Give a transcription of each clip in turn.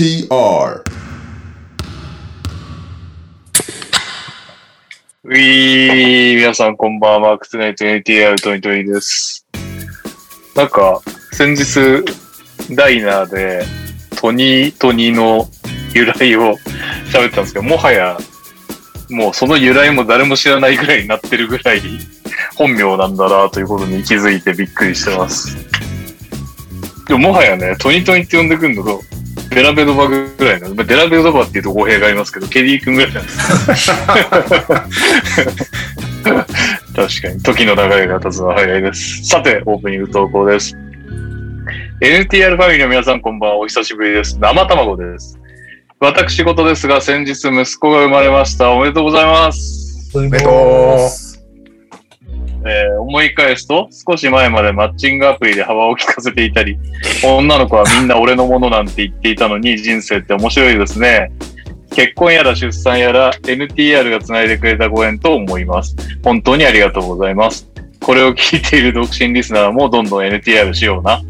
NTR ういー、皆さんこんばんは。マークスナイト NTR トニトニです。なんか、先日、ダイナーで、トニートニの由来を喋ったんですけど、もはや、もうその由来も誰も知らないぐらいになってるぐらい、本名なんだなということに気づいてびっくりしてます。でももはやね、トニトニって呼んでくるのと、デラベドバグぐらいなの。まあデラベドバっていうと語弊がありますけど、ケリー君ぐらいなんです。確かに、時の流れが経つのは早いです。さて、オープニング投稿です。NTR ファミリーの皆さん、こんばんは。お久しぶりです。生卵です。私事ですが、先日息子が生まれました。おめでとうございます。おめでとうえー思い返すと、少し前までマッチングアプリで幅を利かせていたり、女の子はみんな俺のものなんて言っていたのに、人生って面白いですね。結婚やら出産やら NTR が繋いでくれたご縁と思います。本当にありがとうございます。これを聞いている独身リスナーもどんどん NTR しような。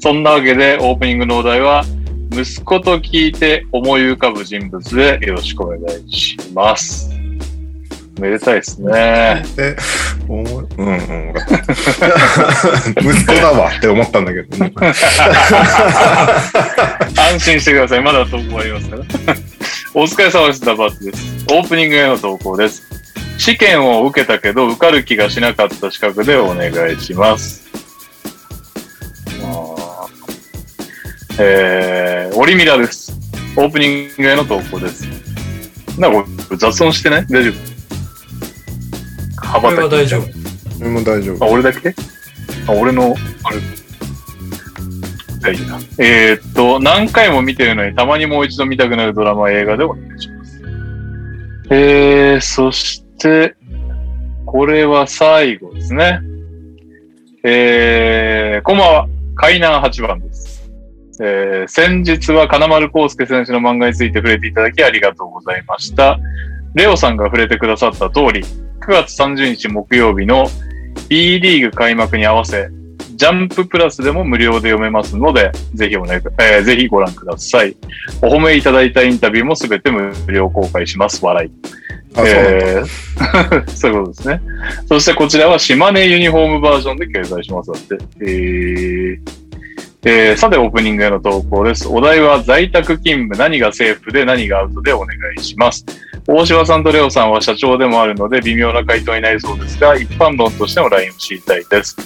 そんなわけでオープニングのお題は、息子と聞いて思い浮かぶ人物でよろしくお願いします。めでたいですね。え、おもうんうん。わかった息子だわって思ったんだけど、ね、安心してください。まだ投稿ありますから。お疲れ様です。ダバーツです。オープニングへの投稿です。試験を受けたけど受かる気がしなかった資格でお願いします。えー、オリミラです。オープニングへの投稿です。なんか雑音してない？大丈夫？羽これは大丈夫。俺も大丈あ、夫。俺だけ？あ、俺の、あれ？大事だ。えーっと、何回も見てるのにたまにもう一度見たくなるドラマ、映画でお願いします。えー、そして、これは最後ですね。えー、こんばんは。海南8番です。えー、先日は金丸康介選手の漫画について触れていただきありがとうございました。レオさんが触れてくださった通り、9月30日木曜日の B リーグ開幕に合わせ、ジャンププラスでも無料で読めますので、ぜひお願い、えーぜひご覧ください。お褒めいただいたインタビューもすべて無料公開します。笑い。えー そういうことですね。そしてこちらは島根ユニフォームバージョンで掲載します。だって。えーえーさて、オープニングへの投稿です。お題は在宅勤務、何がセーフで何がアウトでお願いします。大島さんとレオさんは社長でもあるので微妙な回答になりそうですが、一般論としてのラインを知りたいです。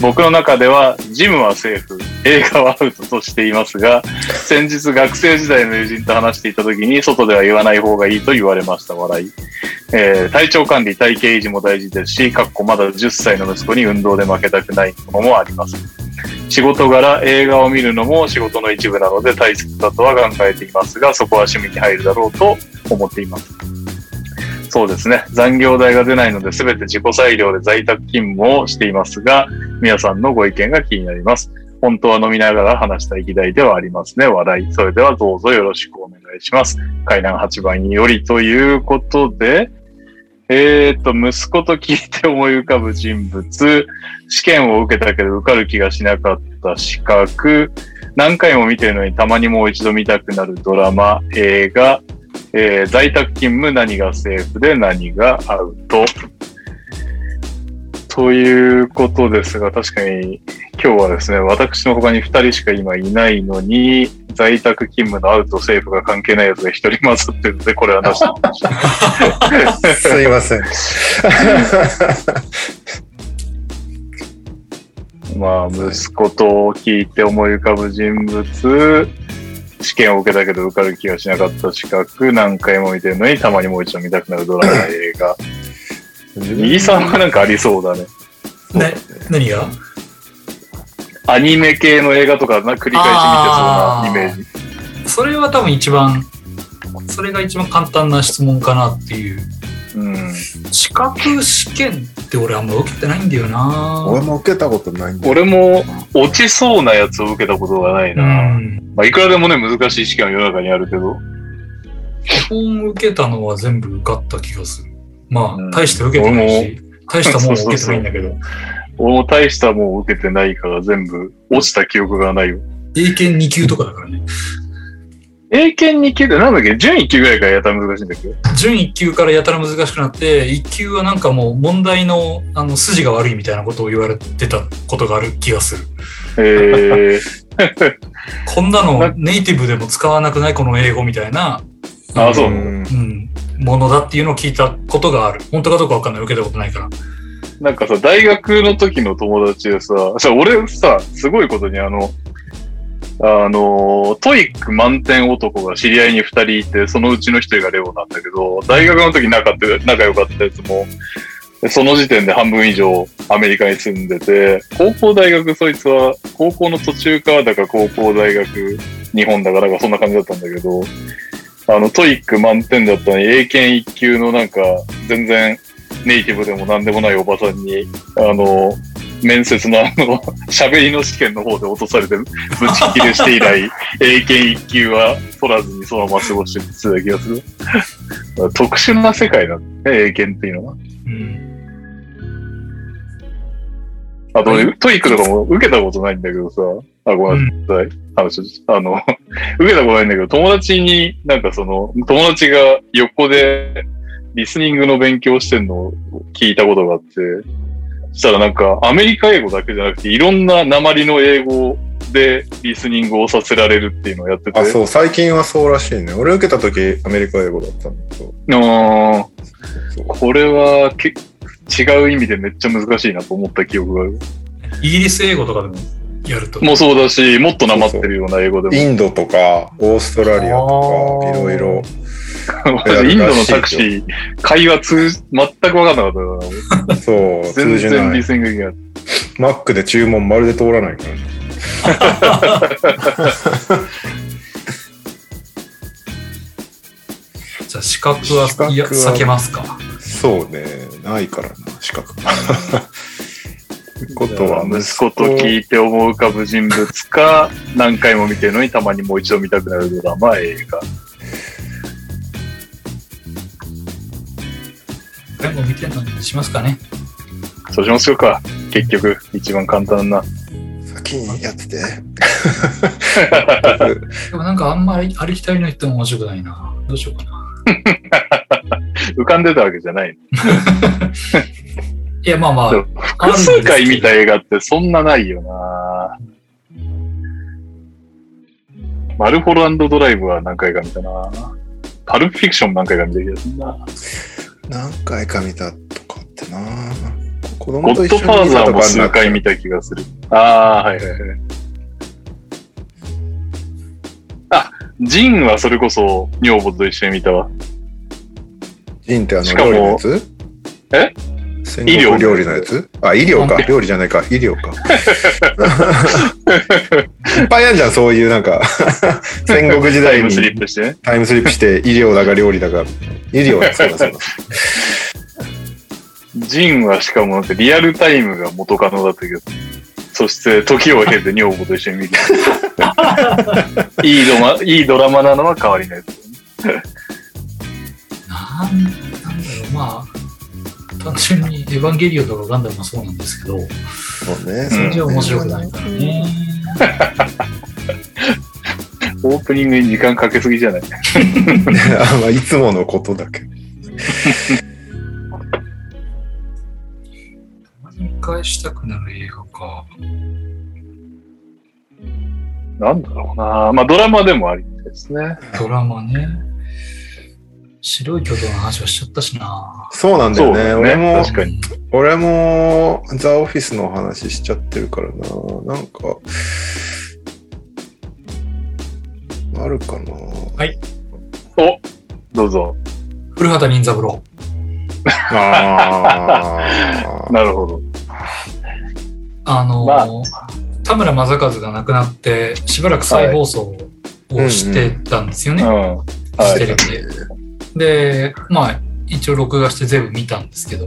僕の中では、ジムはセーフ、映画はアウトとしていますが、先日学生時代の友人と話していた時に、外では言わない方がいいと言われました、笑い。えー体調管理、体型維持も大事ですし、かっこまだ10歳の息子に運動で負けたくないものもあります。仕事柄、映画を見るのも仕事の一部なので大切だとは考えていますが、そこは趣味に入るだろうと思っています。そうですね。残業代が出ないので、すべて自己裁量で在宅勤務をしていますが、皆さんのご意見が気になります。本当は飲みながら話したい議題ではありますね。笑い。それではどうぞよろしくお願いします。海南8番よりということで、えー、と、息子と聞いて思い浮かぶ人物、試験を受けたけど受かる気がしなかった資格、何回も見てるのにたまにもう一度見たくなるドラマ、映画、えー在宅勤務何がセーフで何がアウト。ということですが、確かに今日はですね、私の他に2人しか今いないのに、在宅勤務のアウト、セーフが関係ないやつが1人混ざってるので、これはなしにすいません。まあ、息子と聞いて思い浮かぶ人物、試験を受けたけど受かる気がしなかった資格、何回も見てるのにたまにもう一度見たくなるドラマ、映画。右さんはなんかありそうだね。ね、何が？アニメ系の映画とかな繰り返し見てそうなイメージ。それは多分一番、それが一番簡単な質問かなっていう。うん。資格試験って俺あんま受けてないんだよな俺も受けたことないんだよ。俺も落ちそうなやつを受けたことがないうな。ん。まあ、いくらでもね、難しい試験は世の中にあるけど。基本受けたのは全部受かった気がする。まうんあ、大して受けてないし、大したもん受けてないんだけど、俺も大したもん受けてないから全部落ちた記憶がないよ。英検2級とかだからね。英検2級ってなんだっけ？準1級ぐらいからやったら難しいんだっけ？準1級からやたら難しくなって、1級はなんかもう問題のあの筋が悪いみたいなことを言われてたことがある気がする。えー、こんなのネイティブでも使わなくない？この英語みたいな、あ、そう。んうん、ものだっていうのを聞いたことがある。本当かどうかわかんない。受けたことないから。なんかさ、大学の時の友達でさ、さ俺さ、すごいことにあの、あの、 TOEIC満点男が知り合いに二人いて、そのうちの一人がレオなんだけど、大学の時仲って仲良かったやつも、その時点で半分以上アメリカに住んでて、高校大学そいつは、高校の途中からだか高校大学日本だかなんかそんな感じだったんだけど、あの TOEIC満点だったのに英検一級のなんか全然ネイティブでも何でもないおばさんに、あの、面接のあの、喋りの試験の方で落とされて、ぶち切れして以来、英検一級は取らずにそのまま過ごしてた気がする。特殊な世界だね、英検っていうのは。うん。あと、俺 TOEICとかも受けたことないんだけどさ、あ、ごめんなさい。話しあの、受けたことないんだけど、友達になんかその、友達が横でリスニングの勉強してんのを聞いたことがあって、そしたらなんかアメリカ英語だけじゃなくて、いろんな訛りの英語でリスニングをさせられるっていうのをやってて。あ、そう、最近はそうらしいね。俺受けた時アメリカ英語だったんだけど。あーそうこれはけ違う意味でめっちゃ難しいなと思った記憶がある。イギリス英語とかでもやると。もうそうだし、もっとなまってるような英語でも。インドとか、オーストラリアとか、いろいろ。インドのタクシー、会話通、全く分かんなかったよな。そう、通全じない。然リスニングが。マックで注文まるで通らないからね。じゃあ資格は資格はいや避けますか。そうね、ないからな、資格。ってことは、息子と聞いて思い浮かぶ人物か、何回も見てるのにたまにもう一度見たくなるドラマ、映画。全部見てるのにしますかね？そうしますか。結局、一番簡単な。先にやってて。でもなんかあんまりありきたりの言っても面白くないな。どうしようかな。浮かんでたわけじゃない。いや、まあまあ。複数回見た映画ってそんなないよなマルフォランドドライブは何回か見たなパルプフィクション何回か見た気がするな何回か見たとかってな子ゴ供と一緒ッドファーに見たとザーも数かになっちゃう回見た気がする。ああ、はいはいはい。あ、ジンはそれこそ女房と一緒に見たわ。ジンってあのしかも料理のやつ？え？戦国料理のやつ？あ、医療か。料理じゃないか。医療か。いっぱいあるじゃん、そういうなんか、戦国時代タイムスリッにプしてね。タイムスリップして、医療だか料理だか。医療だ、そうだそうだ。ジンはしかもなんかリアルタイムが元カノだったけど、そして時を経て女房と一緒に見る。いいドマ、いいドラマなのは変わりないです。なんなんだろう、まあ、単純にエヴァンゲリオンとかガンダムもそうなんですけど、そうね。それじゃ面白くないからね。オープニングに時間かけすぎじゃない？あまあ、いつものことだけど。見返したくなる映画か。なんだろうなまあドラマでもありですね。ドラマね。白い巨頭の話はしちゃったしな。そうなんだよね。そうだ俺も、確かに。俺も、ザ・オフィスの話しちゃってるからな。なんか、あるかな。おどうぞ。古畑任三郎。あー なるほど。あのーまあ田村正和が亡くなって、しばらく再放送をしてたんですよね。うん。はテレい。ビで。で、まあ、一応録画して全部見たんですけど、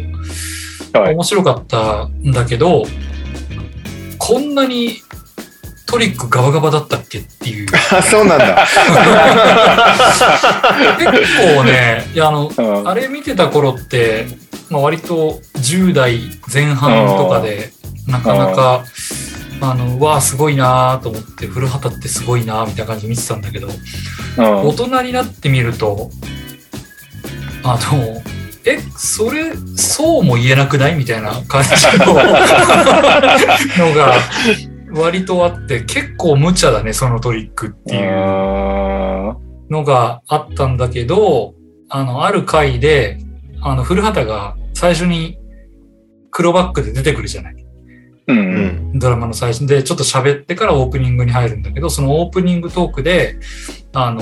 はい。面白かったんだけど、こんなにトリックガバガバだったっけっていう。あ、そうなんだ。結構ね、いやあの、うんあれ見てた頃って、まあ、割と10代前半とかで、なかなかあの、わあ、すごいなーと思って、古畑ってすごいなーみたいな感じで見てたんだけど、うん大人になってみると、あの、え、それ、そうも言えなくないみたいな感じののが割とあって、結構無茶だね、そのトリックっていうあのがあったんだけど、あの、ある回で、あの、古畑が最初に黒バックで出てくるじゃない。ーう。うんん。ドラマの最初でちょっと喋ってからオープニングに入るんだけど、そのオープニングトークで、あの、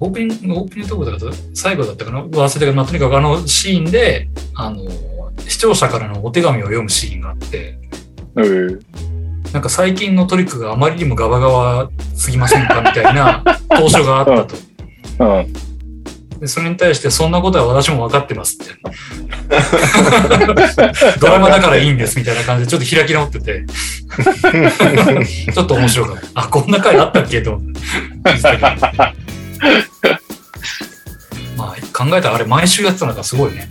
オープニング、オープニングトークだと最後だったかな？忘れたけど、まあ、とにかくあのシーンで、あの、視聴者からのお手紙を読むシーンがあって、うん。なんか最近のトリックがあまりにもガバガバすぎませんか？みたいな 当初があったと。うん。でそれに対して、そんなことは私も分かってますって。ドラマだからいいんですみたいな感じで、ちょっと開き直ってて、ちょっと面白かった。あ、こんな回あったっけ？と思って。まあ、考えたらあれ毎週やってたのがすごいね。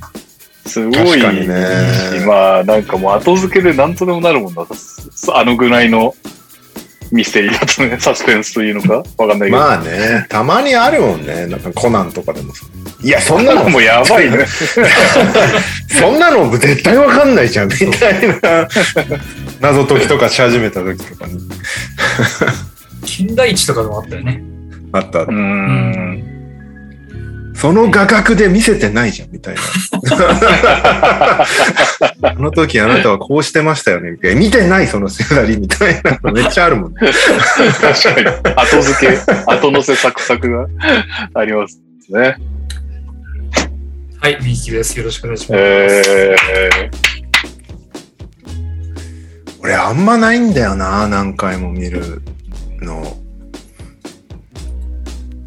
すごいねしまあ、なんかもう後付けでなんとでもなるもんな。あのぐらいのミステリーだとね、サスペンスというのか？わかんないけど。まあね、たまにあるもんね。なんかコナンとかでもさ。いや、そんなのもうやばいね。そんなの絶対わかんないじゃん、みたいな。謎解きとかし始めた時とかに。金田一とかでもあったよね。あった。うーん。その画角で見せてないじゃん、みたいな。あの時あなたはこうしてましたよね、みたいな。見てない、そのセナリみたいなのめっちゃあるもんね。確かに。後付け、後乗せサクサクがありますね。はい、ミキです。よろしくお願いします。え俺あんまないんだよな、何回も見るの。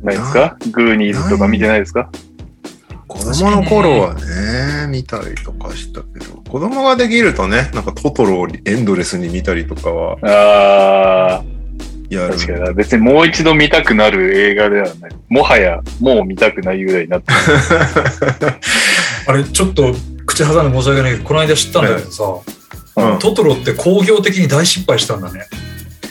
ー、ないですか？グーニーズとか見てないですか？子供の頃はね、見たりとかしたけど、子供ができるとね、なんかトトロをエンドレスに見たりとかはあやる。あ、確かにな。別にもう一度見たくなる映画ではない。もはや、もう見たくないぐらいになって あれ、ちょっと口挟んで申し訳ないけど、この間知ったんだけどさ、うんトトロって工業的に大失敗したんだね。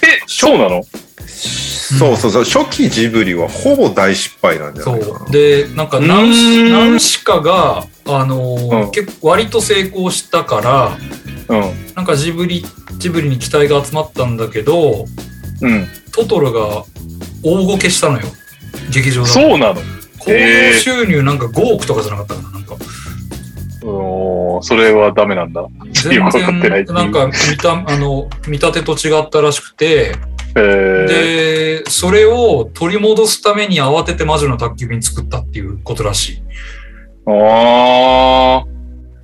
え、そうなの？そうそうそう、初期ジブリはほぼ大失敗なんじゃそないかな。う。で、なんか何何しかが、あのーうん結構割と成功したから、うん。なんかジブリ、ジブリに期待が集まったんだけど、うん。トトロが大ごけしたのよ。劇場だとそうなの？興行収入なんか5億とかじゃなかったかななんか。おーそれはダメなんだ。全然、なんか見た、あの、見立てと違ったらしくて、えー、で、それを取り戻すために慌てて魔女の宅急便作ったっていうことらしい。あ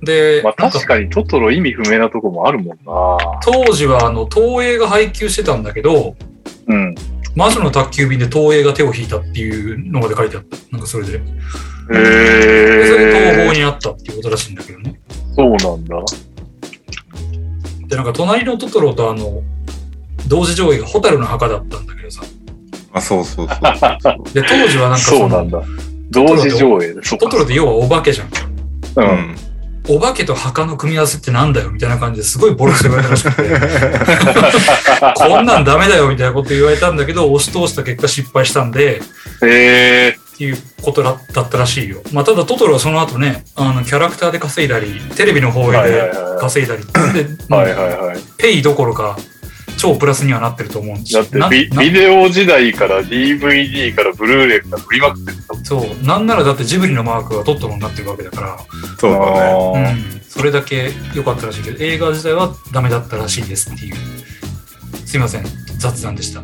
で、ーまあ確かにトトロ意味不明なとこもあるもんな。当時はあの東映が配給してたんだけど、うん。魔女の宅急便で東映が手を引いたっていうのまで書いてあった。なんかそれで。へでそれで東宝えにあったっていうことらしいんだけどね。そうなんだ。で、なんか隣のトトロとあの、同時上映がホタルの墓だったんだけどさ。あ、そうそうそうそう。で、当時はなんかその、そうなんだ。同時上映トトロって要はお化けじゃん。う。うんん。お化けと墓の組み合わせってなんだよみたいな感じですごいボロクソ言われたらしくて、こんなんダメだよみたいなこと言われたんだけど、押し通した結果失敗したんで、へえっていうことだだったらしいよ。まあ、ただトトロはその後ね、あの、キャラクターで稼いだり、テレビの放映はいはいでは稼いだり、で、い。はいはいはい。ペイどころか、超プラスにはなってると思うんですだってビビデオ時代から DVD からブルーレイから振りまくってたもんそう、なんならだってジブリのマークがトトロになってるわけだから、そうだね。うん、それだけ良かったらしいけど、映画自体はダメだったらしいですっていう。すいません、雑談でした。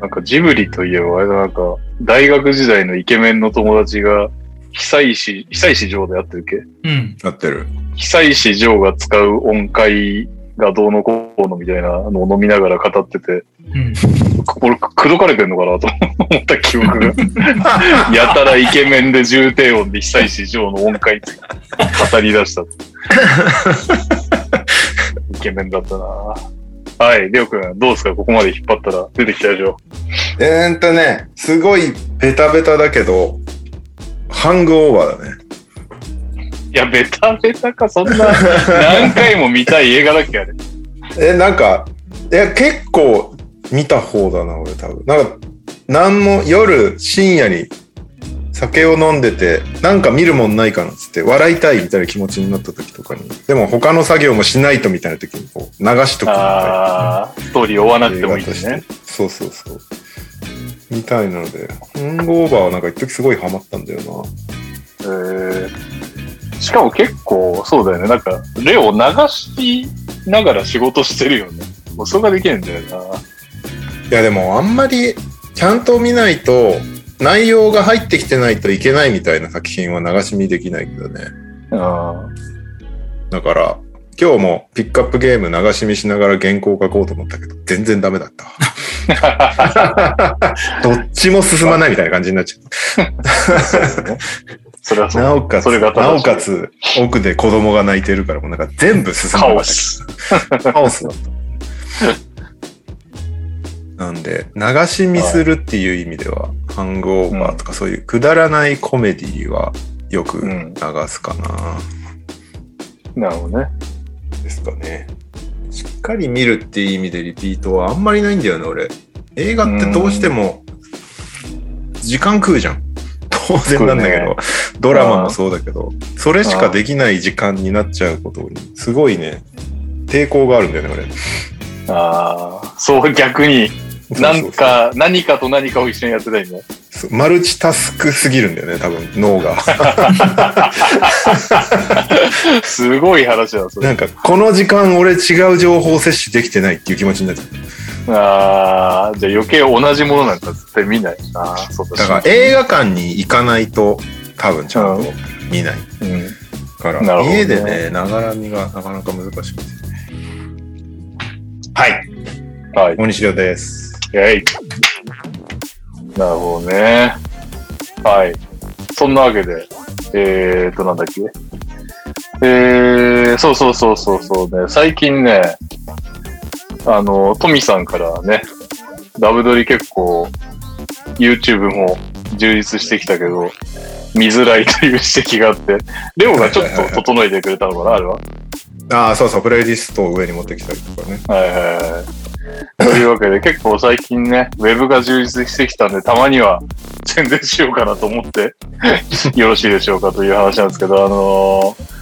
なんかジブリといえば、あれだなんか、大学時代のイケメンの友達が、久石、久石城でやってるっけ？うん。なってる。久石城が使う音階がどうのこうのみたいなのを飲みながら語ってて、うん。これ、口説かれてんのかなと思った記憶が。やたらイケメンで重低音で久石城の音階語り出した。イケメンだったなはい、りょうくん、どうですか？ここまで引っ張ったら出てきたでしょ。えーんとね、すごいベタベタだけど、ハングオーバーだね。や、ベタベタか、そんな何回も見たい映画だっけ、あれ。え、なんか、いや、結構見た方だな、俺多分。なんか、なんも夜深夜に酒を飲んでて、なんか見るもんないかなっつって、笑いたいみたいな気持ちになった時とかに、でも他の作業もしないとみたいな時にこう流しとくみたいな。ああ、ストーリー追わなくてもいいですね。そうそうそう。みたいなので、ハングオーバーはなんか一時すごいハマったんだよな。えーしかも結構、そうだよね。なんか、レオ流しながら仕事してるよね。もうそれができるんだよな。いやでもあんまりちゃんと見ないと内容が入ってきてないといけないみたいな作品は流し見できないけどね。あだから今日もピックアップゲーム流し見しながら原稿書こうと思ったけど全然ダメだったわ。どっちも進まないみたいな感じになっちゃう。それは。なおかつ、なおかつ奥で子供が泣いてるからもうなんか全部進まカなかった。オス。カオスだった。なんで、流し見するっていう意味では、ハングオーバーとかそういうくだらないコメディはよくうん流すかな、なるほどね。ですかね。しっかり見るっていう意味でリピートはあんまりないんだよね、俺。映画ってどうしても時間食うじゃん。当然なんだけど、ドラマもそうだけど、それしかできない時間になっちゃうことに、すごいね、抵抗があるんだよね、俺。ああ、そう逆に、なんか、何かと何かを一緒にやってたいね。マルチタスクすぎるんだよね、多分脳が。すごい話だ、それ。なんか、この時間俺違う情報摂取できてないっていう気持ちになっちゃう。ああ、じゃあ余計同じものなんか絶対見ないな。そうだから映画館に行かないと多分ちゃんと見ないうん。から、ね家でね、ながら見がなかなか難しいですよね。はい、はい。大西亮です。えい。なるほどね。はい。そんなわけで、えーと、なんだっけ？えー、そうそうそうそうそうね。最近ね、あの、トミさんからね、ダブドリ結構、YouTube も充実してきたけど、見づらいという指摘があって、レオがちょっと整えてくれたのかな、あれは？ああ、そうそう、プレイリストを上に持ってきたりとかね。はいはいはい。というわけで、結構最近ね、ウェブが充実してきたんで、たまには宣伝しようかなと思って、よろしいでしょうかという話なんですけど、あのー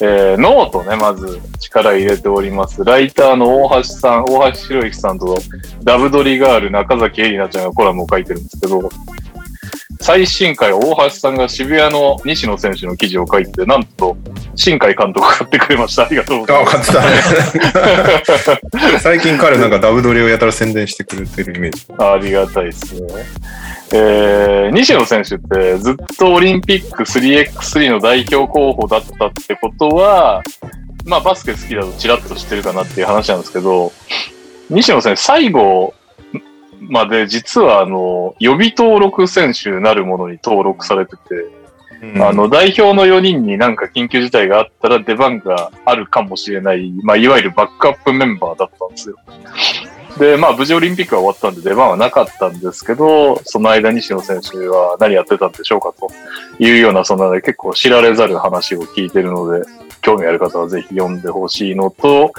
えーノートね、まず力入れております。ライターの大橋さん、大橋博之さんとダブドリガール中崎エリナちゃんがコラムを書いてるんですけど、最新回大橋さんが渋谷の西野選手の記事を書いて、なんと、新海監督が買ってくれました。ありがとうございあ、ます。分かってたね。最近彼なんかダブドリをやたら宣伝してくれてるイメージ。ありがたいですね。えー、西野選手ってずっとオリンピック 3x3 の代表候補だったってことは、まあバスケ好きだとチラッと知ってるかなっていう話なんですけど、西野選手最後まで実はあの、予備登録選手なるものに登録されてて、あの、代表の4人になんか緊急事態があったら出番があるかもしれない、まあ、いわゆるバックアップメンバーだったんですよ。で、まあ、無事オリンピックが終わったんで出番はなかったんですけど、その間西野選手は何やってたんでしょうかというような、そんなね、結構知られざる話を聞いてるので、興味ある方はぜひ読んでほしいのと、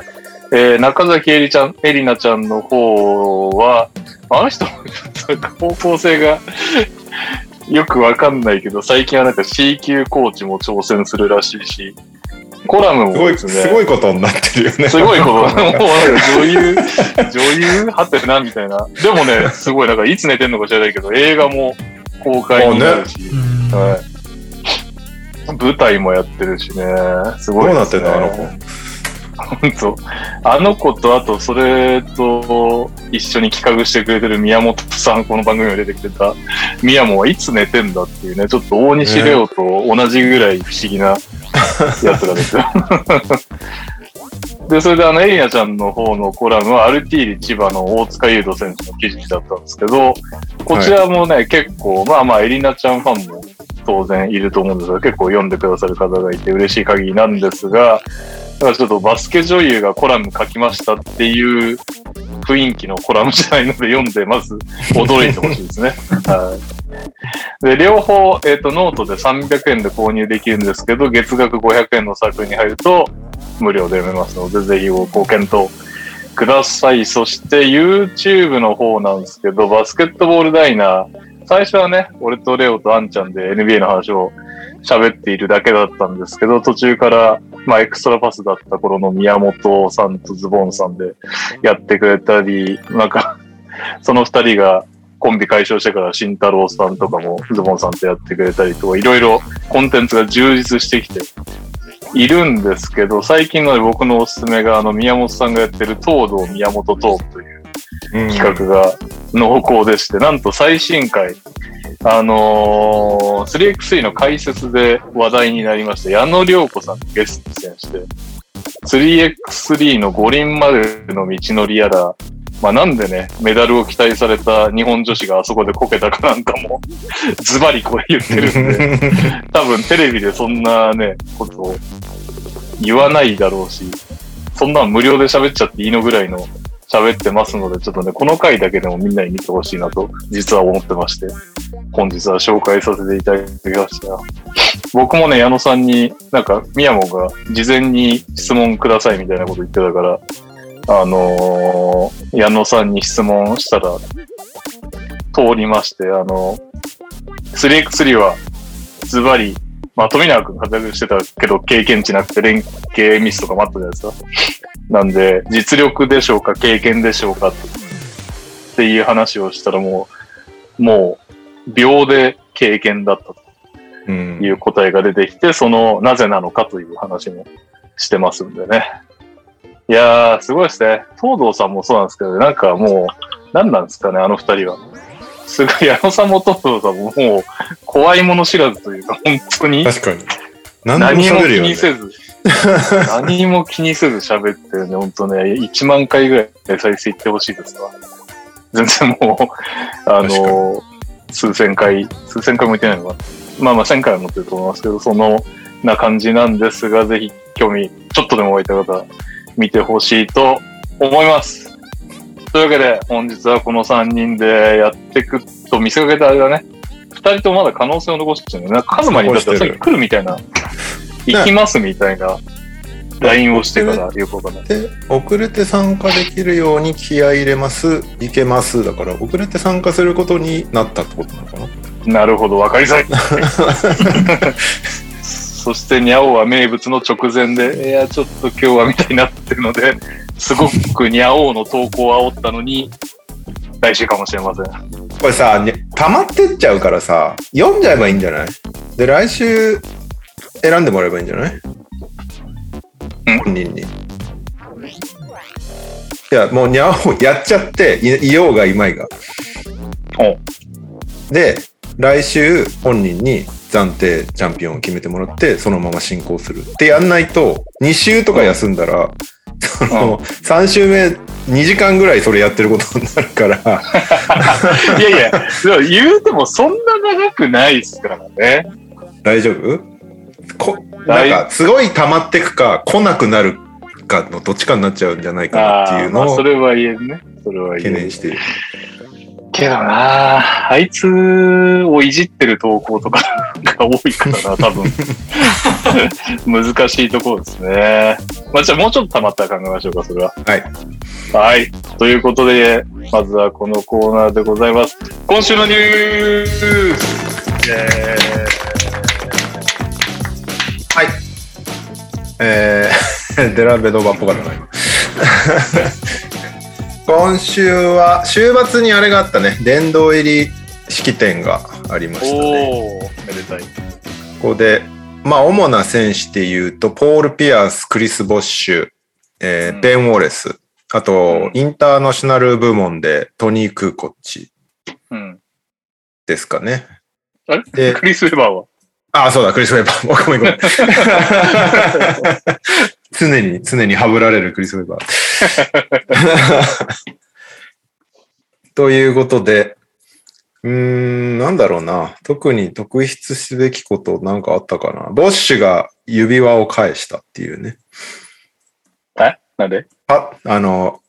えー中崎えりちゃん、えりなちゃんの方は、あの人もちょっと方向性がよくわかんないけど、最近はなんか C 級コーチも挑戦するらしいし、コラムすごい、すね、すごいことになってるよね。すごいこと。もうなんか女優、女優はてなみたいな。でもね、すごい、なんかいつ寝てんのか知らないけど、映画も公開になるし、うんはい、舞台もやってるしね、すごいどうなってんのあの子？本当。あの子と、あと、それと一緒に企画してくれてる宮本さん、この番組に出てきてた、宮本はいつ寝てんだっていうね、ちょっと大西レオと同じぐらい不思議なやつらですよ。で、それであの、エリナちゃんの方のコラムは、アルティーリ千葉の大塚優斗選手の記事だったんですけど、こちらもね、結構、まあまあ、エリナちゃんファンも当然いると思うんですが、結構読んでくださる方がいて嬉しい限りなんですが、だからちょっとバスケ女優がコラム書きましたっていう雰囲気のコラムじゃないので読んで、まず驚いてほしいですね。はい。で、両方、えっ、と、ノートで300円で購入できるんですけど、月額500円のサークルに入ると無料で読めますので、ぜひご検討ください。そして YouTube の方なんですけど、バスケットボールダイナー、最初はね、俺とレオとアンちゃんで NBA の話を喋っているだけだったんですけど、途中から、まあ、エクストラパスだった頃の宮本さんとズボンさんでやってくれたり、なんか、その二人がコンビ解消してから慎太郎さんとかもズボンさんとやってくれたりとか、いろいろコンテンツが充実してきているんですけど、最近の僕のおすすめが、あの、宮本さんがやってる東堂宮本トークという企画が濃厚でして、なんと最新回、あのー、3x3 の解説で話題になりました、矢野良子さんがゲスト出演して、3x3 の五輪までの道のりやら、まあなんでね、メダルを期待された日本女子があそこでこけたかなんかも、ズバリこれ言ってるんで、多分テレビでそんなね、ことを言わないだろうし、そんなん無料で喋っちゃっていいのぐらいの喋ってますので、ちょっとね、この回だけでもみんなに見てほしいなと、実は思ってまして、本日は紹介させていただきました。僕もね、矢野さんに、なんか、宮本が事前に質問くださいみたいなこと言ってたから、あのー矢野さんに質問したら、通りまして、あの 3x3 は、ズバリ、まあ、富永君活躍してたけど、経験値なくて連携ミスとかもあったじゃないですか。なんで、実力でしょうか、経験でしょうかっていう話をしたらもう、もう、秒で経験だったとうんいう答えが出てきて、その、なぜなのかという話もしてますんでね。いやー、すごいですね。東堂さんもそうなんですけど、なんかもう、何なんですかね、あの二人は。すごい、矢野さんも東堂さんももう、怖いもの知らずというか、本当に。確かに。何でも気喋るよね。にせず、何も気にせず喋ってね、ほんとね、1万回ぐらい再生いってほしいですわ。全然もう、あの、数千回、数千回もいってないのかな。まあまあ1000回は持ってると思いますけど、その、な感じなんですが、ぜひ興味、ちょっとでも湧いた方、見てほしいと思います。というわけで、本日はこの3人でやっていくと見せかけたあれだね。2人ともまだ可能性を残してるね。カズマにだったらさっき来るみたいな、行きますみたいな LINE をしてからよくわかんない。で、遅れて参加できるように気合い入れます、いけます。だから、遅れて参加することになったってことなのかななるほど、わかりづらい。そして、ニャオは名物の直前で、いや、ちょっと今日はみたいになってるので、すごくニャオの投稿を煽ったのに、来週かもしれません。これさ、ね溜まってっちゃうからさ、読んじゃえばいいんじゃない？で、来週選んでもらえばいいんじゃない？本人に。いや、もうにゃお やっちゃって、いいようがいまいが。で、来週本人に暫定チャンピオンを決めてもらって、そのまま進行する。ってやんないと、2週とか休んだら、その、3週目、2時間ぐらいそれやってることになるから、いやいや、言うてもそんな長くないですからね。大丈夫？こなんか、すごい溜まってくか、来なくなるかのどっちかになっちゃうんじゃないかなっていうのをまあそれは言えるね。それは言える。懸念してる。けどなあいつをいじってる投稿とかが多いからな、多分。難しいところですね。まあ、じゃあもうちょっと溜まったら考えましょうか、それは。はい。はい。ということで、まずはこのコーナーでございます。今週のニュースえー、デラベドバっぽかったな、今。今週は、週末にあれがあったね。殿堂入り式典がありまー、したね。おー、めでたい。ここで、まあ、主な選手で言うと、ポール・ピアース、クリス・ボッシュ、えーうんベン・ウォレス、あと、うんインターナショナル部門でトニー・クーコッチうん。ですかね。あれ？でクリス・ウェバーは？あ、そうだ、クリス・ウェバー。ごめんごめん。常に、常にハブられるクリス・ウェバー。ということで、うーん、なんだろうな。特に特筆すべきことなんかあったかな。ボッシュが指輪を返したっていうね。なんで？パあの、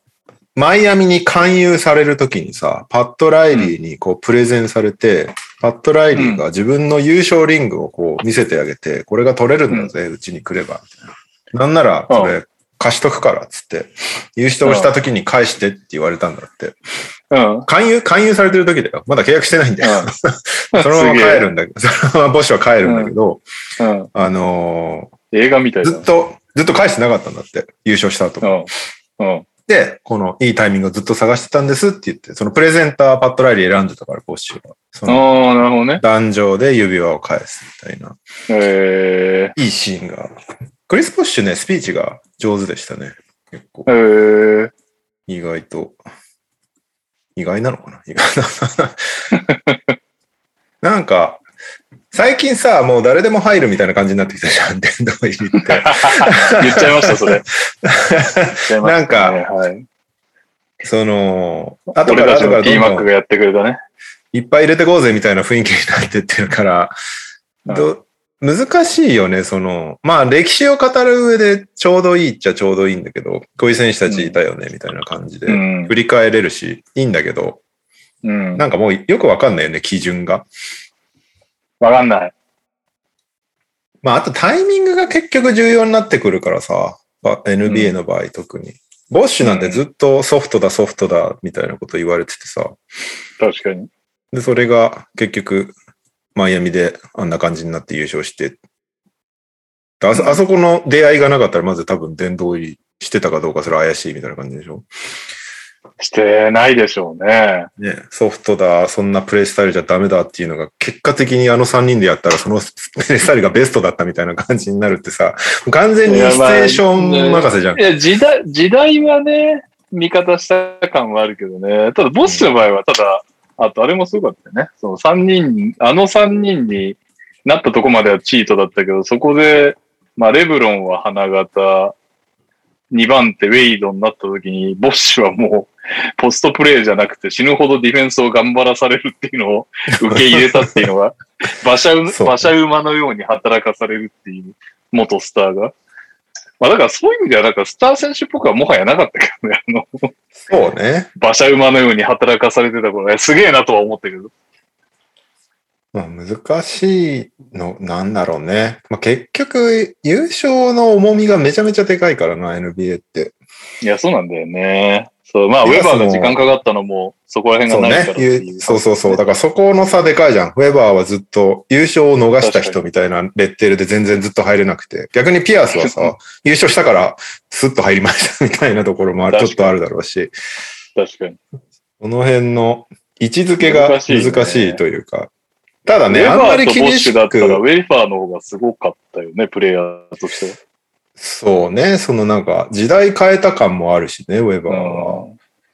マイアミに勧誘されるときにさ、パッド・ライリーにこうプレゼンされて、パッド・ライリーが自分の優勝リングをこう見せてあげて、これが取れるんだぜ、うちに来れば。ななんなら、これ貸しとくから、つって。優勝したときに返してって言われたんだって。うん。勧誘、勧誘されてる時だよ。まだ契約してないんだよ。そのまま帰るんだけど、そのままボッシュは帰るんだけど、うん。あの映画みたいずっと、ずっと返してなかったんだって。優勝した後も。うん。うん。で、このいいタイミングをずっと探してたんですって言って、そのプレゼンターパッドライリー選んでたから、ボッシュは。そのああ、なるほどね。壇上で指輪を返すみたいな、えいいシーンが。クリス・ボッシュね、スピーチが上手でしたね。結構ー、、えー、意外と。意外なのかな？意外な？なんか、最近さ、もう誰でも入るみたいな感じになってきたじゃん、殿堂入りって。言っちゃいました、それ。なんかはい。その、後から後からどんどんマックがやってくれたね。いっぱい入れてこうぜみたいな雰囲気になってってるから、うんど難しいよね、その、まあ歴史を語る上でちょうどいいっちゃちょうどいいんだけど、こういう選手たちいたよね、みたいな感じでう、ん振。り返れるし、いいんだけど、うん。なんかもうよくわかんないよね、基準が。わかんない。まああとタイミングが結局重要になってくるからさ、ば NBA の場合特に。ボッシュなんてずっとソフトだソフトだみたいなこと言われててさ、確かに。で、それが結局、マイアミであんな感じになって優勝して、あそあそこの出会いがなかったら、まず多分殿堂入りしてたかどうかそれ怪しいみたいな感じでしょ。してないでしょうね。ね、ソフトだ、そんなプレイスタイルじゃダメだっていうのが、結果的にあの3人でやったら、そのプレイスタイルがベストだったみたいな感じになるってさ、完全にシチュエーション任せじゃんい。や、時代、時代はね、味方した感はあるけどね。ただ、ボッシュの場合は、ただ、あと、あれもすごかったよね。その3人、あの3人になったとこまではチートだったけど、そこで、まあ、レブロンは花形、2番手ウェイドになった時に、ボッシュはもう、ポストプレイじゃなくて死ぬほどディフェンスを頑張らされるっていうのを 受け入れたっていうのが、馬車馬、車馬のように働かされるっていう元スターが。まあだからそういう意味ではなんかスター選手っぽくはもはやなかったけどね。あの、そうね。馬車馬のように働かされてた頃ね、すげえなとは思ったけど。まあ、難しいの、なんだろうね。まあ、結局、優勝の重みがめちゃめちゃでかいからな、NBA って。いや、そうなんだよね。そう、まあ、ウェバーが時間かかったのも、そこら辺がないからってい。う。そうそうそう。だからそこの差でかいじゃん。ウェバーはずっと優勝を逃した人みたいなレッテルで全然ずっっと入れなくて。逆にピアスはさ、優勝したからスッと入りました みたいなところもあるちょっとあるだろうし、確かに。この辺の位置づけが難しいというか。ただウね、あんまり厳しボッシュだったら、ウく、ェファーの方がすごかったよね、プレイヤーとして。そうね、そのなんか時代変えた感もあるしね、ウェバーは。は。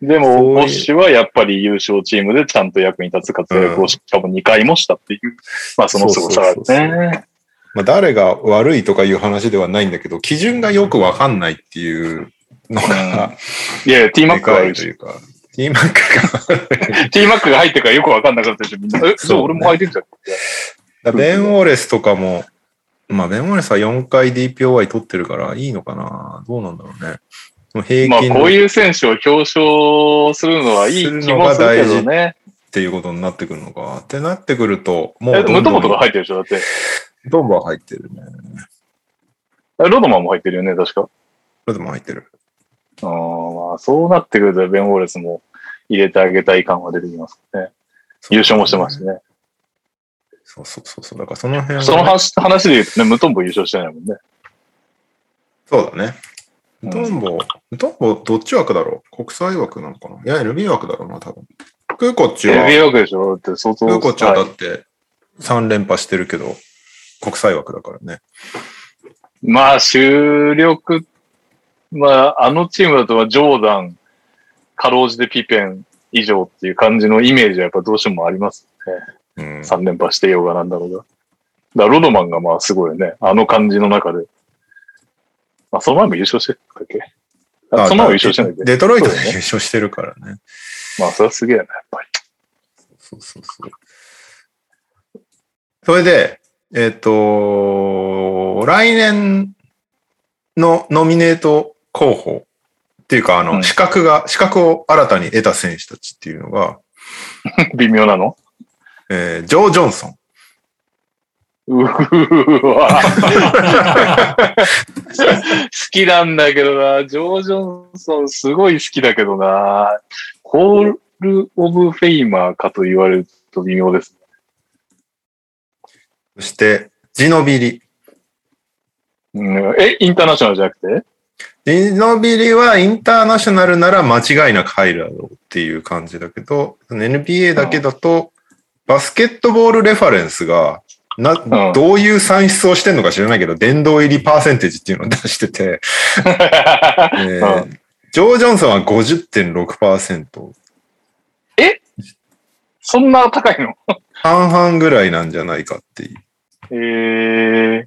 うん。でも、ボッシュはやっぱり優勝チームでちゃんと役に立つ活躍をしかも2回もしたっていう、まあその凄さがそうそうそうそう。ね。まあ、誰が悪いとかいう話ではないんだけど、基準がよくわかんないっていうのが、いやいや、T マッでクが悪いというか、T マックが T マックが入ってからよくわかんなかったでしょ、みんな。え、そう俺も入ってんじゃん。だベン・ウォレスとかも、まあ、ベン・ウォレスは4回 DPOY 取ってるからいいのかなどうなんだろうね。平まあ、均のっこういう選手を表彰するのはいい気もするけどね。ていうことになってくるのか。ってなってくると、もえ、うどんどんムトモとか入ってるでしょだって。ドンバー入ってるね。えロドマンも入ってるよね、確か。ロドも入ってる。あーまあ、そうなってくると、ベン・ウォレスも入れてあげたい感は出てきますね。優勝もしてますしね。そうそうそうそう。だからその辺はその話話で言うとね、ムトンボ優勝してないもんね。そうだね。うんトンボ、トンボどっち枠だろう？国際枠なのかな？いや、LB 枠だろうな、多分。クーコッチは、NBA 枠でしょ？だって相当。クーコッチはだはいって3連覇してるけど、国際枠だからね。まあ、主力、まあ、あのチームだとはジョーダン、かろうじてピペン以上っていう感じのイメージはやっぱどうしてもありますね。うん。3連覇してようがなんだろうが。だロドマンがまあすごいよね。あの感じの中で。まあ、その前も優勝してたっけ？あその前も優勝してないっけ？デトロイトで優勝してるからね。まあ、それはすげえな、やっぱり。そうそうそう。それで、えっ、と、来年のノミネート候補っていうか、あの、うん資格が、資格を新たに得た選手たちっていうのが、微妙なの？えージョー・ジョンソン。う。好きなんだけどな。ジョー・ジョンソンすごい好きだけどな。ホール・オブ・フェイマーかと言われると微妙です。そして、ジノビリ。うん、え、インターナショナルじゃなくて？ジノビリはインターナショナルなら間違いなく入るだろうっていう感じだけど、NBA だけだと、バスケットボールレファレンスが、な、ん。どういう算出をしてんのか知らないけど、殿堂入りパーセンテージっていうのを出してて、えーうジョー・ジョンソンは50.6%。そんな高いの？半々ぐらいなんじゃないかっていう。えー、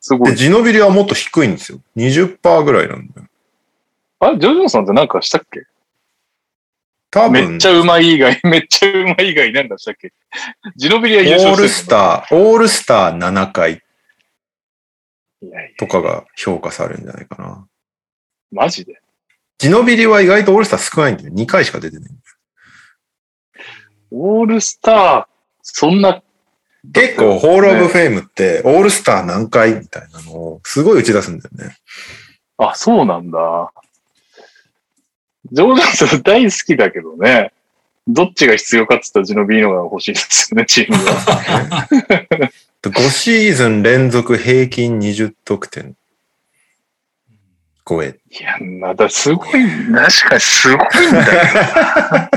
すごで、い。ジノビリはもっと低いんですよ。20%ぐらいなんだよ。あ、ジョー・ジョンソンってなんかしたっけ？多分めっち、ゃうまい以外、めっちゃうまい以外なんかしたっけ？ジノビリは優オー勝ルスター、オールスター7回とかが評価されるんじゃないかな。マジで？ジノビリは意外とオールスター少ないんだよ。2回しか出てない。オールスター、そんな、結構、ホールオブフェイムって、オールスター何回みたいなのを、すごい打ち出すんだよね。あ、そうなんだ。ジョー・ジョンソン大好きだけどね。どっちが必要かって言ったらジノビリのが欲しいですよね、チームは。5シーズン連続平均20得点超え。いや、またすごい、確かにすごいんだよ。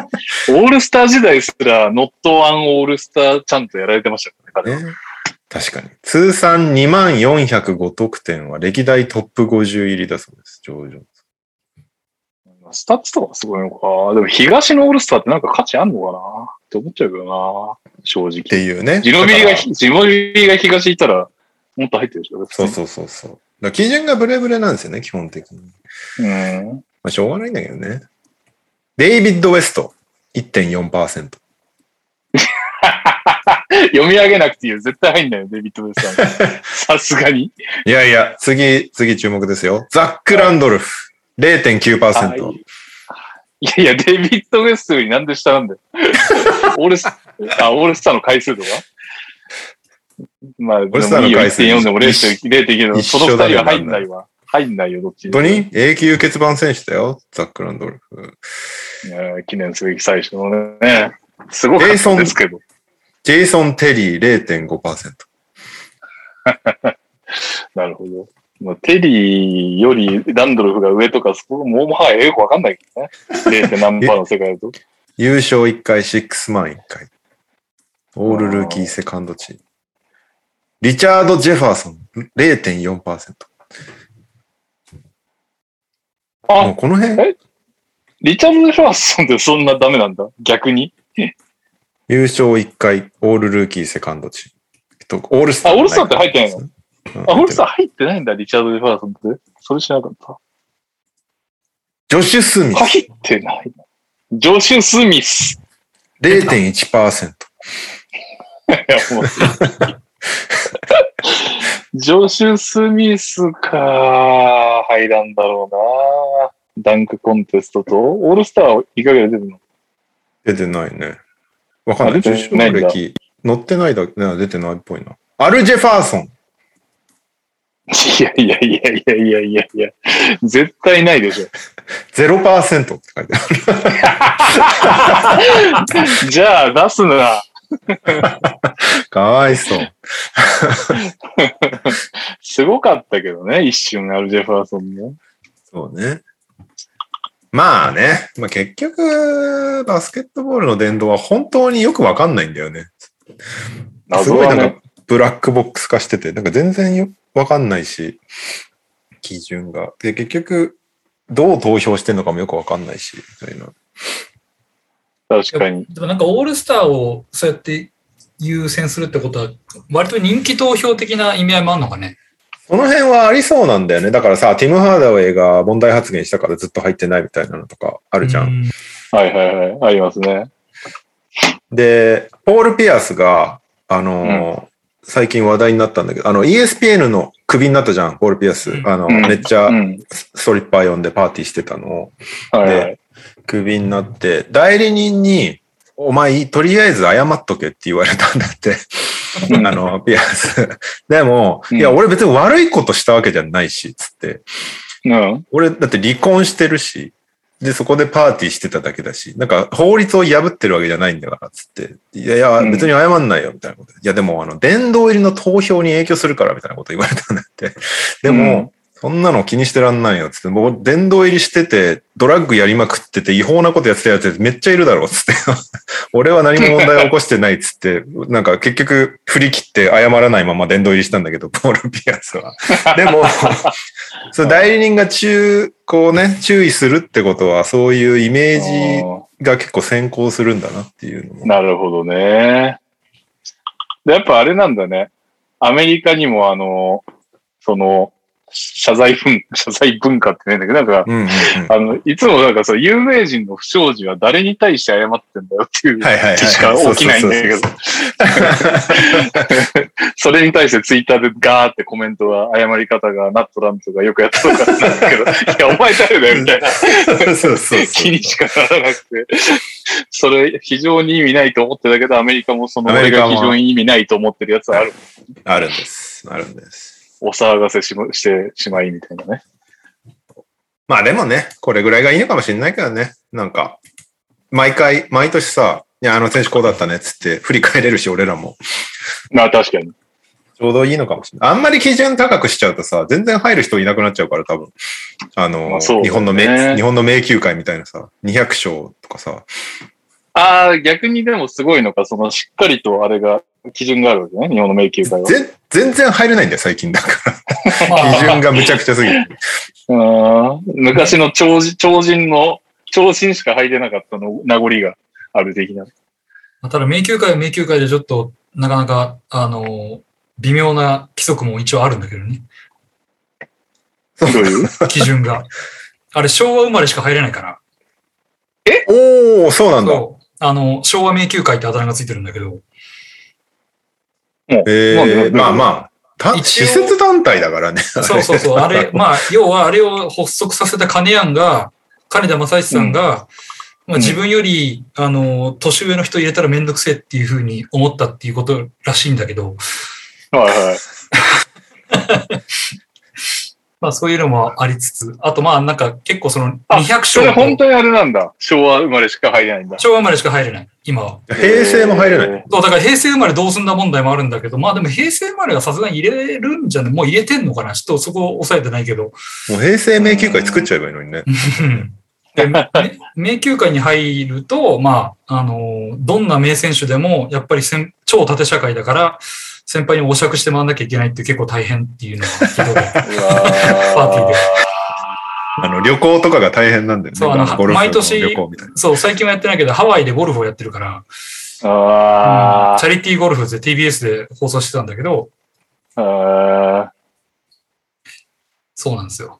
オールスター時代すら、 Not One All-Star ちゃんとやられてましたからね、ね。確かに。通算2万405得点は歴代トップ50入りだそうです、ジョー・ジョンソン。スタッツとかすごいのか。でも東のオールスターってなんか価値あんのかなって思っちゃうけどな。正直。っていうね。ジノビリが、ジノビリが東いたら、もっと入ってるでしょそうそうそうそう。だ基準がブレブレなんですよね、基本的に。う。うん。まあ、しょうがないんだけどね。デイビッド・ウェスト、1.4%。読み上げなくていいよ。絶対入んないよ、デビッド・ウェスさん。さすがに。いやいや、次、次注目ですよ。ザック・ランドルフ、0.9%。いやいや、デビッド・ウェストよりなんで下なんだよ。オールス、あ、オールスターの回数とか？まあ、でもルスターのいいよ、回数1.4でも0.9 0.9でも、一緒そのだね二人は入んないわ。入んないよ、どっち本当に？永久欠番選手だよ、ザック・ランドルフ。いや記念すべき最初のね。すごかったですけど。ジェイソン・テリー、0.5%。なるほど。まあ、テリーよりランドルフが上とか、そこもうもはやよくわかんないけどね。0. 何パーの世界だと。優勝1回、シックスマン1回。オールルーキーセカンドチーム。リチャード・ジェファーソン、0.4%。もうあ、この辺、え？リチャード・ジェファーソンってそんなダメなんだ？逆に？優勝1回、オールルーキーセカンドチオールスター。あオールスターって入ってないの？のあ、オールスター入ってないんだ、リチャード・ジェファーソンって？それ知らなかった。ジョシュ・スミス、入ってない。ジョシュ・スミス。0.1%。いやもうジョシュ・スミスか。入らんだろうな。ダンクコンテストと、オールスターいかがで出てるの？出てないね。わかんない。受賞歴載ってないだけ、ね、出てないっぽいな。アル・ジェファーソン。いやいやいやいやいやいやいや、絶対ないでしょ。0%って書いてある。じゃあ出すな。かわいそう。すごかったけどね、一瞬アルジェファーソンね。そうね。まあね。まあ結局、バスケットボールの伝道は本当によくわかんないんだよね。ねごいなんか、ブラックボックス化してて、なんか全然よわかんないし、基準が。で、結局、どう投票してんのかもよくわかんないし、みたいな。確かに。でもなんかオールスターをそうやって優先するってことは、割と人気投票的な意味合いもあるのかね？その辺はありそうなんだよね。だからさ、ティム・ハーダウェイが問題発言したからずっと入ってないみたいなのとかあるじゃん。うんはいはいはい。ありますね。で、ポール・ピアスが、あのー最近話題になったんだけど、あの ESPN のクビになったじゃん、ポール・ピアス。うんあの、うんめっちゃうん。ストリッパー呼んでパーティーしてたのを、はいはい。クビになって、代理人に、お前、とりあえず謝っとけって言われたんだって。うんあの、ピアス。でも、うんいや、俺別に悪いことしたわけじゃないし、つって。うん。俺、だって離婚してるし、で、そこでパーティーしてただけだし、なんか法律を破ってるわけじゃないんだから、つって。いやいや、うん別に謝んないよ、みたいなこと。いや、でも、あの、殿堂入りの投票に影響するから、みたいなこと言われたんだって。でも、そんなの気にしてらんないよ、つって。もう、殿堂入りしてて、ドラッグやりまくってて、違法なことやってたやつめっちゃいるだろう、つって。俺は何も問題を起こしてない、つって。なんか結局、振り切って謝らないまま殿堂入りしたんだけど、ポール・ピアスは。でも、その代理人が注、こうね、注意するってことは、そういうイメージが結構先行するんだなっていうのも。なるほどね。で、やっぱあれなんだね。アメリカにもあの、その、謝罪文、謝罪文化ってねんだけど、なんか、うんうんうん。あの、いつもなんかそう、有名人の不祥事は誰に対して謝ってんだよっていう気しか起きないんだけど それに対してツイッターでガーってコメントが、謝り方がナットランプがよくやったのかなんだけど、いや、お前誰だよみたいなそうそうそう。気にしかならなくて、それ非常に意味ないと思ってたけど、アメリカもその俺が非常に意味ないと思ってるやつはある。あるんです。あるんです。お騒がせしましてしまいみたいなね。まあでもね、これぐらいがいいのかもしれないけどね。なんか、毎回、毎年さ、いや、あの選手こうだったねっつって振り返れるし、俺らも。まあ確かに。ちょうどいいのかもしれない。あんまり基準高くしちゃうとさ、全然入る人いなくなっちゃうから、多分。あの、ね日本の名、日本の名球会みたいなさ、200勝とかさ、ああ、逆にでもすごいのか、そのしっかりとあれが、基準があるわけね、日本の迷宮会は。ぜ全然入れないんだよ、最近だから。基準がむちゃくちゃすぎる。うん昔の超人、超人の、超人しか入れなかったの名残がある的な。ただ、迷宮会は迷宮会でちょっと、なかなか、あの、微妙な規則も一応あるんだけどね。どういう基準が。あれ、昭和生まれしか入れないから。おー、そうなんだ。そう。あの、昭和迷宮会ってあだ名がついてるんだけど、えなんでなんー、でまあまあ、た施設団体だからね。そうそうそう。あれ、まあ、要はあれを発足させた金谷が、金田正一さんが、まあ、自分より、あの、年上の人入れたらめんどくせえっていうふうに思ったっていうことらしいんだけど、はいはい。まあそういうのもありつつ、あとまあなんか結構そのあ200それ勝本当にあれなんだ。昭和生まれしか入れないんだ。昭和生まれしか入れない、今は。平成も入れない。そう、だから平成生まれどうすんだ問題もあるんだけど、まあでも平成生まれはさすがに入れるんじゃないもう入れてんのかなちょっとそこ抑えてないけど。もう平成迷宮会作っちゃえばいいのにね。うんでめ 迷宮会に入ると、まあ、あの、どんな名選手でも、やっぱり先超縦社会だから、先輩にお酌して回んなきゃいけないって結構大変っていうのがひどい。うわパーティーであの、旅行とかが大変なんだよね。そうあの毎年。そう、最近はやってないけど、ハワイでゴルフをやってるから、あチャリティーゴルフで TBS で放送してたんだけど、そうなんですよ。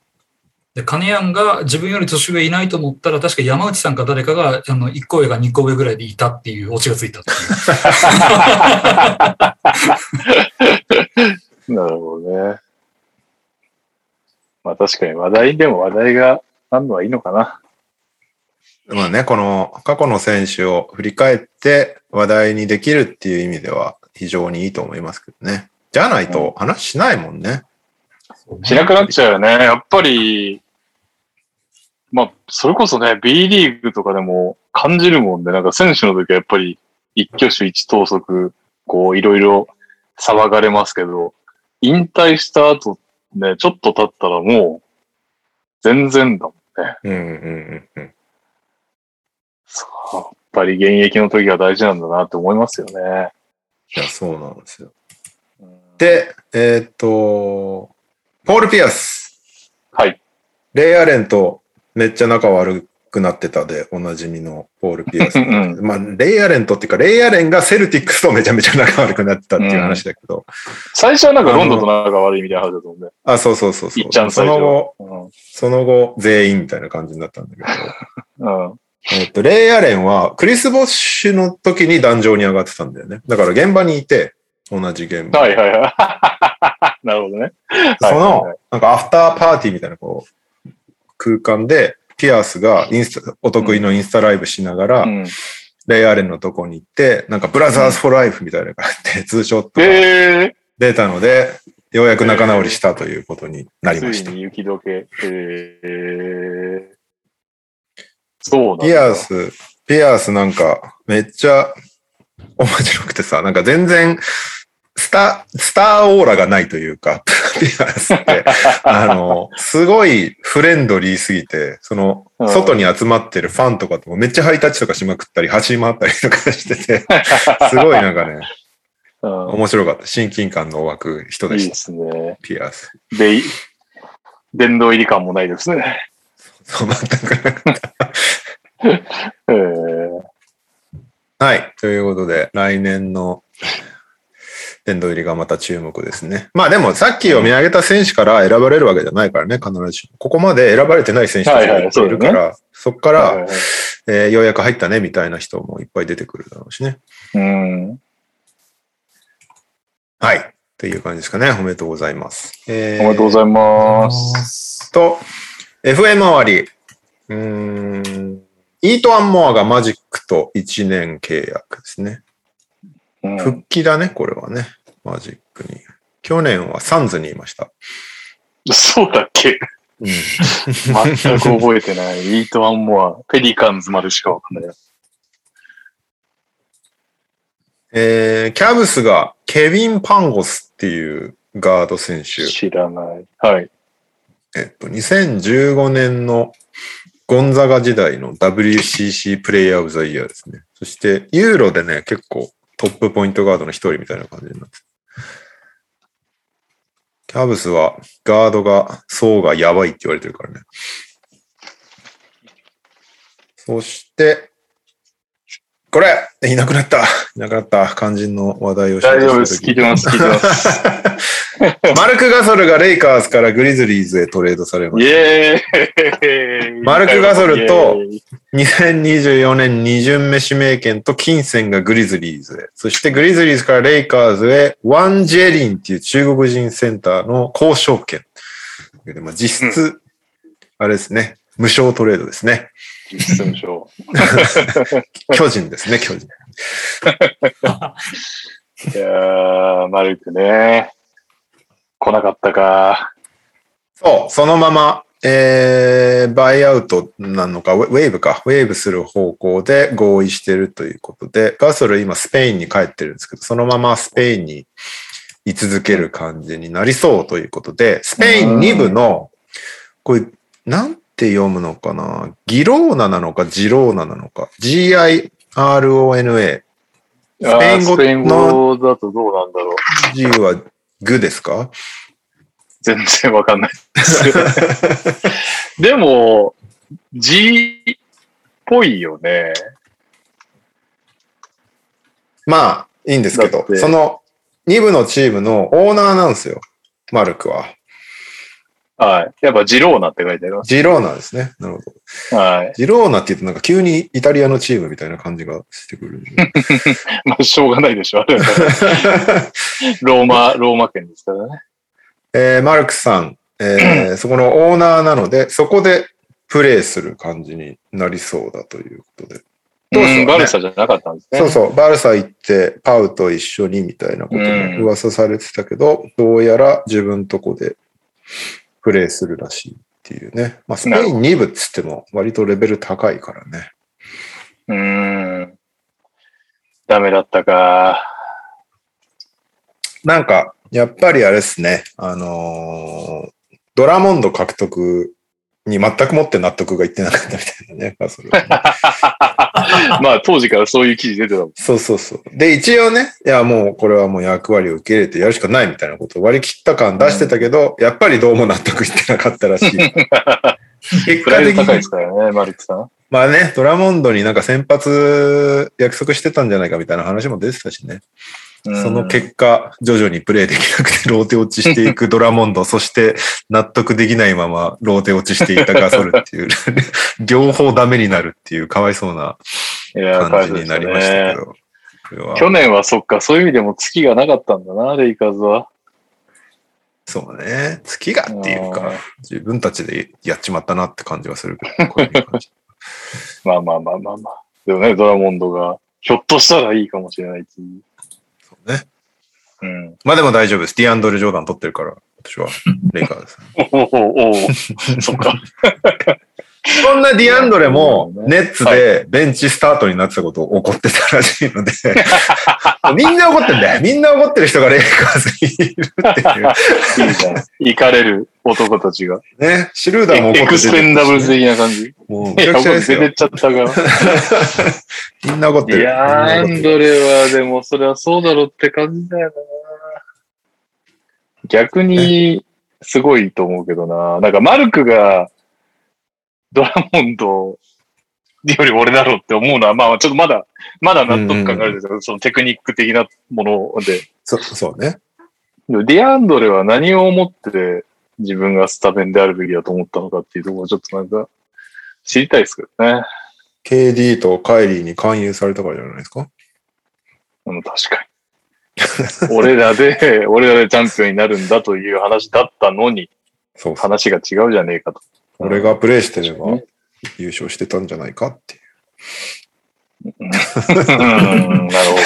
で、金谷が自分より年上いないと思ったら、確か山内さんか誰かが、あの、1個上が2個上ぐらいでいたっていうオチがついたい なるほどね。まあ確かに話題でも話題があるのはいいのかな。まあね、この過去の選手を振り返って話題にできるっていう意味では非常にいいと思いますけどね。じゃないと話しないもんね。しなくなっちゃうよね。やっぱり、まあ、それこそね、B リーグとかでも感じるもんで、なんか選手の時はやっぱり一挙手一投足、こういろいろ騒がれますけど、引退した後ね、ちょっと経ったらもう全然だもんね。うんうんうんうん。そうやっぱり現役の時が大事なんだなって思いますよね。いや、そうなんですよ。うんで、えーっと、ポール・ピアス。はい。レイアレンとめっちゃ仲悪くなってたで、おなじみのポール・ピアス。うんまあ、レイアレンとっていうか、レイアレンがセルティックスとめちゃめちゃ仲悪くなってたっていう話だけど。最初はなんかロンドンと仲悪いみたいな話だと思うんで。あ、そうそうそうそう。いっちゃんそ最初の後、うんその後、全員みたいな感じになったんだけど。うん。えっと、レイアレンはクリス・ボッシュの時に壇上に上がってたんだよね。だから現場にいて、同じ現場。はいはいはい。なるほどね。その、なんかアフターパーティーみたいなこう、空間で、ピアスがインスタ、お得意のインスタライブしながら、うん、レイアーレンのとこに行って、なんか Brothers for Life みたいなのがあって、ツーショットがえ出たので、ようやく仲直りしたということになりました。ついに雪解け。えー、そう。ピアス、ピアスなんかめっちゃ面白くてさ、なんか全然スター、スターオーラがないというか、ピアスって、あの、すごいフレンドリーすぎて、その、うん外に集まってるファンとかともめっちゃハイタッチとかしまくったり、走り回ったりとかしてて、すごいなんかね、うん、面白かった。親近感の湧く人でいいでした。すね。ピアス。で、い殿堂入り感もないですね。そう全くなかった。えー、はい。ということで、来年の殿堂入りがまた注目ですね。まあでも、さっき読み上げた選手から選ばれるわけじゃないからね、必ずしも。ここまで選ばれてない選手たちがいるから、はいそこから、はいはいはいえーようやく入ったね、みたいな人もいっぱい出てくるだろうしね。うん。はい。という感じですかね。おめでとうございます。えおめでとうございあます。と、FA 周り。うーん。イート・アンモアがマジックと1年契約ですね。うん復帰だね、これはね。マジックに。去年はサンズにいました。そうだっけ？うん。全く覚えてない。イートワンモア、ペリカンズまでしかわかんない。えー、キャブスがケビン・パンゴスっていうガード選手。知らない。はい。えっと、2015年のゴンザガ時代の WCC プレイヤーオブザイヤーですね。そして、ユーロでね、結構トップポイントガードの一人みたいな感じになってキャブスはガードが、層がやばいって言われてるからね。そして、これいなくなったいなくなった肝心の話題を大丈夫です。聞いてます、聞いてます。マルク・ガソルがレイカーズからグリズリーズへトレードされまイした。マルクガソルとイエーイ2024年2巡目指名権と金銭がグリズリーズへ。そしてグリズリーズからレイカーズへワン・ジェリンっていう中国人センターの交渉権。でまあ、実質、あれですね。無償トレードですね。実践書巨人ですね、巨人。いやー、マルクね。来なかったか。そう、そのまま、えー、バイアウトなのか、ウェウェーブか、ウェーブする方向で合意してるということで、ガソル今スペインに帰ってるんですけど、そのままスペインに居続ける感じになりそうということで、スペイン2部の、これ、なんて読むのかな？ギローナなのかジローナなのか ?G-I-R-O-N-A。スペイン語？スペイン語だとどうなんだろう。G はグですか？全然わかんないです。でも、G っぽいよね。まあ、いいんですけどその2部のチームのオーナーなんですよ。マルクは。はい。やっぱジローナって書いてあります。ジローナですね。なるほど。はい。ジローナって言うとなんか急にイタリアのチームみたいな感じがしてくる。まあ、しょうがないでしょ。あれは ローマ、ローマ圏ですからね。えーマルクさん、えー そこのオーナーなので、そこでプレイする感じになりそうだということで。どうしようねうんバルサじゃなかったんですね。そうそう、バルサ行って、パウと一緒にみたいなことも噂されてたけど、どうやら自分とこでプレイするらしいっていうね。まあ、スペイン2部っつっても割とレベル高いからね。うーん。ダメだったか。なんか、やっぱりあれですね、あのードラモンド獲得に全くもって納得がいってなかったみたいなね、それはね まあ、当時からそういう記事出てたもん。そうそうそう。で、一応ね、いや、もうこれはもう役割を受け入れてやるしかないみたいなことを割り切った感出してたけど、やっぱりどうも納得いってなかったらしい。結果的にド高いです、からね、マルクさん。まあね、ドラモンドになんか先発約束してたんじゃないかみたいな話も出てたしね。その結果、徐々にプレイできなくてローテ落ちしていくドラモンド、そして納得できないままローテ落ちしていたガソルっていう、両方ダメになるっていうかわいそうな感じになりましたけど。それは。去年はそっか、そういう意味でも月がなかったんだな、レイカーズは。そうね。月がっていうあかー、自分たちでやっちまったなって感じはするけど、こういう感じ まあまあまあまあまあ。でもね、ドラモンドが、ひょっとしたらいいかもしれないっていう。ね。うん。まあでも大丈夫です。ディアンドレ・ジョーダン取ってるから、私は、レイカーです。おおおおそっか。なディアンドレも、ネッツでベンチスタートになってたことを怒ってたらしいので、みんな怒ってんだよ。みんな怒ってる人がレイカーズにいるっていう。いいじゃん。行かれる男たちが。ね。シルーダーも怒ってエクスペンダブルズ的な感じ。もう、めちゃくちゃ出てっ。ちゃったから。みんな怒ってる。いやー、アンドレはでもそれはそうだろうって感じだよな。逆に、すごいと思うけどな。なんかマルクが、ドラモンドより俺だろうって思うのは、まあちょっとまだ、まだ納得感があるんですけど、そのテクニック的なもので。そそうね。ディアンドレは何を思って自分がスタメンであるべきだと思ったのかっていうところをちょっとなんか知りたいですけどね。KD とカイリーに勧誘されたからじゃないですか？うん、確かに。俺らで、俺らでチャンピオンになるんだという話だったのに、そう。話が違うじゃねえかと。俺がプレイしてればね優勝してたんじゃないかっていう。うん、なるほ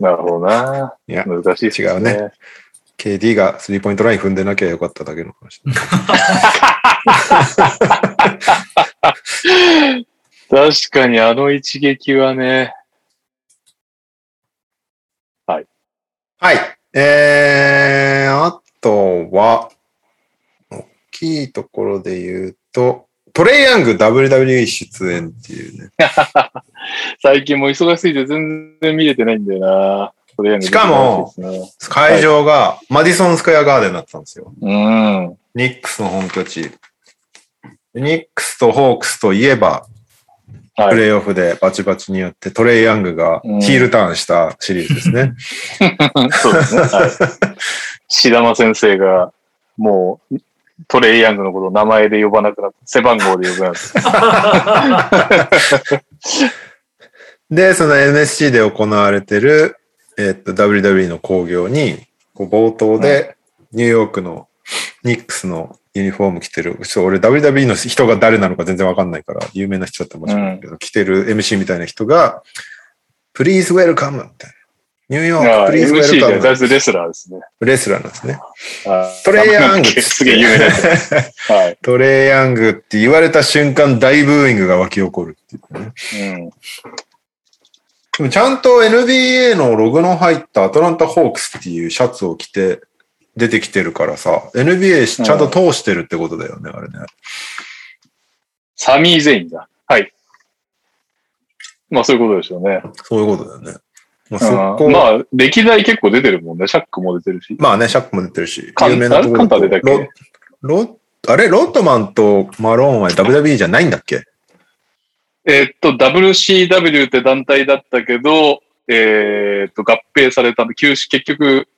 ど。なるほどな。いや難しいね。違うね。KD がスリーポイントライン踏んでなきゃよかっただけの話。確かにあの一撃はね、はい。えー、あとは、大きいところで言うと、トレイヤング WWE 出演っていうね。最近もう忙しすぎて全然見れてないんだよな。トレーニングしかも会場がマディソンスクエアガーデンだったんですよ。うん。ニックスの本拠地。ニックスとホークスといえば、はい。プレイオフでバチバチにやって、トレイヤングがヒールターンしたシリーズですね。そうですね。はい。シダマ先生が、もう、トレイヤングのことを名前で呼ばなくなって、背番号で呼ぶなって。で、その NSC で行われてる、えっと、WWE の興行に、こう冒頭で、ニューヨークのニックスのユニフォーム着てる、ちょ俺 WWE の人が誰なのか全然わかんないから、有名な人だったらもしれないけど、着てる MC みたいな人が、Please welcome! みたいな。ニューヨーク、Please MC じゃない、welcome! 大レスラーですね。レスラーなんですね。はいトレイヤングすげえ有名な。トレイヤングって言われた瞬間、大ブーイングが湧き起こるっていうね。うん。でもちゃんと NBA のログの入ったアトランタホークスっていうシャツを着て出てきてるからさ、NBA ちゃんと通してるってことだよね、あれね。サミー・ゼインだ。はい。まあそういうことでしょうね。そういうことだよね。まあ、歴代結構出てるもんね。シャックも出てるし。まあね、シャックも出てるし、有名なところカンター出たっけ？ロロあれ？ロットマンとマローンは WWE じゃないんだっけ？えーっと、WCW って団体だったけど、えーっと、合併されたの、休止、結局、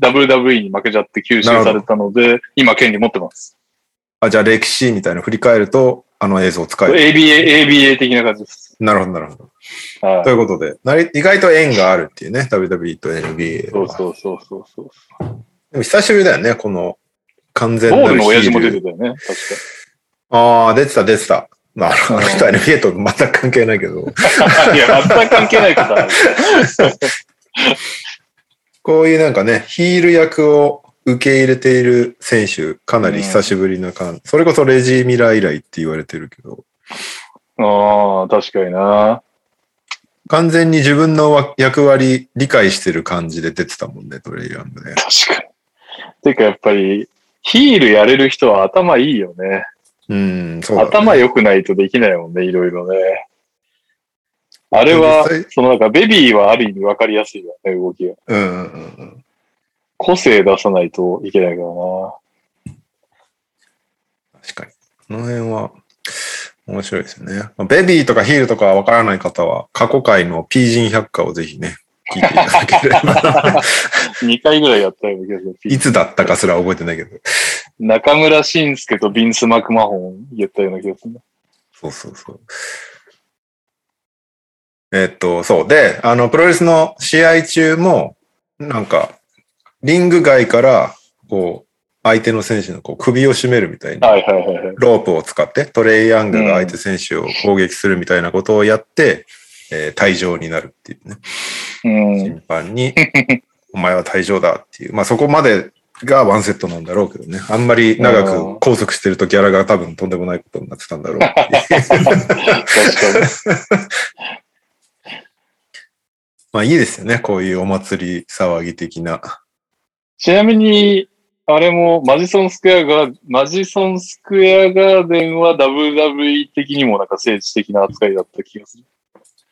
WWE に負けちゃって吸収されたので、今権利持ってます。あ、じゃあ歴史みたいなの振り返ると、あの映像を使える。ABA、ABA 的な感じです。なるほど、なるほど。はいということで、なり意外と縁があるっていうね、WWE と NBA は。そうそうそうそうそう。でも久しぶりだよね、この完全ボールの親父も出てたよね、確ああ、出てた、出てた。まあ、あの人は NBA と全く関係ないけど、か。いや、全く関係ないことはない。こういうなんかね、ヒール役を受け入れている選手、かなり久しぶりな感じ。それこそレジー・ミラー以来って言われてるけど、ああ、確かにな。完全に自分の役割理解してる感じで出てたもんね、トレイヤングね。確かに。てか、やっぱり、ヒールやれる人は頭いいよね。うん、そうだ、ね。頭良くないとできないもんね、いろいろね。あれはそのなんか、ベビーはある意味分かりやすいよね、動きが。うんうんうんうん。個性出さないといけないからな。確かに。この辺は面白いですね。まあベビーとかヒールとかわからない方は、過去回の P 人百科をぜひね、聞いていただければ。2回ぐらいやったような気がする。いつだったかすら覚えてないけど。中村慎介とビンス・マクマホン言ったような気がするな。そうそうそう。えっと、そう。で、あの、プロレスの試合中も、なんか、リング外から、こう、相手の選手のこう首を絞めるみたいに、はいはいはいはい。ロープを使って、トレイヤングが相手選手を攻撃するみたいなことをやって、えー退場になるっていうね。うん。審判に、お前は退場だっていう。まあそこまでがワンセットなんだろうけどね。あんまり長く拘束してるとギャラが多分とんでもないことになってたんだろう。まあいいですよね。こういうお祭り騒ぎ的な。ちなみに、あれも、マジソンスクエアが、マジソンスクエアガーデンは WWE 的にもなんか政治的な扱いだった気がする。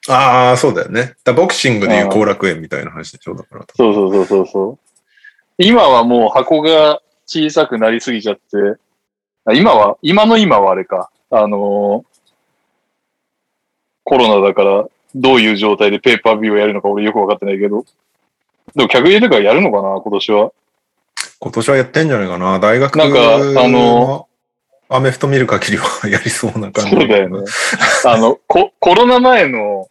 ああ、そうだよね。だボクシングでいう後楽園みたいな話でしょ。だから。そうそうそうそうそう。今はもう箱が小さくなりすぎちゃって、あ今は、今の今はあれか。あのーコロナだから、どういう状態でペーパービューをやるのか俺よくわかってないけど。でも客入れとかやるのかな今年は。今年はやってんじゃないかな。大学なんかあのアメフト見る限りはやりそうな感じ。そうだよね。あの、ココロナ前の、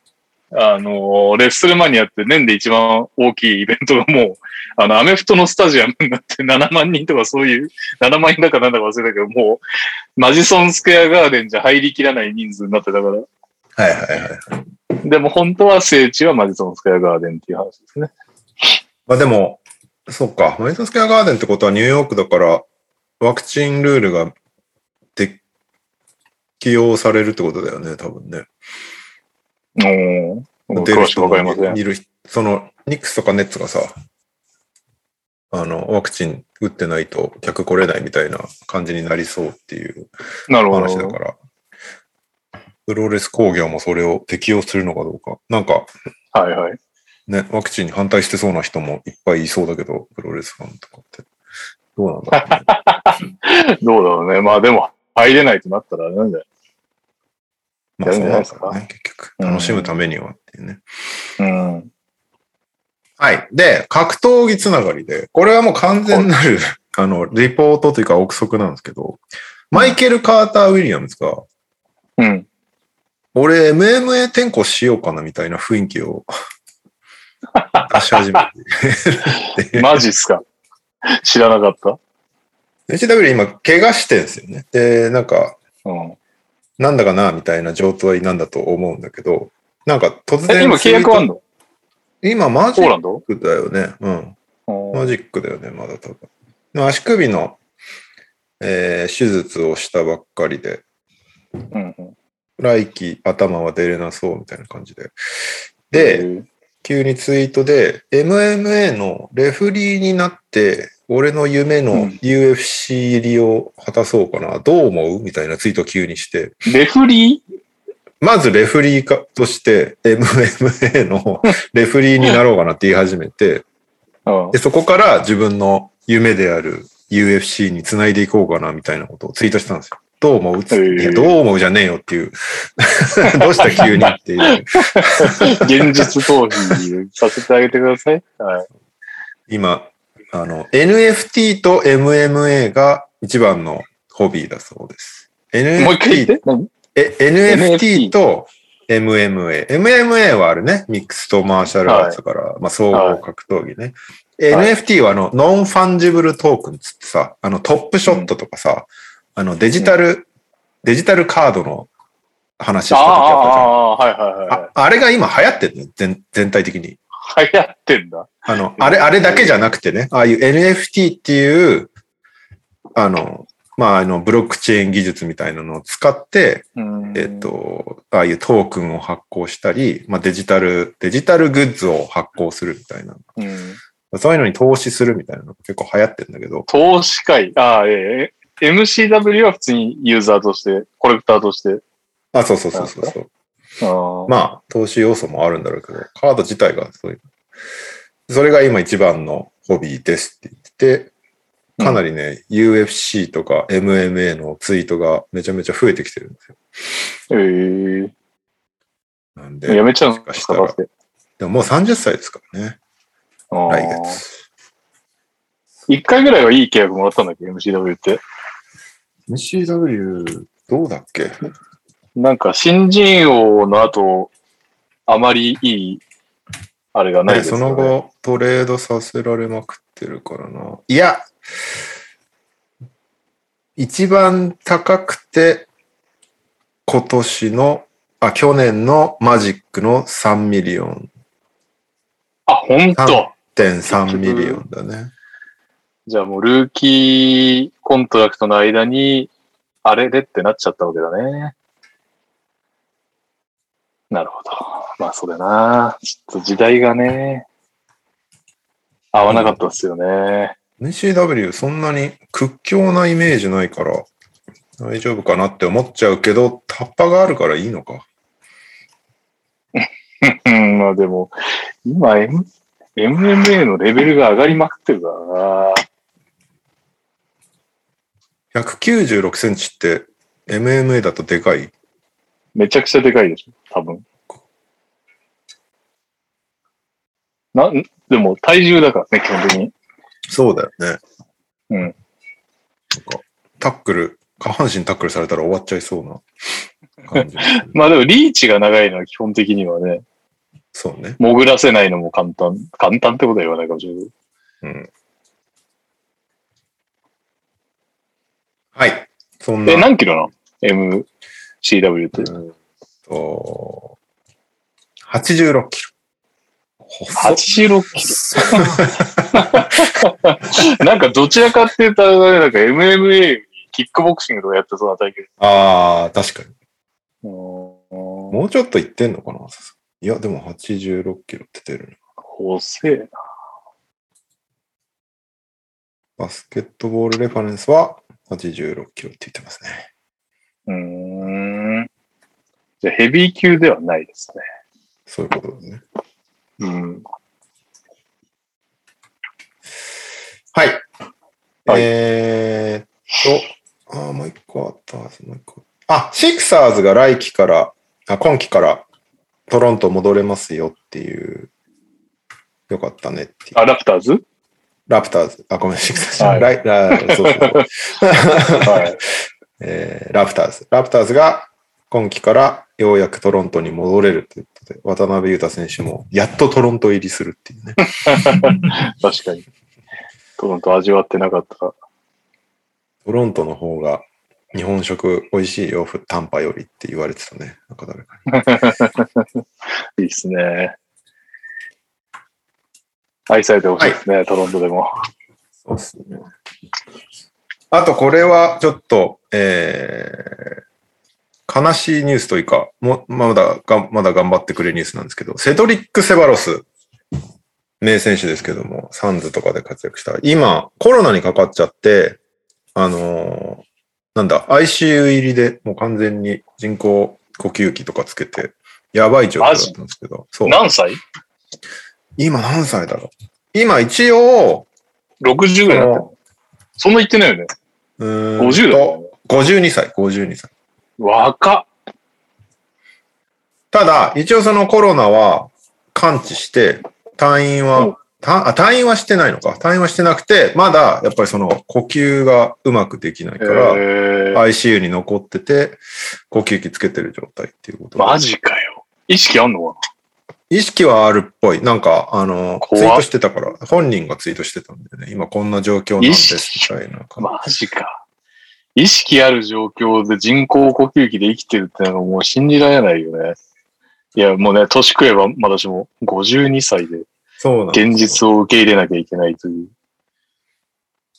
あの、レッスルマニアって年で一番大きいイベントがもう、あの、アメフトのスタジアムになって7万人とかそういう、7万人だかなんだか忘れたけど、もう、マジソンスクエアガーデンじゃ入りきらない人数になってたから。はいはいはい。でも本当は聖地はマジソンスクエアガーデンっていう話ですね。まあでも、そっか。マイソンスクエアガーデンってことはニューヨークだから、ワクチンルールが適用されるってことだよね、多分ね。おー。出る詳しくわかりません。いる人その、ニックスとかネッツがさ、あの、ワクチン打ってないと客来れないみたいな感じになりそうっていうなるほど話だか。ら、プロレス工業もそれを適用するのかどうか。なんか、はいはい。ね、ワクチンに反対してそうな人もいっぱいいそうだけど、プロレスファンとかって。どうなんだろうね どうだろうね。まあでも、入れないとなったらあれなんじゃないまあそうなんですかね、結局。楽しむためにはっていうね。うん。はい。で、格闘技つながりで、これはもう完全なる、あの、リポートというか憶測なんですけど、マイケル・カーター・ウィリアムズが、うん。俺 MMA 転向しようかなみたいな雰囲気を出し始めて。マジっすか？知らなかった？HW 今、怪我してんすよね。で、なんか、うん。なんだかなみたいな状態なんだと思うんだけど、なんか突然。え、今契約あんの？今マジックだよね。うん。マジックだよね、まだ多分。足首の、えー手術をしたばっかりで、うんうん。来季頭は出れなそうみたいな感じで。で、急にツイートで、MMA のレフリーになって、俺の夢のうん。UFC 入りを果たそうかな、どう思う？みたいなツイートを急にして、レフリまずレフリーかとして MMA のレフリーになろうかなって言い始めて、ーうんで、そこから自分の夢である UFC につないでいこうかなみたいなことをツイートしたんですよ。どう思う？っつって、へーいや、どう思うじゃねえよっていう。どうした急にっていう。現実逃避させてあげてください。はい。今、あの、NFT と MMA が一番のホビーだそうです。もう一回言っ NFT え、NFT と MMA。MMA はあるね。 Mixed Martial Arts だから、まあ、総合格闘技ね。はい NFT はあの、 Non-Fungible Token つってさ、あの、トップショットとかさ、あの、デジタル、デジタルカードの話したあ時あったじゃん。あ、はいはいはい。ああれが今流行ってるの？よ全全体的に。流行ってんだ。あの、あれ、あれだけじゃなくてね、ああいう NFT っていう、あの、まあ、あの、ブロックチェーン技術みたいなのを使って、うんえっ、と、ああいうトークンを発行したり、まあ、デジタル、デジタルグッズを発行するみたいな。うんそういうのに投資するみたいなのが結構流行ってるんだけど、投資会。ああ、ええ MCW は普通にユーザーとして、コレクターとして。あ、そうそうそうそうそう。ああまあ、投資要素もあるんだろうけど、カード自体がそういう。それが今一番のホビーですって言ってて、かなりね、UFC とか MMA のツイートがめちゃめちゃ増えてきてるんですよ。えなんで、えやめちゃうんもしかしたら。ででももう30歳ですからね、来月。一回ぐらいはいい契約もらったんだっけ ?MCW って。MCW、どうだっけ？なんか、新人王の後、あまりいい、あれがないですね。の後、トレードさせられまくってるからな。いや、一番高くて、今年の、あ、去年のマジックの3ミリオン。あ、ほんと？1.3ミリオンだね。じゃあもうルーキーコントラクトの間に、あれでってなっちゃったわけだね。なるほど。まあそうだな。ちょっと時代がね、合わなかったですよね。NCW そんなに屈強なイメージないから大丈夫かなって思っちゃうけど、タッパがあるからいいのか。うん、まあでも、今、M、MMA のレベルが上がりまくってるからな。196センチって MMA だとでかい？めちゃくちゃでかいでしょ、多分。なん、でも体重だからね、基本的に。そうだよね。うんなんか、タックル、下半身タックルされたら終わっちゃいそうな感じ。まあでもリーチが長いのは基本的にはね、そうね。潜らせないのも簡単。簡単ってことは言わないかもしれない。うん。はい。そんな。え、何キロなの ?MCW って。うんと、86キロ。細っ86キロ。なんかどちらかっていうと、あれなんか MMA、キックボクシングとかやってそうな体型。ああ、確かに。うんもうちょっといってんのかな？いや、でも86キロって出るね。細えな。バスケットボールレファレンスは86キロって言ってますね。うーん。じゃあヘビー級ではないですね。そういうことだね。うん。はい。はいえーっと、あーもう一個あったはず、もう一個。あ、シクサーズが来季から、あ今季からトロント戻れますよっていう、よかったねっていう。あ、ラプターズ？ラプターズ、あ、ごめん、い。ライラそうそうはい。えーラプターズ。ラプターズが今季からようやくトロントに戻れるということで、渡辺裕太選手もやっとトロント入りするっていうね。確かに。トロント味わってなかった。トロントの方が日本食美味しいよ、タンパよりって言われてたね。なんか誰かに。いいっすね。愛されてほしいですね、トロントでも。そうですね。あと、これはちょっと、えー、悲しいニュースというか、もまだが、まだ頑張ってくれるニュースなんですけど、セドリック・セバロス、名選手ですけども、サンズとかで活躍した。今、コロナにかかっちゃって、あのーなんだ、ICU 入りでもう完全に人工呼吸器とかつけて、やばい状況だったんですけど、そう。何歳？今何歳だろう？今一応、?60 ぐらいになってるそんな言ってないよね。うーん50だよね。52歳、52歳。若っ。ただ、一応そのコロナは完治して、退院うんは、たあ退院はしてないのか。退院はしてなくて、まだやっぱりその呼吸がうまくできないから、えー、ICU に残ってて、呼吸器つけてる状態っていうことでマジかよ。意識あんのか意識はあるっぽい。なんか、あの、ツイートしてたから、本人がツイートしてたんでね、今こんな状況なんですみたいなな感じ。マジか。意識ある状況で人工呼吸器で生きてるってのがもう信じられないよね。いや、もうね、年食えば私も52歳でそうなんですよ現実を受け入れなきゃいけないとい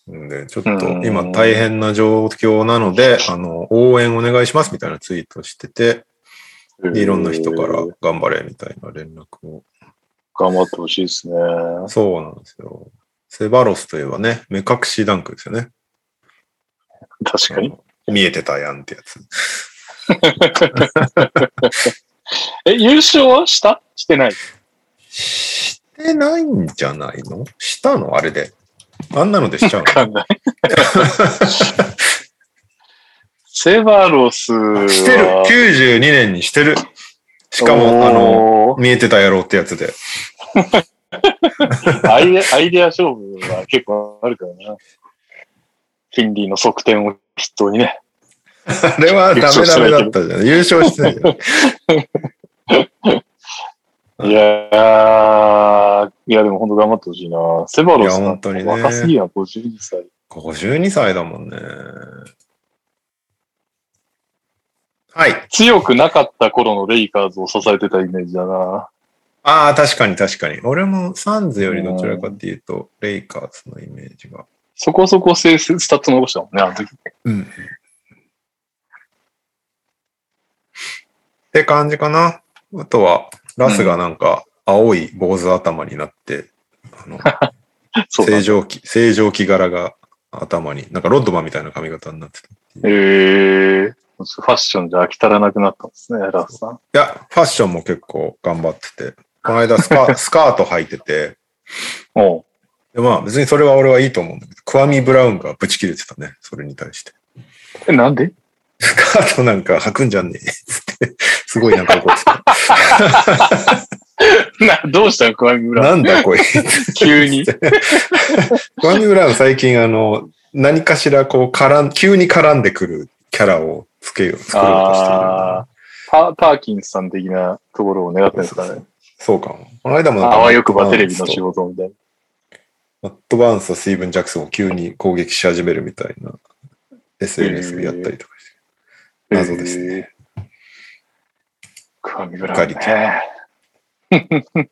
う。んで、ちょっと今大変な状況なので、あの、応援お願いしますみたいなツイートしてて、でいろんな人からえー頑張れみたいな連絡を。頑張ってほしいですね。そうなんですよ。セバロスといえばね、目隠しダンクですよね。確かに。見えてたやんってやつ。え、優勝はした？してない？してないんじゃないの？したの？あれで。あんなのでしちゃうわかんない。セバロスしてる !92 年にしてるしかも、あの、の、見えてたやろうってやつで。アイデア、アイデア勝負は結構あるからな。フィンリーの側転を筆頭にね。あれはダメダメだったじゃん。優勝してないじゃん。いやー、いやでも本当頑張ってほしいな。セバロスなんて本当にね若すぎやん、52歳。52歳だもんね。はい。強くなかった頃のレイカーズを支えてたイメージだな。ああ、確かに確かに。俺もサンズよりどちらかっていうと、レイカーズのイメージが。そこそこ成績スタッツ残したもんね、あの時。うん。って感じかな。あとは、ラスがなんか、青い坊主頭になって、あの、そうだ正。常期、正常期柄が頭に、なんかロッドマンみたいな髪型になってた。いえー、ファッションじゃ飽き足らなくなったんですね、ラスさん。や、ファッションも結構頑張ってて、この間スカ スカート履いてて、おうでまあ別にそれは俺はいいと思うんだけど、クワミ・ブラウンがブチ切れてたね、それに対して。え、なんで？スカートなんか履くんじゃんねえ、つって、すごいなんか怒ってた。な、どうしたの？クワミブラウン。なんだこい。急に。クワミ・ブラウン最近あの、何かしらこう絡ん、急に絡んでくるキャラをつけよう、作ろうとしてるパパーキンスさん的なところを狙ってるんですかね。そうかも。この間もあわよくばテレビの仕事みたいマット・バーンスとスティーブン・ジャクソンを急に攻撃し始めるみたいな SNS でやったりとかして。な。謎ですね。えー。クワミブラウン、ね。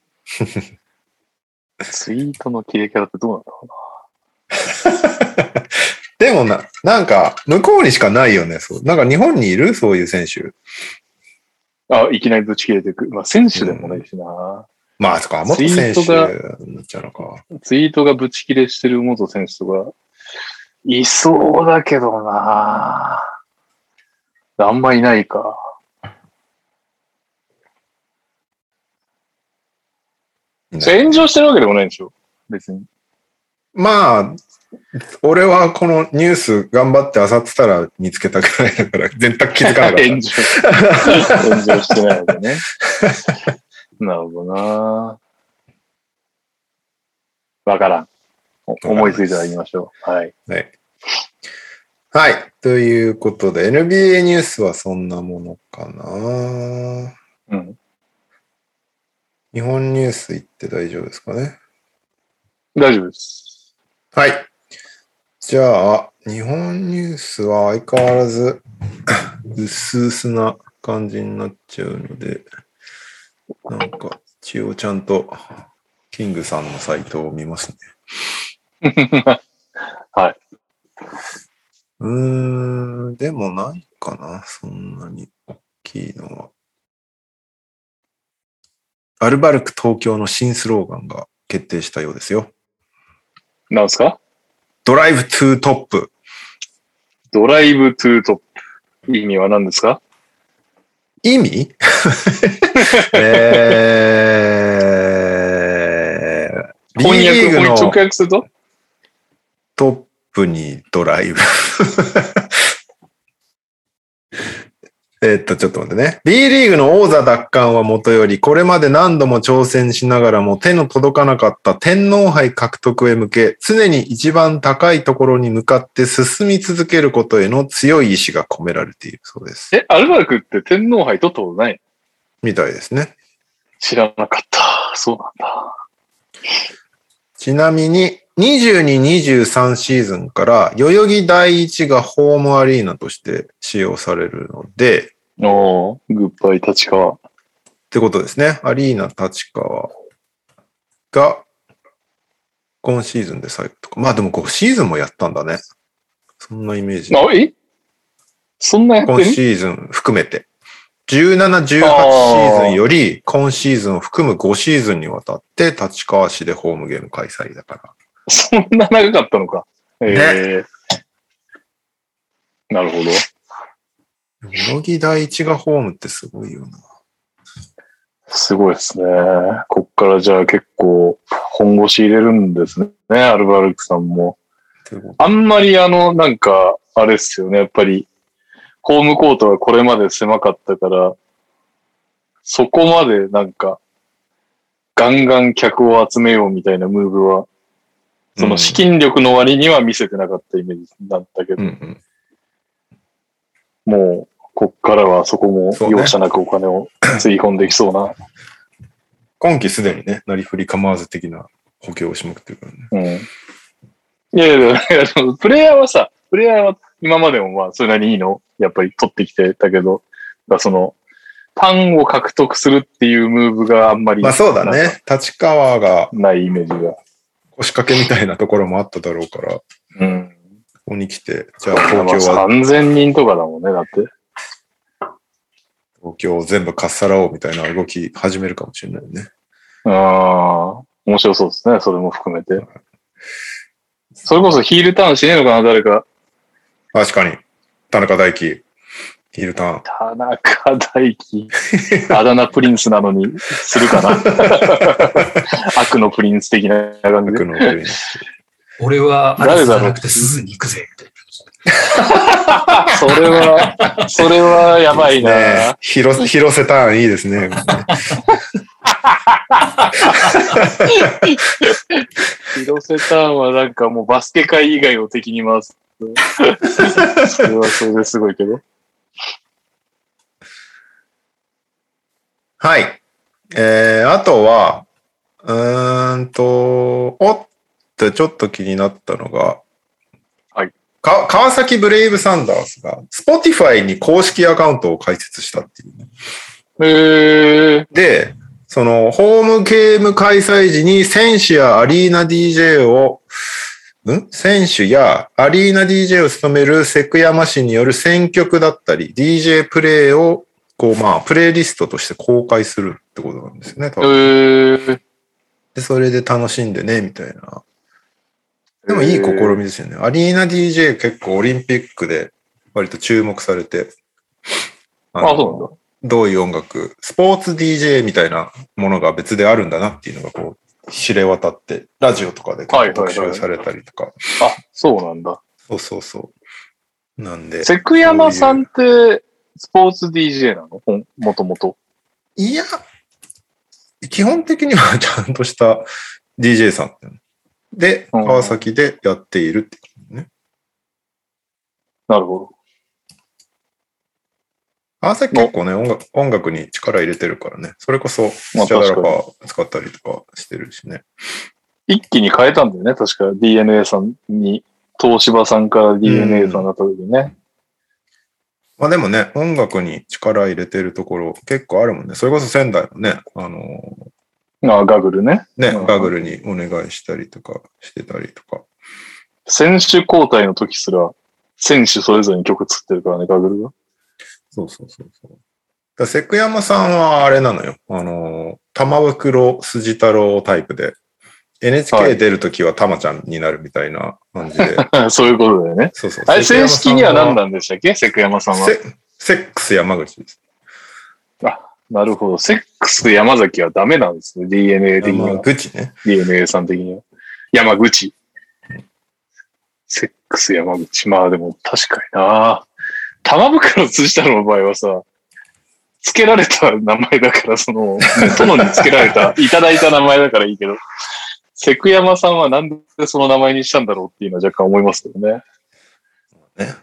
ツイートの切れキャラってどうなんだろでもな、なんか、向こうにしかないよね。そう。なんか日本にいる？そういう選手。あ、いきなりぶち切れていく。まあ、選手でもないしな。まあ、そっか、元選手ツイートがになっちゃうのか。ツイートがぶち切れしてる元選手とか、いそうだけどな。あんまいないか。炎上してるわけでもないんでしょ？別に。まあ、俺はこのニュース頑張って漁ってたら見つけたくらいだから、全然気づかなかった。炎上。炎上してないわけね。なるほどな。わからん。お思いついたら言いましょう。はい。はい。はい。ということで、NBA ニュースはそんなものかな。うん。日本ニュース行って大丈夫ですかね？大丈夫です。はい。じゃあ、日本ニュースは相変わらず、薄々な感じになっちゃうので、なんか、一応ちゃんと、キングさんのサイトを見ますね。はい。うーん、でもないかな、そんなに大きいのは。アルバルク東京の新スローガンが決定したようですよ。なんすか？Drive to Top。Drive to Top。意味は何ですか？意味？えー、翻訳、直訳するとトップにドライブ。えっと、ちょっと待ってね。B リーグの王座奪還はもとより、これまで何度も挑戦しながらも手の届かなかった天皇杯獲得へ向け、常に一番高いところに向かって進み続けることへの強い意志が込められているそうです。え、アルバルクって天皇杯取ったことないみたいですね。知らなかった。そうなんだ。ちなみに、22、23シーズンから、代々木第一がホームアリーナとして使用されるので、おー、グッバイ立川。ってことですね。アリーナ立川が、今シーズンで最後とか。まあでも5シーズンもやったんだね。そんなイメージ。あ、え？そんなやって今るシーズン含めて。17、18シーズンより、今シーズンを含む5シーズンにわたって、立川市でホームゲーム開催だから。そんな長かったのか。ええなるほど。代々木第一がホームってすごいよな。すごいですね。こっからじゃあ結構本腰入れるんですね。アルバルクさんも。あんまりあの、なんか、あれっすよね。やっぱり、ホームコートがこれまで狭かったから、そこまでなんか、ガンガン客を集めようみたいなムーブは、その資金力の割には見せてなかったイメージだったけど、うんうん。もう、こっからはそこも容赦なくお金をつぎ込んできそうな。今季すでにね、なりふり構わず的な補強をしまくってるからね。うん。いやいやプレイヤーはさ、プレイヤーは今までもまあ、それなりにいいの、やっぱり取ってきてたけど、その、タンを獲得するっていうムーブがあんまりまあそうだね。立川がないイメージが。腰掛けみたいなところもあっただろうから、こうん。こに来て、じゃあ東京は、3000人とかだもんね、だって。東京を全部かっさらおうみたいな動き始めるかもしれないね。ああ、面白そうですね、それも含めて。それこそヒールターンしねえのかな、誰か。確かに。田中大輝、ヒールターン。田中大輝。あだ名プリンスなのに、するかな。悪のプリンス的な感じで悪。の上に俺はアリ誰だろうスじゃなくて鈴に行くぜ、みたいな。それは、それはやばいな。ね広広瀬ターンいいですね。広瀬ターンはなんかもうバスケ界以外を敵に回す。それはそれですごいけど。はい。えー、あとは、うーんと、おってちょっと気になったのが、はい。か川崎ブレイブサンダースが、Spotify に公式アカウントを開設したっていうね。へえ。で、その、ホームゲーム開催時に選手やアリーナ DJ を、ん？選手やアリーナ DJ を務めるセクヤマ氏による選曲だったり、DJ プレイを、こう、まあ、プレイリストとして公開するってことなんですよね、多分。で、それで楽しんでね、みたいな。でもいい試みですよね。アリーナ DJ 結構オリンピックで割と注目されて。ああ、そうなんだ。どういう音楽、スポーツ DJ みたいなものが別であるんだなっていうのがこう、知れ渡って、ラジオとかで特集されたりとか。あ、そうなんだ。そうそうそう。なんで。セクヤマさんって、スポーツ DJ なの？もともと。いや、基本的には ちゃんとした DJ さん。で、うん川崎でやっているっていうね。なるほど。川崎結構ね、音楽音楽に力入れてるからね。それこそ、スチまあャダラパー使ったりとかしてるしね。一気に変えたんだよね。確か DNA さんに、東芝さんから DNA さんだった時にね。まあでもね、音楽に力入れてるところ結構あるもんね。それこそ仙台のね、あのああ、ガグルね。ね、うんガグルにお願いしたりとかしてたりとか。選手交代の時すら、選手それぞれに曲作ってるからね、ガグルが。そうそうそうそう。だからセクヤマさんはあれなのよ。あの、玉袋筋太郎タイプで、は NHK い出るときは玉ちゃんになるみたいな感じで。そういうことだよね。そうそう。あれ、正式には何だなんでしたっけ？セクヤマさんは。セセックス山口です。なるほど。セックス山崎はダメなんですね。DNA 的に山は。口ね。DNA さん的には。山口。セックス山口。まあでも確かにな。玉袋辻太郎の場合はさ、付けられた名前だから、その、殿に付けられた、いただいた名前だからいいけど、セクヤマさんはなんでその名前にしたんだろうっていうのは若干思いますけどね。ね。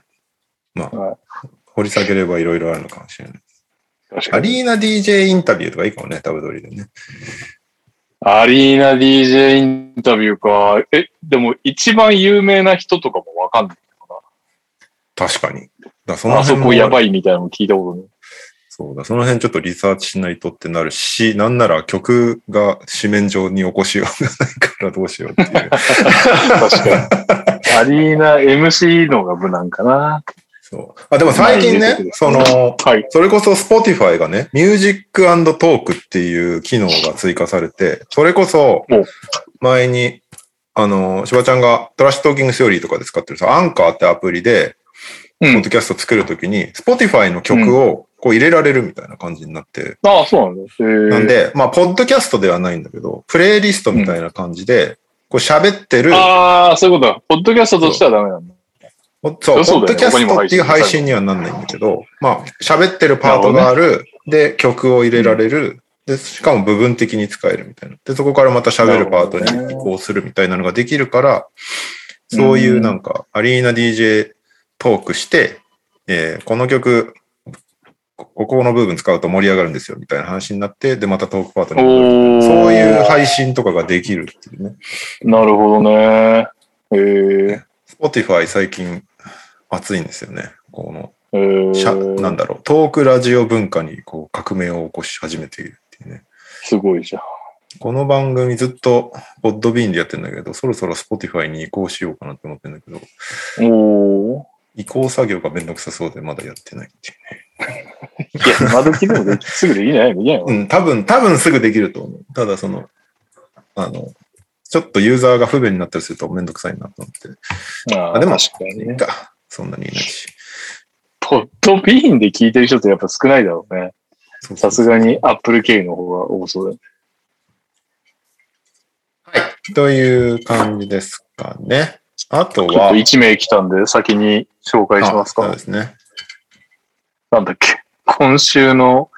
まあ、はい掘り下げればいろいろあるのかもしれない。アリーナ DJ インタビューとかいいかもね、タブドリでね。アリーナ DJ インタビューか。え、でも一番有名な人とかもわかんないのか確かに。だそな。あそこやばいみたいなの聞いたことない。そうだ、その辺ちょっとリサーチしないとってなるし、なんなら曲が紙面上に起こしようがないからどうしようっていう。確かに。アリーナ MC のが無難かな。そう。あ、でも最近ねその、はい。それこそ Spotify がね、ミュージックトークっていう機能が追加されて、それこそお、前に、あの、しばちゃんが Trash Talking Theory とかで使ってるさ、アンカーってアプリで、うんポッドキャスト作るときに、Spotify の曲をこう入れられるみたいな感じになって、ああ、そうなんだ。へーなん、で、まあ、ポッドキャストではないんだけど、プレイリストみたいな感じで、こう喋ってる、ああ、そういうこと。だ。ポッドキャストとしてはダメなんだ。そう、ポそうだよ。ねッドキャストっていう配信にはなんないんだけど、まあ、喋ってるパートがある、で、曲を入れられる、で、しかも部分的に使えるみたいな。で、そこからまた喋るパートに移行するみたいなのができるから、そういうなんか、アリーナ DJ トークして、えーこの曲、ここの部分使うと盛り上がるんですよみたいな話になって、で、またトークパートにそういう配信とかができるっていうね。なるほどね。へえ Spotify 最近熱いんですよね。この、ー。しゃえー、なんだろう、トークラジオ文化にこう革命を起こし始めているっていうね。すごいじゃん。この番組ずっとポッドビーンでやってるんだけど、そろそろ Spotify に移行しようかなって思ってるんだけど。移行作業がめんどくさそうでまだやってないっていうね。いや、今時でもできすぐできないできないのうん、多分、多分すぐできると思う。ただその、あの、ちょっとユーザーが不便になったりするとめんどくさいなと思って。ああでも確かにね。いいか。そんなにいないし。ポッドビーンで聞いてる人ってやっぱ少ないだろうね。そうそうさすがにアップル系の方が多そうだよね。という感じですかね。あとは、ちょっと1名来たんで先に紹介しますかあそうで。すね。なんだっけ？今週の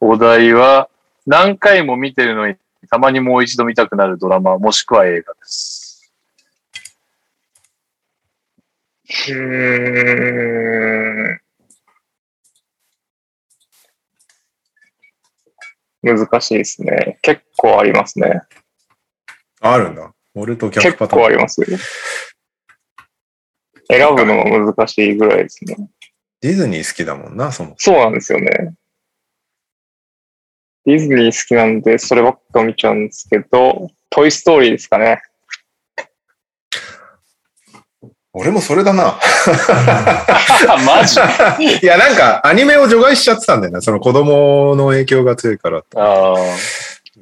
お題は、何回も見てるのにたまにもう一度見たくなるドラマ、もしくは映画です。うーん。難しいですね。結構ありますね。あるんだ。俺と逆結パターン。構あります。選ぶのも難しいぐらいですね。ディズニー好きだもんな、その。そうなんですよね。ディズニー好きなんで、そればっか見ちゃうんですけど、トイストーリーですかね。俺もそれだな。マジ？あ いや、なんか、アニメを除外しちゃってたんだよね。その子供の影響が強いから。あ。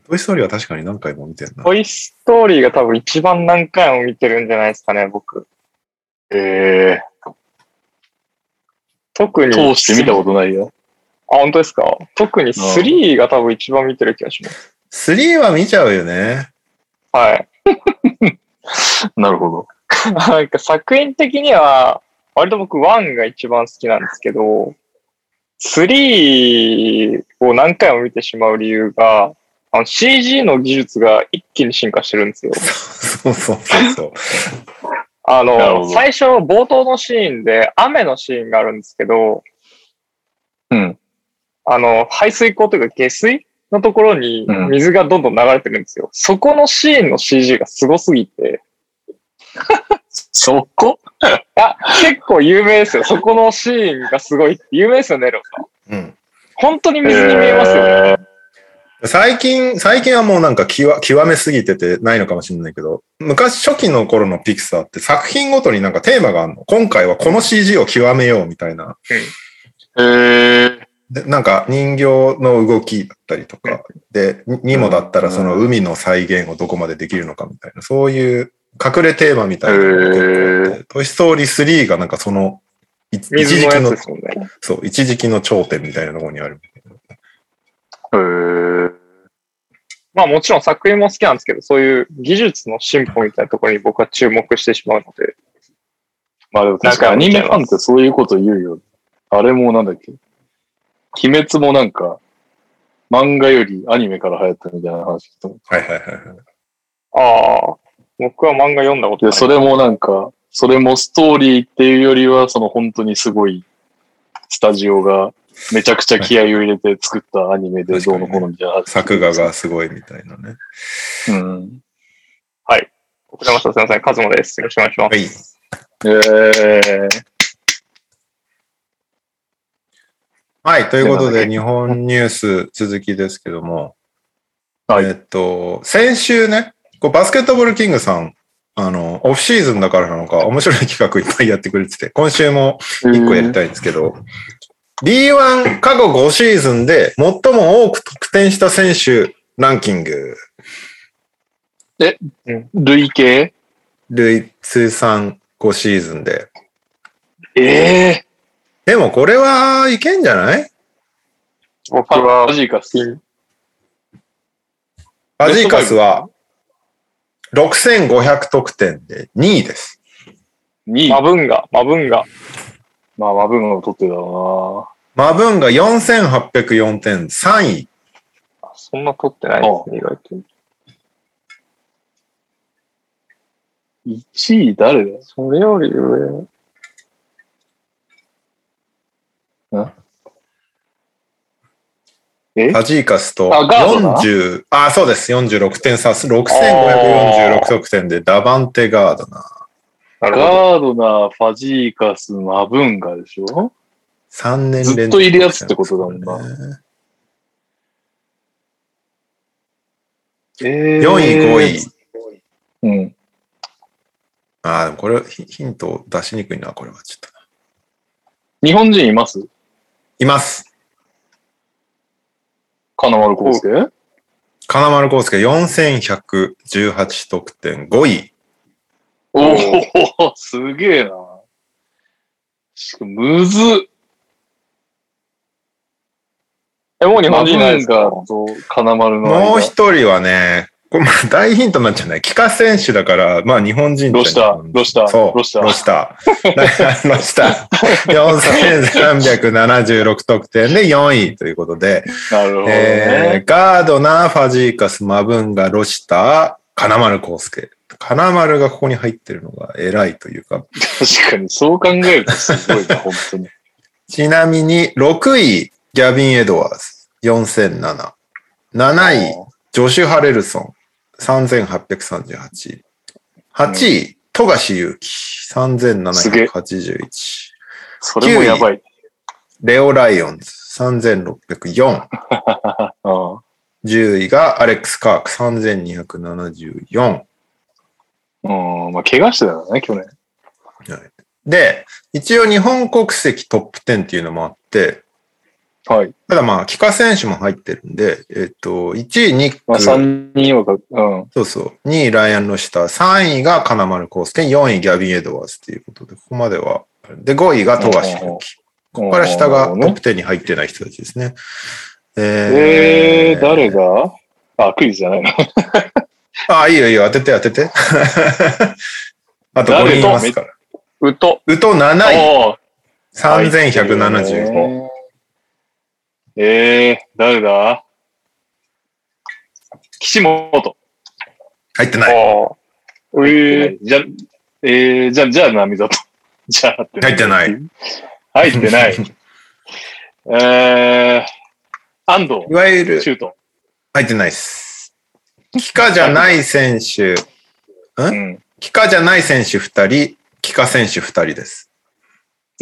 トイストーリーは確かに何回も見てるな。トイストーリーが多分一番何回も見てるんじゃないですかね、僕。え特に。ー、通して見たことないよ。あ、本当ですか？特に3が多分一番見てる気がします。3は見ちゃうよね。はい。なるほど。なんか作品的には、割と僕1が一番好きなんですけど、3を何回も見てしまう理由が、あの CG の技術が一気に進化してるんですよ。そうそうそうそう。あの、ど最初冒頭のシーンで雨のシーンがあるんですけど、うん。あの、排水溝というか下水のところにうん水がどんどん流れてるんですよ。そこのシーンの CG がすごすぎて、そこ？あ、結構有名ですよ。そこのシーンがすごいって。有名ですよね、ロさん。うん。本当に水に見えますよね。えー最近、最近はもうなんか極極めすぎててないのかもしれないけど、昔初期の頃のピクサーって作品ごとになんかテーマがあるの。今回はこの CG を極めようみたいな。えー、でなんか人形の動きだったりとか、で、ににもだったらその海の再現をどこまでできるのかみたいな、そういう隠れテーマみたいなのが結構あって、トイストーリー3がなんかその、い一時期の。そう、一時期の頂点みたいなところにある。えー、まあもちろん作品も好きなんですけど、そういう技術の進歩みたいなところに僕は注目してしまうので。まあでも確かにアニメファンってそういうこと言うよ。あれもなんだっけ？鬼滅もなんか、漫画よりアニメから流行ったみたいな話聞いはいはいはいはい。ああ、僕は漫画読んだことで、ない。それもなんか、それもストーリーっていうよりは、その本当にすごいスタジオがめちゃくちゃ気合を入れて作ったアニメでどうのこうのみたいな話。作画がすごいみたいなね。うん。遅れました。すみません。カズマです。よろしくお願いします。はい。えー、はい。ということで、で日本ニュース続きですけども、はいえっと、先週ね、こうバスケットボールキングさん、あの、オフシーズンだからなのか、面白い企画いっぱいやってくれてて、今週も1個やりたいんですけど、B1 過去5シーズンで最も多く得点した選手ランキング、累計？類通算5シーズンで。ええでもこれはいけんじゃない？ー、僕はマ、ジか。ファジーカスは6500得点で2位です。2位。マブンガ、マブンガ。まあ、マブンガを取ってたろマブンが4804点3位。そんな取ってないですね、意外と。うな。1位誰だ？それより上。え？ファジーカスとあガードナ40、あ、そうです。46点差、6546得点でダバンテガード。な。ガードナー、ファジーカス、マブンガでしょ？3年連続、ずっといるやつってことだもんなねえー、4位、5位。うん。ああ、でもこれヒヒント出しにくいな、これはちょっとな。日本人います？います。金丸康介？金丸康介4118得点、5位。おおすげえな。しかも、むずっ。え、もう日本人いないですか？と金丸の間。もう一人はね、これまあ大ヒントになっちゃうね。帰化選手だから、まあ日本人ロシタロシターそう、ロシターロシタロシター。4376 得点で4位ということで、なるほどね。えー、ガードナー、ファジーカス、マブンガ、ロシター、金丸康介。金丸がここに入ってるのが偉いというか、確かに、そう考えるとすごいな、本当に。ちなみに6位、ギャビン・エドワーズ、4007。7位、ジョシュ・ハレルソン、3838。8位、富樫勇樹、3781。それもやばい。レオ・ライオンズ、3604。うん10位がアレックス・カーク、3274。うん、まあ、怪我してたよね、去年。で、一応日本国籍トップ10っていうのもあって、はい。ただまあ、帰化選手も入ってるんで、えっと、1位ニック、まあ、3人はか、うん。そうそう、2位ライアン・ロシター、3位が金丸康介、4位ギャビン・エドワーズっていうことで、ここまでは。で、5位が富樫勇樹。ここから下がトップ10に入ってない人たちですね。えー、誰が？あ、クイズじゃないの。あ、いいよいいよ、当てて当てて。あと5人いますから。うと、宇都7位、おー3175。えー、誰だ？岸本。入ってない。ああ。うえじゃ、えー、じゃあ、じゃあ、波里。じゃあ。入ってない。入ってない。えー、安藤い。わゆる、シュート。入ってないです。帰化じゃない選手、うん。帰化じゃない選手2人、帰化選手2人です。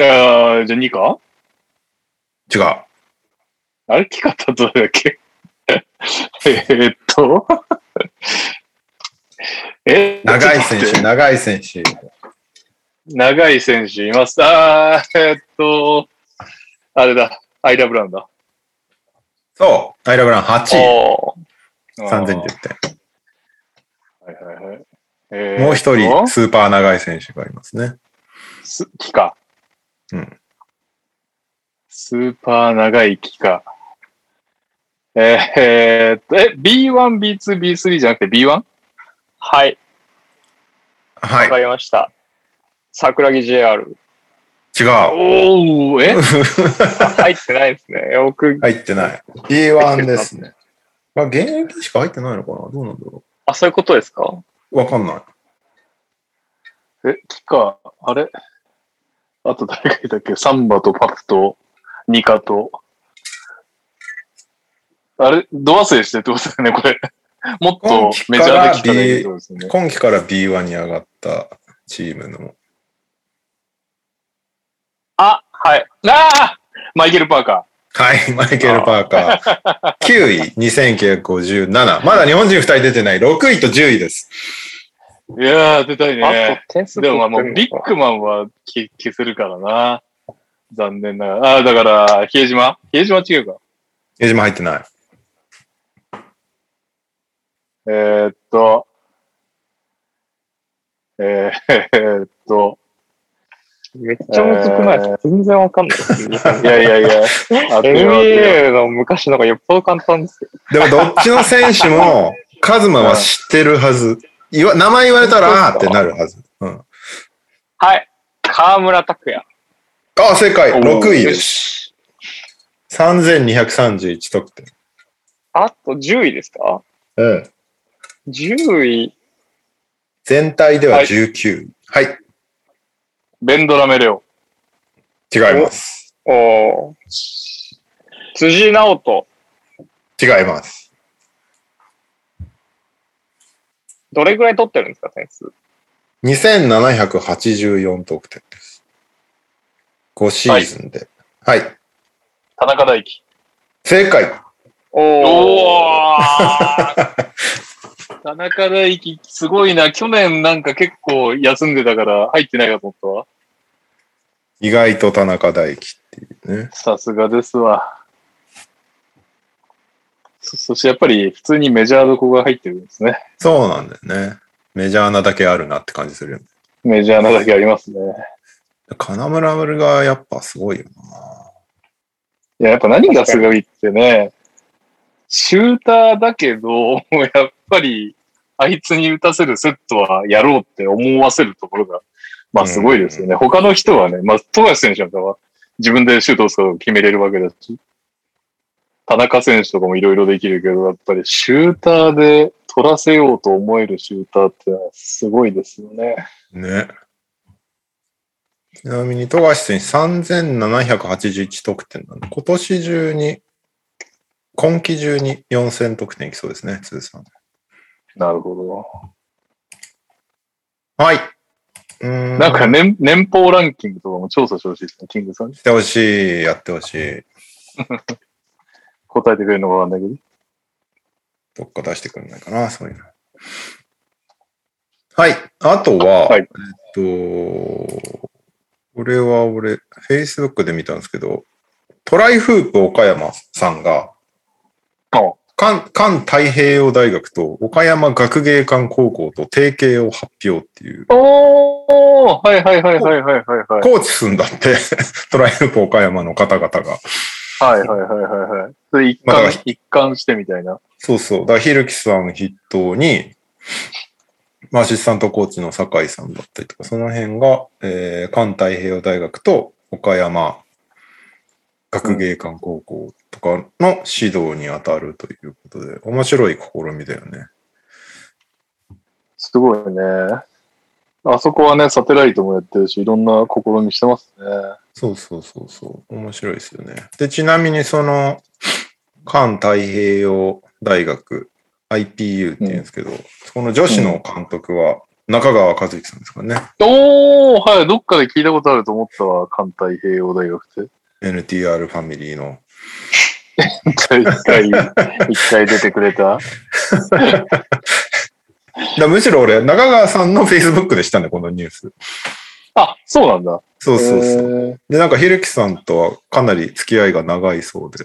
あーじゃあ2か？違う。あれ？聞かったどれだっけ？えーっと。え？長い選手、ちょっと待って長い選手。長い選手います。あー、えーっと、あれだ。アイラ・ブラウンだ。そう、アイラブラン8位、あ3010点。はいはいはい。えーもう一人、スーパー長い選手がいますね。すキカ。うん。スーパー長いキカ。えーえーっと、え、B1、B2、B3 じゃなくて B1? はい。はいわか。りました。桜木 JR。違う。おー、え？あ 入ってないですね。よく、入ってない。B1 ですね。まあ、現役しか入ってないのかな？どうなんだろあ、そういうことですか？う。わかんない。え、キカ、あれ？あと誰がいたっけ？サンバとパプとニカと。あれ？ド忘れしてってことだよね、これ。もっとメジャーで聞かないとですね。今季から B1 に上がったチームの。あ、はい。ああマイケル・パーカはい、マイケル・パーカー。9位、2957。まだ日本人2人出てない。6位と10位です。ー。いやー、出たいあね。でもまあもうビッグマンは消消せるからな。残念ながら。ああ、だから、比江島？比江島違うか。江島入ってない。えー、っと、えー、えーっと、めっちゃむずくない？ですか全然わかんないです。いやいやいや、NBA の昔のがよっぽど簡単ですよ。でもどっちの選手も、カズマは知ってるはず。言わ名前言われたら、あーってなるはず。うん。はい。河村拓也。あ、正解。おー6位よです。し。3231得点。あと10位ですか？うん。?10 位。全体では19位。はい。ベンドラメレオ。違います。おー辻直人。違います。どれぐらい取ってるんですか、点数？2784得点です。5シーズンで。はい。田中大輝。正解。おおー 田中大輝、すごいな。去年なんか結構休んでたから入ってないかと思ったわ。意外と田中大輝っていうね。さすがですわ。そそしてやっぱり普通にメジャーどこが入ってるんですね。そうなんだよね。メジャーなだけあるなって感じするよね。メジャーなだけありますね。金村がやっぱすごいよいや、やっぱ何がすごいってね、シューターだけど、やっぱり、あいつに打たせるセットはやろうって思わせるところが、まあすごいですよね。他の人はね、まあ、富樫選手なんかは自分でシュートを決めれるわけだし、田中選手とかもいろいろできるけど、やっぱりシューターで取らせようと思えるシューターってのはすごいですよね。な。ね。ちなみに富樫選手3781得点なんで、今年中に、今季中に4000得点いきそうですね、通算。なるほど。はい。うーんなんか年年俸ランキングとかも調査してほしいですね、キングさんに。してほしい、やってほしい。答えてくれるのかわかんないけど。どっか出してくんないかな、そういうの。はい。あとは、はいえっと、これは俺、Facebook で見たんですけど、トライフープ岡山さんが、あ関関太平洋大学と岡山学芸館高校と提携を発表っていう、おーはいはいはいはいはいはいはい。コーチすんだって、トライフープ岡山の方々が。はいはいはいはいはい。それ一貫一貫してみたいな。そうそう。だから、ひるきさん筆頭に、まあアシスタントコーチの酒井さんだったりとか、その辺が、えー、関太平洋大学と岡山学芸館高校とかの指導に当たるということで、面白い試みだよね。すごいね。あそこはね、サテライトもやってるし、いろんな試みしてますね。そうそうそうそう。面白いですよね。で、ちなみにその、関太平洋大学 IPU って言うんですけど、その女子の監督は中川和之さんですからね。おーはい、どっかで聞いたことあると思ったわ、関太平洋大学って。NTR ファミリーの。一回、一回、出てくれた？だむしろ俺、中川さんの Facebook でしたね、このニュース。あ、そうなんだ。そうそうそう。で、なんか、ひるきさんとはかなり付き合いが長いそうで。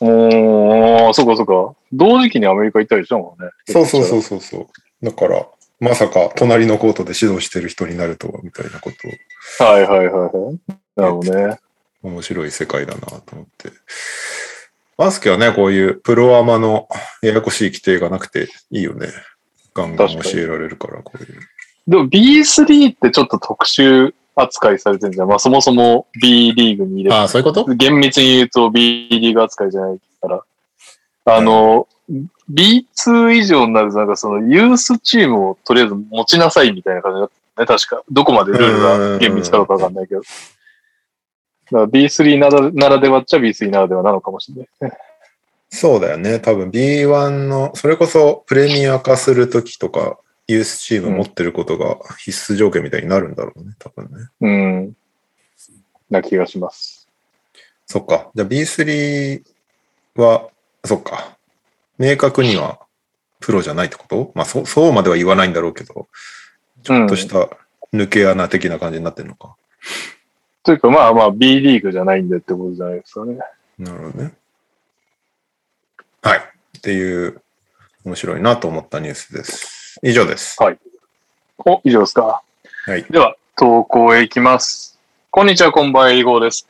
おー、そうかそうか。同時期にアメリカ行ったりしたもんね。そうそうそうそうそう。だから、まさか隣のコートで指導してる人になるとは、みたいなことを、はいはいはいはい。なるほどね。面白い世界だなと思って。バスケはね、こういうプロアマのややこしい規定がなくていいよね。ガンガン教えられるから、こういう。でも B3 ってちょっと特殊扱いされてるじゃん。まあそもそも B リーグに入れああ、そういうこと？厳密に言うと B リーグ扱いじゃないから。あの、B2 以上になるとなんかそのユースチームをとりあえず持ちなさいみたいな感じだったね。確か。どこまでルールが厳密かどうかわかんないけど。ら B3 ならならではっちゃ B3 ならではなのかもしれない。そうだよね。多分 B1 の、それこそプレミア化するときとか、ユースチーム持ってることが必須条件みたいになるんだろうね、多分ね。うん。な気がします。そっか。じゃあ B3 は、そっか。明確にはプロじゃないってこと？まあそ、そうまでは言わないんだろうけど、ちょっとした抜け穴的な感じになってるのか。というかまあまあ B リーグじゃないんでってことじゃないですかね。なるほどね。はい。っていう、面白いなと思ったニュースです。以上です。お、以上ですか？はい。では、投稿へ行きます。こんにちは、こんばんは、えりごーです。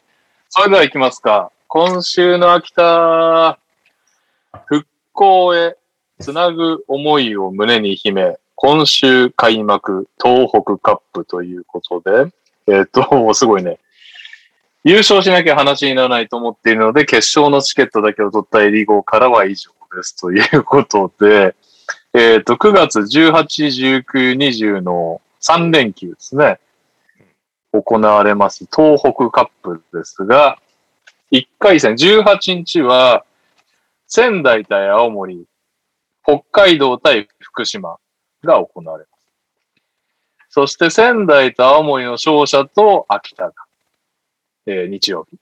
それでは行きますか。今週の秋田、復興へつなぐ思いを胸に秘め、今週開幕、東北カップということで、えっ、と、すごいね。優勝しなきゃ話にならないと思っているので、決勝のチケットだけを取ったエリゴからは以上です。ということで、えっ、と、9月18、19、20の3連休ですね。行われます東北カップですが、1回戦18日は仙台対青森、北海道対福島が行われ。そして仙台と青森の勝者と秋田が、えー日曜日、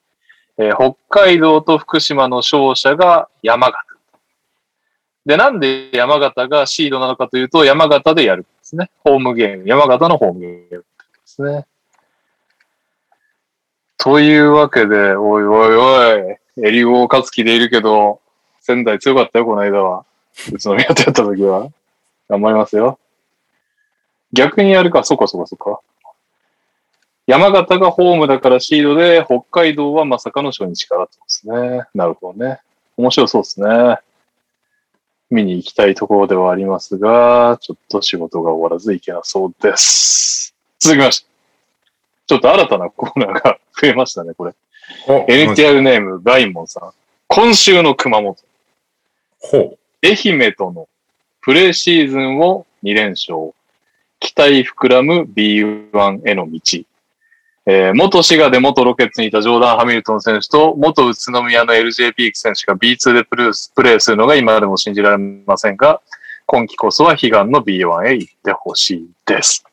えー北海道と福島の勝者が山形。で、なんで山形がシードなのかというと、山形でやるんですね。ホームゲーム。山形のホームゲームですね。というわけで、おいおいおい、エリゴ勝つ気でいるけど、仙台強かったよ、この間は。宇都宮とやった時は。頑張りますよ。逆にやるか、そっかそっかそっか。山形がホームだからシードで、北海道はまさかの初日からってですね。なるほどね。面白そうですね。見に行きたいところではありますが、ちょっと仕事が終わらずいけなそうです。続きまして。ちょっと新たなコーナーが 増えましたね、これ。お NTR ネーム、ガイモンさん。今週の熊本。ほ愛媛とのプレーシーズンを2連勝。期待膨らむ B1 への道。えー元滋賀で元ロケッツにいたジョーダン・ハミルトン選手と元宇都宮の LJ ピーク選手が B2 でプレースプレーするのが今でも信じられませんが、今季こそは悲願の B1 へ行ってほしいです。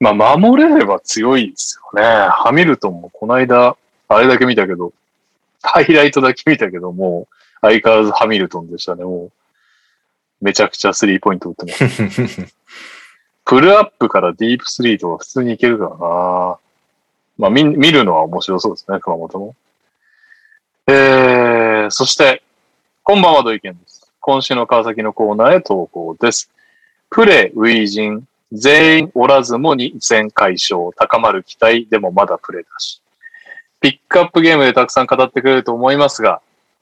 まあ、守れれば強いですよね。ハミルトンもこの間、あれだけ見たけど、ハイライトだけ見たけど、も相変わらずハミルトンでしたね。もう、めちゃくちゃスリーポイント打ってます。う。プルアップからディープスリーとか普通にいけるからな。まあ見、見るのは面白そうですね、熊本も。えー、そして、こんばんは、土井健です。今週の川崎のコーナーへ投稿です。プレ、ウィージン、全員おらずも2戦解消、高まる期待、でもまだプレだし。ピックアップゲームでたくさん語ってくれると思いますが、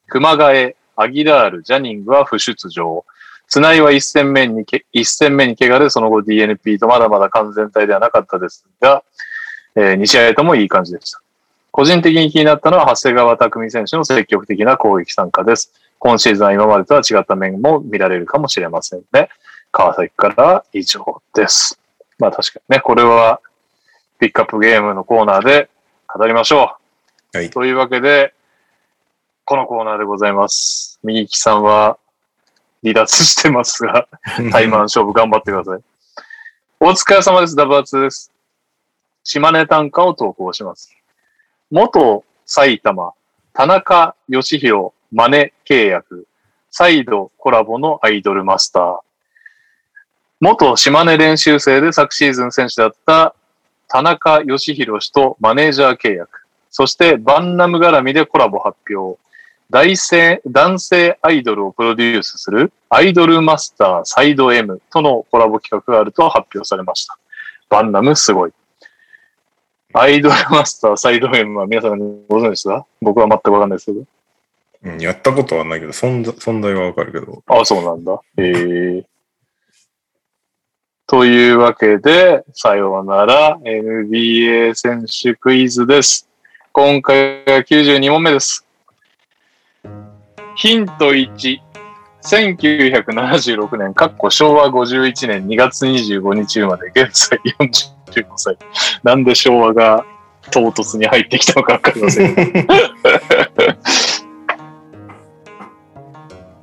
熊谷、アギラール、ジャニングは不出場。つないは一戦目にけ、一戦目に怪我でその後 DNP とまだまだ完全体ではなかったですが、え2試合ともいい感じでした。個人的に気になったのは長谷川匠選手の積極的な攻撃参加です。今シーズンは今までとは違った面も見られるかもしれませんね。川崎からは以上です。まあ確かにね、これはピックアップゲームのコーナーで語りましょう。はいというわけで、このコーナーでございます。右利きさんは離脱してますが、タイマン勝負頑張ってください。お疲れ様です。ダブアツです。島根短歌を投稿します。元埼玉、田中義弘マネ契約、再度コラボのアイドルマスター。元島根練習生で昨シーズン選手だった田中義弘氏とマネージャー契約。そしてバンナム絡みでコラボ発表。大性男性アイドルをプロデュースするアイドルマスターサイド M とのコラボ企画があると発表されました。バンナムすごい。アイドルマスターサイド M は皆さんご存知ですか？僕は全くわかんないですけど。うんやったことはないけど、存在存在はわかるけど。あそうなんだ。へえ。というわけで、さようなら NBA 選手クイズです。今回が92問目です。ヒント1。1976年、かっこ昭和51年2月25日生まで、現在45歳。なんで昭和が唐突に入ってきたのかわかりません。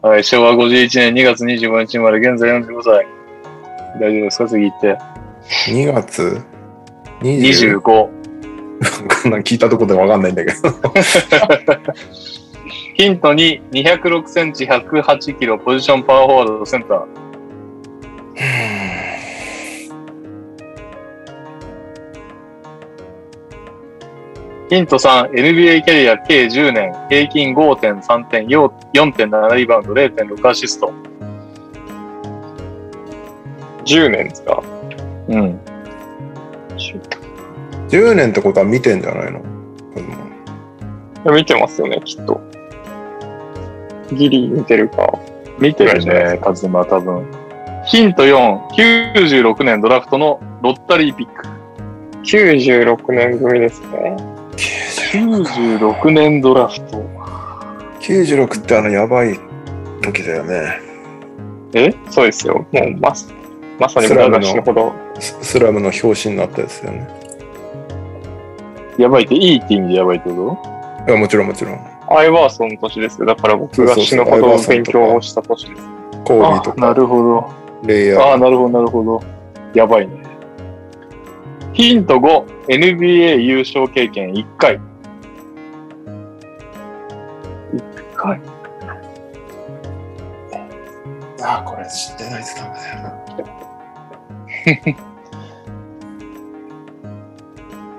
はい、昭和51年2月25日生まれ、現在45歳。大丈夫ですか？次行って。2月？20? 25。こんなん聞いたとこでわかんないんだけど。ヒント2、206センチ、108キロ、ポジションパワーフォワード、センター。ヒント3、NBA キャリア計10年、平均5.3点、4 4.7リバウンド、0.6アシスト。10年ですか？うん。10年ってことは見てんじゃないの？見てますよね、きっと。ギリ見てるか。見てるね、カズマ多分。ヒント4、96年ドラフトのロッタリーピック。96年組ですね。96年ドラフト。96ってあのやばい時だよね。え？そうですよ。もうまさまさに村が死ぬほど。ススラムの表紙になったやつだよね。やばいって、いいって意味でやばいってこいやもちろんもちろん。アイバーソンの年ですよ。だから僕が死ぬほど勉強をした年です。コービーとなか、るほど。レイヤー。ああ、なるほど、なるほど。やばいね。ヒント5、NBA 優勝経験1回。1回。あ、これ知ってないとダメだよな。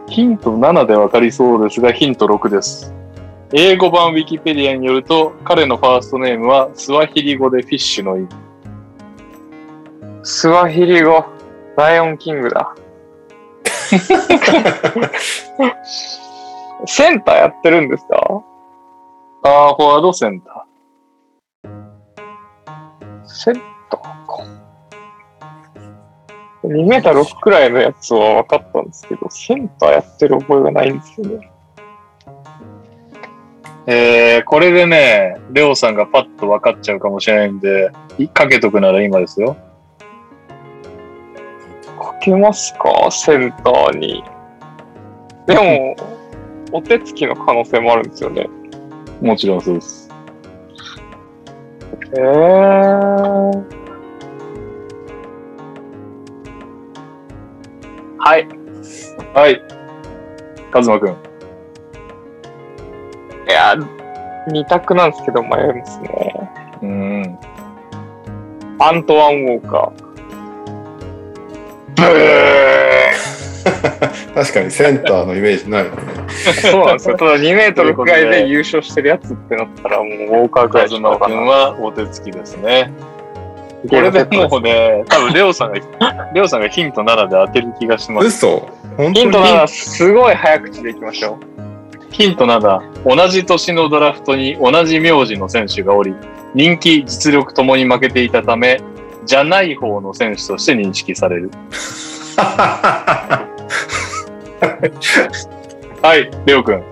ヒント7でわかりそうですが、ヒント6です。英語版ウィキペディアによると、彼のファーストネームはスワヒリ語でフィッシュの意味。スワヒリ語、ライオンキングだ。センターやってるんですか？パワーフォワードセンタセンターか。2メーター6くらいのやつは分かったんですけど、センターやってる覚えがないんですよね。ー。えー、これでね、レオさんがパッと分かっちゃうかもしれないんで、いかけとくなら今ですよ。かけますか？センターに。でも、お手つきの可能性もあるんですよね。もちろんそうです。えー。はい。はい。カズマくん。いや、二択なんですけど迷いますね。うん。アントワン・ウォーカ 確かにセンターのイメージないよね。ー。そうなんですよ。ただ2メートルくらいで優勝してるやつってなったらもうウォーカーくらいしかカズマくわかんない。んはお手つきですね。ここれでもうね、多分レオさんが、レオさんがヒント7で当てる気がします。嘘ヒント7、すごい早口でいきましょう。ヒント7、同じ年のドラフトに同じ名字の選手がおり、人気、実力ともに負けていたため、じゃない方の選手として認識される。はい、レオくん。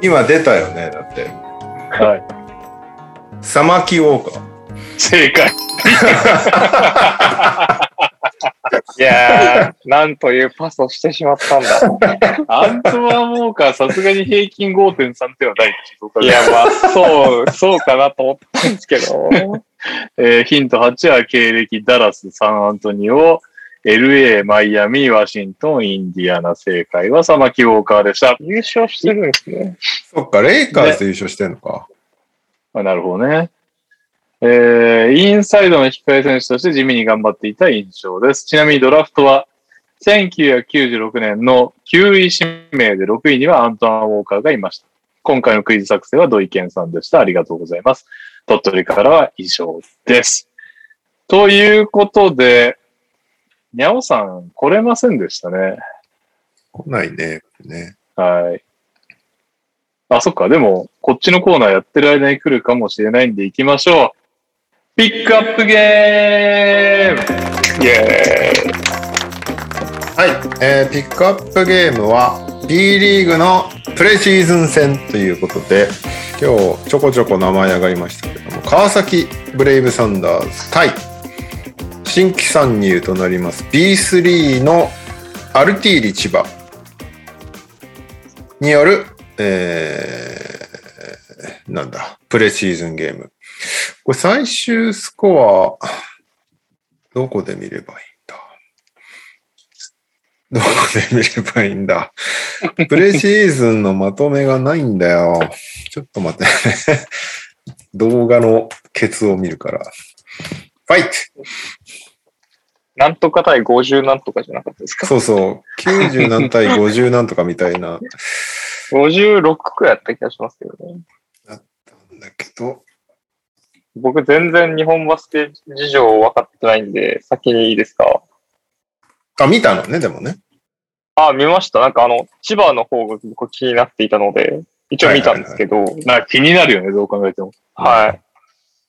今出たよね、だって。はい。サマキウォーカー。正解。いやー、なんというパスをしてしまったんだ。アントワン・ウォーカー、さすがに平均5.3点はないでしょいや、まあ、そう、そうかなと思ったんですけど。えーヒント8は経歴、ダラス、サンアントニオ、LA、マイアミ、ワシントン、インディアナ、正解はサマキウォーカーでした。優勝してるんですね。そっか、レイカーズで優勝してんのか。あなるほどね。えー、インサイドの控え選手として地味に頑張っていた印象です。ちなみにドラフトは、1996年の9位指名で6位にはアントワン・ウォーカーがいました。今回のクイズ作成は土井健さんでした。ありがとうございます。鳥取からは以上です。ということで、にゃおさん来れませんでしたね。来ないね。ねはい。あ、そっか。でも、こっちのコーナーやってる間に来るかもしれないんで行きましょう。ピックアップゲーム。イェーイ。はい、えーピックアップゲームは B リーグのプレシーズン戦ということで今日ちょこちょこ名前上がりましたけども川崎ブレイブサンダーズ対新規参入となります B3 のアルティーリ千葉による、えーなんだプレシーズンゲーム。これ最終スコアどこで見ればいいんだ？どこで見ればいいんだ？プレシーズンのまとめがないんだよ。ちょっと待って。動画のケツを見るから。ファイトなんとか対50なんとかじゃなかったですか？そうそう。90何対50なんとかみたいな。56くらいやった気がしますけどね。なんだけど。僕全然日本バスケ事情分かってないんで、先にいいですか？あ、見たのね、でもね。あ、見ました。なんかあの、千葉の方が僕気になっていたので、一応見たんですけど、はいまあ気になるよね、どう考えても。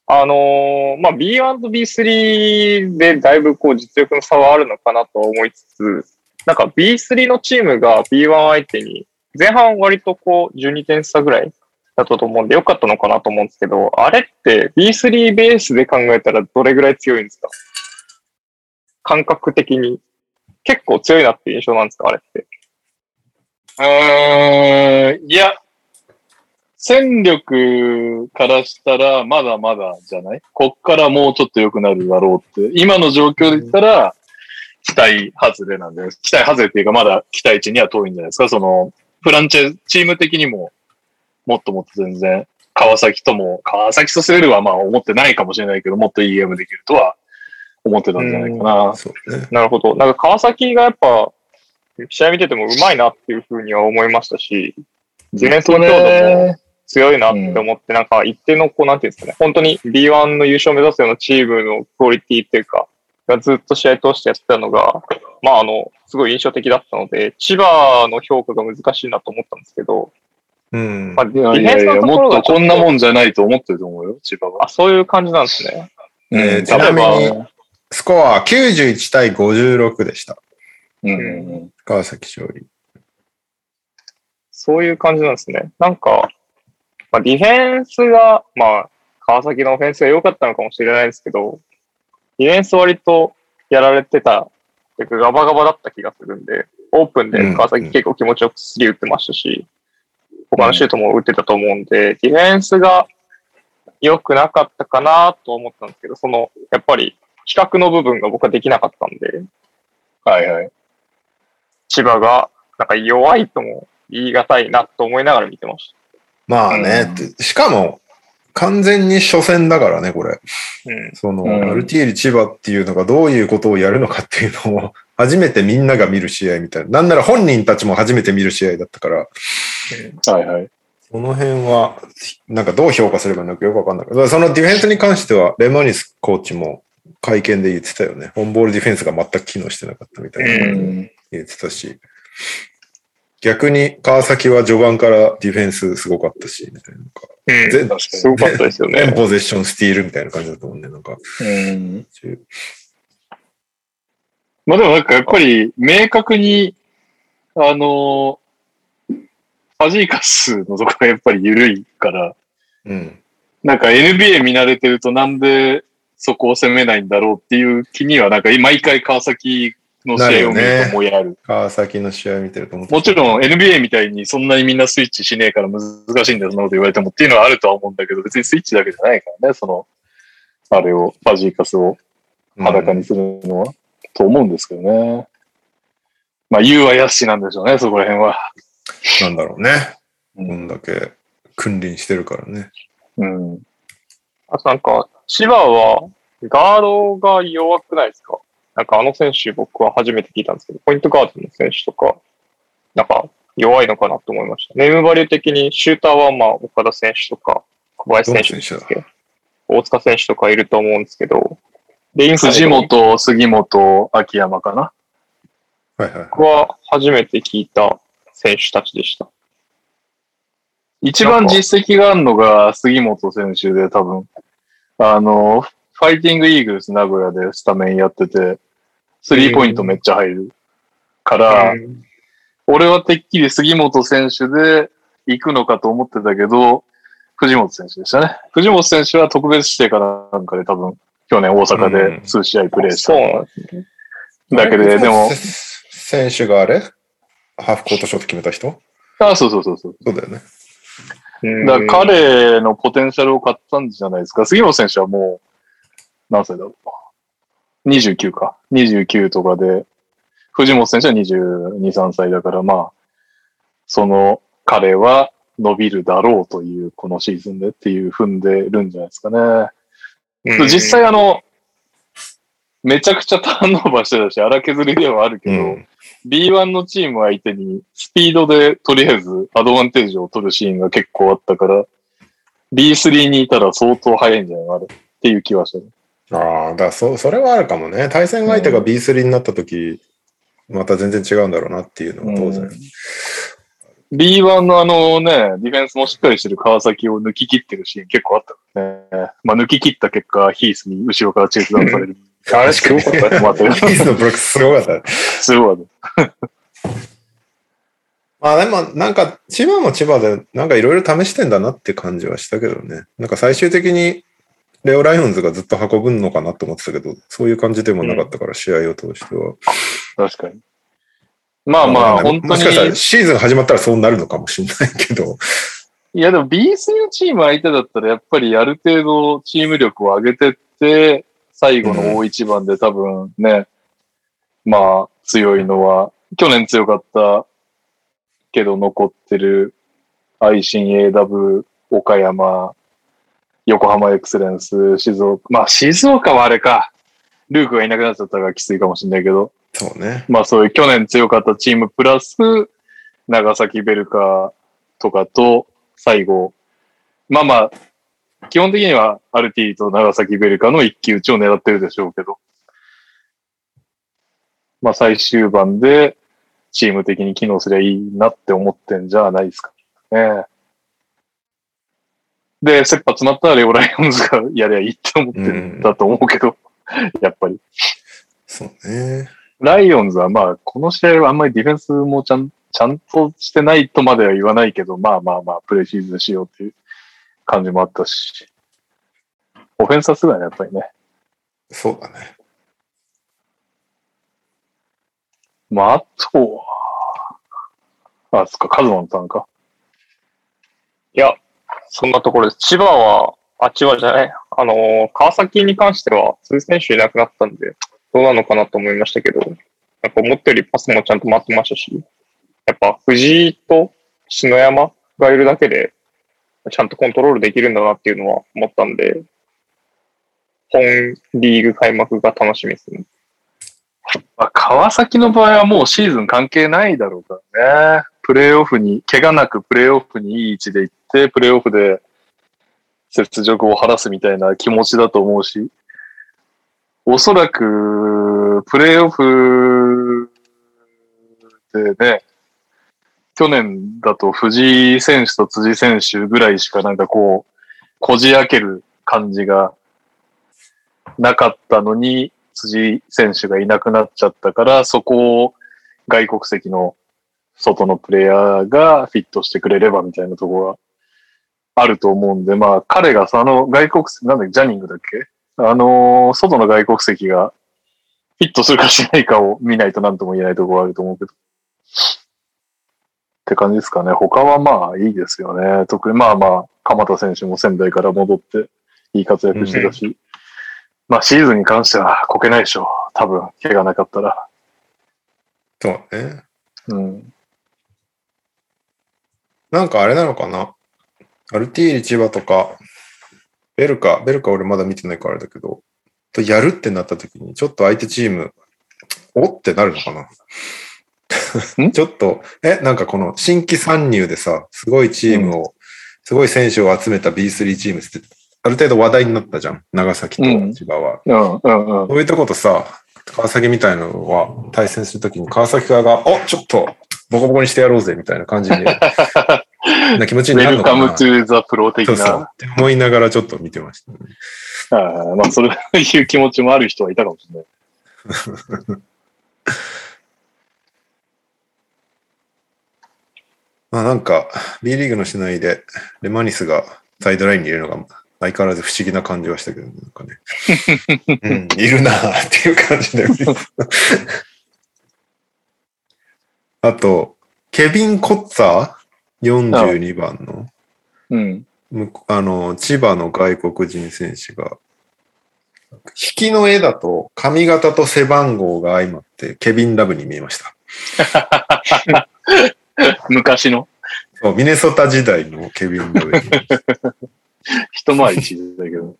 あのーまあ、B1 と B3 でだいぶこう実力の差はあるのかなと思いつつ、なんか B3 のチームが B1 相手に、前半割とこう12点差ぐらいだったと思うんで、よかったのかなと思うんですけど、あれって B3 ベースで考えたらどれぐらい強いんですか？感覚的に。結構強いなっていう印象なんですかあれって？うーん、いや、戦力からしたら、まだまだじゃない？こっからもうちょっと良くなるだろうって。今の状況で言ったら、期待外れなんで、期待外れっていうか、まだ期待値には遠いんじゃないですか？その、フランチェ、チーム的にも、もっともっと全然、川崎とも、川崎とセルはまあ思ってないかもしれないけど、もっといいゲームできるとは思ってたんじゃないかな。ね。なるほど。なんか川崎がやっぱ、試合見てても上手いなっていうふうには思いましたし、ディフェンスの強度も強いなって思って、なんか一定のこう、なんていうんですかね、本当に B1 の優勝を目指すようなチームのクオリティっていうか、がずっと試合通してやってたのが、まああの、すごい印象的だったので、千葉の評価が難しいなと思ったんですけど、うん。まあ、デいィフェンスのところがっとこんなもんじゃないと思ってると思うよ、千葉は。あ、そういう感じなんですね。うんえーちなみに、スコア91対56でした。うんうん川崎勝利。そういう感じなんですね。なんか、まあ、ディフェンスが、まあ、川崎のオフェンスが良かったのかもしれないですけど、ディフェンス割とやられてた、ガバガバだった気がするんで、オープンで川崎結構気持ちよくスリー打ってましたし、他のシュートも打ってたと思うんで、ディフェンスが良くなかったかなと思ったんですけど、その、やっぱり、比較の部分が僕はできなかったんで、はいはい。千葉が、なんか弱いとも言い難いなと思いながら見てました。まあね、ってしかも、完全に初戦だからね、これ。うん。その、うんアルティーリ千葉っていうのがどういうことをやるのかっていうのを、初めてみんなが見る試合みたいな。なんなら本人たちも初めて見る試合だったから、はいはい。その辺は、なんかどう評価すればいいのかよくわかんないけど、そのディフェンスに関しては、レマニスコーチも会見で言ってたよね。オンボールディフェンスが全く機能してなかったみたいなうん言ってたし、逆に川崎は序盤からディフェンスすごかったし、みたいな。なんかうん全確すごかったですよ全ね。ポゼッションスティールみたいな感じだと思うんで、なんか。うんまあでもなんかやっぱり明確に、あのファジーカスのとこがやっぱり緩いから、うん。なんか NBA 見慣れてるとなんでそこを攻めないんだろうっていう気にはなんか毎回川崎の試合を見るともやる。川崎の試合見てると思ってもちろん NBA みたいにそんなにみんなスイッチしねえから難しいんだよ、そんなこと言われてもっていうのはあるとは思うんだけど、別にスイッチだけじゃないからね、その、あれを、ファジーカスを裸にするのは、と思うんですけどね。まあ、言うはやしなんでしょうね、そこら辺は。なんだろうね。うんこんだけ君臨してるからね。うん。あとなんか、千葉はガードが弱くないですか？なんかあの選手僕は初めて聞いたんですけど、ポイントガードの選手とか、なんか弱いのかなと思いました。ネームバリュー的にシューターはまあ岡田選手とか小林選手ですけ？ど、大塚選手とかいると思うんですけど、で、インサイド藤本、杉本、秋山かな？はいはい。僕は初めて聞いた選手たちでした。一番実績があるのが杉本選手で多分、あの、ファイティングイーグルス名古屋でスタメンやってて、スリーポイントめっちゃ入るから、うん俺はてっきり杉本選手で行くのかと思ってたけど、藤本選手でしたね。藤本選手は特別指定かなんかで多分、去年大阪で数試合プレーした。そうなんですね。だけで、でも、選手があれ？ハーフコートショット決めた人？あ、そうそうそうそう。そうだよね。うんだ彼のポテンシャルを買ったんじゃないですか。杉本選手はもう、何歳だろう。29か。29とかで、藤本選手は22、3歳だから、まあ、その彼は伸びるだろうという、このシーズンでっていう踏んでるんじゃないですかね。うん実際あの、めちゃくちゃターンオーバーしてたし、荒削りではあるけど、うん B1 のチーム相手にスピードでとりあえずアドバンテージを取るシーンが結構あったから、B3 にいたら相当速いんじゃないのあれっていう気はしたね。ああ、だからそ、それはあるかもね。対戦相手が B3 になった時、また全然違うんだろうなっていうのは当然。B1 のあのね、ディフェンスもしっかりしてる川崎を抜き切ってるシーン結構あったね。まあ抜き切った結果、ヒースに後ろからチェイスダウンされる。あれすごかったね。待ってヒースのブロックすごかったね。すごかった。まあでもなんか千葉も千葉でなんかいろいろ試してんだなって感じはしたけどね。なんか最終的にレオライオンズがずっと運ぶのかなと思ってたけど、そういう感じでもなかったから、試合を通しては。確かに。まあまあ、本当にもしかしたらシーズン始まったらそうなるのかもしれないけど、いやでも B3 のチーム相手だったらやっぱりある程度チーム力を上げてって、最後の大一番で多分ね、まあ強いのは、去年強かったけど残ってる愛心 AW、岡山、横浜エクセレンス、静岡。まあ静岡はあれか。ルークがいなくなっちゃったからきついかもしれないけど、そうね。まあそういう去年強かったチームプラス、長崎ベルカとかと、最後、まあまあ、基本的にはアルティと長崎ベルカの一騎打ちを狙ってるでしょうけど、まあ最終盤でチーム的に機能すりゃいいなって思ってんじゃないですかね。で、切羽詰まったらレオライオンズがやりゃいいって思ってるんだと思うけど、やっぱり。そうね。ライオンズはまあ、この試合はあんまりディフェンスもちゃん、ちゃんとしてないとまでは言わないけど、まあまあまあ、プレシーズンしようっていう感じもあったし、オフェンスはすごいね、やっぱりね。そうだね。まあ、あとは、あ、そっか、カズマンさんか。いや、そんなところです。千葉は、あ、千葉じゃない。あの川崎に関しては、数選手いなくなったんで、どうなのかなと思いましたけど、やっぱ思ったよりパスもちゃんと回ってましたし、やっぱ藤井と篠山がいるだけで、ちゃんとコントロールできるんだなっていうのは思ったんで、本リーグ開幕が楽しみですね。まあ、川崎の場合はもうシーズン関係ないだろうからね。プレイオフに、怪我なくプレイオフにいい位置で行って、プレイオフで雪辱を晴らすみたいな気持ちだと思うし、おそらく、プレイオフでね、去年だと藤井選手と辻選手ぐらいしかなんかこう、こじ開ける感じがなかったのに、辻選手がいなくなっちゃったから、そこを外国籍の外のプレイヤーがフィットしてくれればみたいなところがあると思うんで、まあ彼がその外国籍、なんだっけ、ジャニングだっけ？あのー外の外国籍がフィットするかしないかを見ないと何とも言えないところがあると思うけど。って感じですかね。他はまあいいですよね。特にまあまあ、鎌田選手も仙台から戻っていい活躍してたし、まあシーズンに関してはこけないでしょう。多分、怪我なかったら。そうね。うん。なんかあれなのかな？アルティーリ千葉とか、ベルカ、ベルカ俺まだ見てないからあれだけど、とやるってなった時に、ちょっと相手チーム、おってなるのかな？ちょっと、え、なんかこの新規参入でさ、すごいチームを、すごい選手を集めた B3 チームって、ある程度話題になったじゃん。長崎と千葉は。うん。そういうとことさ、川崎みたいなのは対戦するときに川崎側が、おちょっと、ボコボコにしてやろうぜみたいな感じで、な気持ちになるのかな。 Welcome to the Pro 的そうそう。な。って思いながらちょっと見てました、ね。ああまあ、そういう気持ちもある人はいたかもしれない。まあなんか、B リーグの市内でレマニスがサイドラインにいるのが相変わらず不思議な感じはしたけど、なんかね。うん、いるなーっていう感じだよね。あと、ケビン・コッツァー？?42 番の。うん。あの、千葉の外国人選手が、引きの絵だと髪型と背番号が相まってケビン・ラブに見えました。昔のそうミネソタ時代のケビン・ラブに見えました。一回り小さいけど。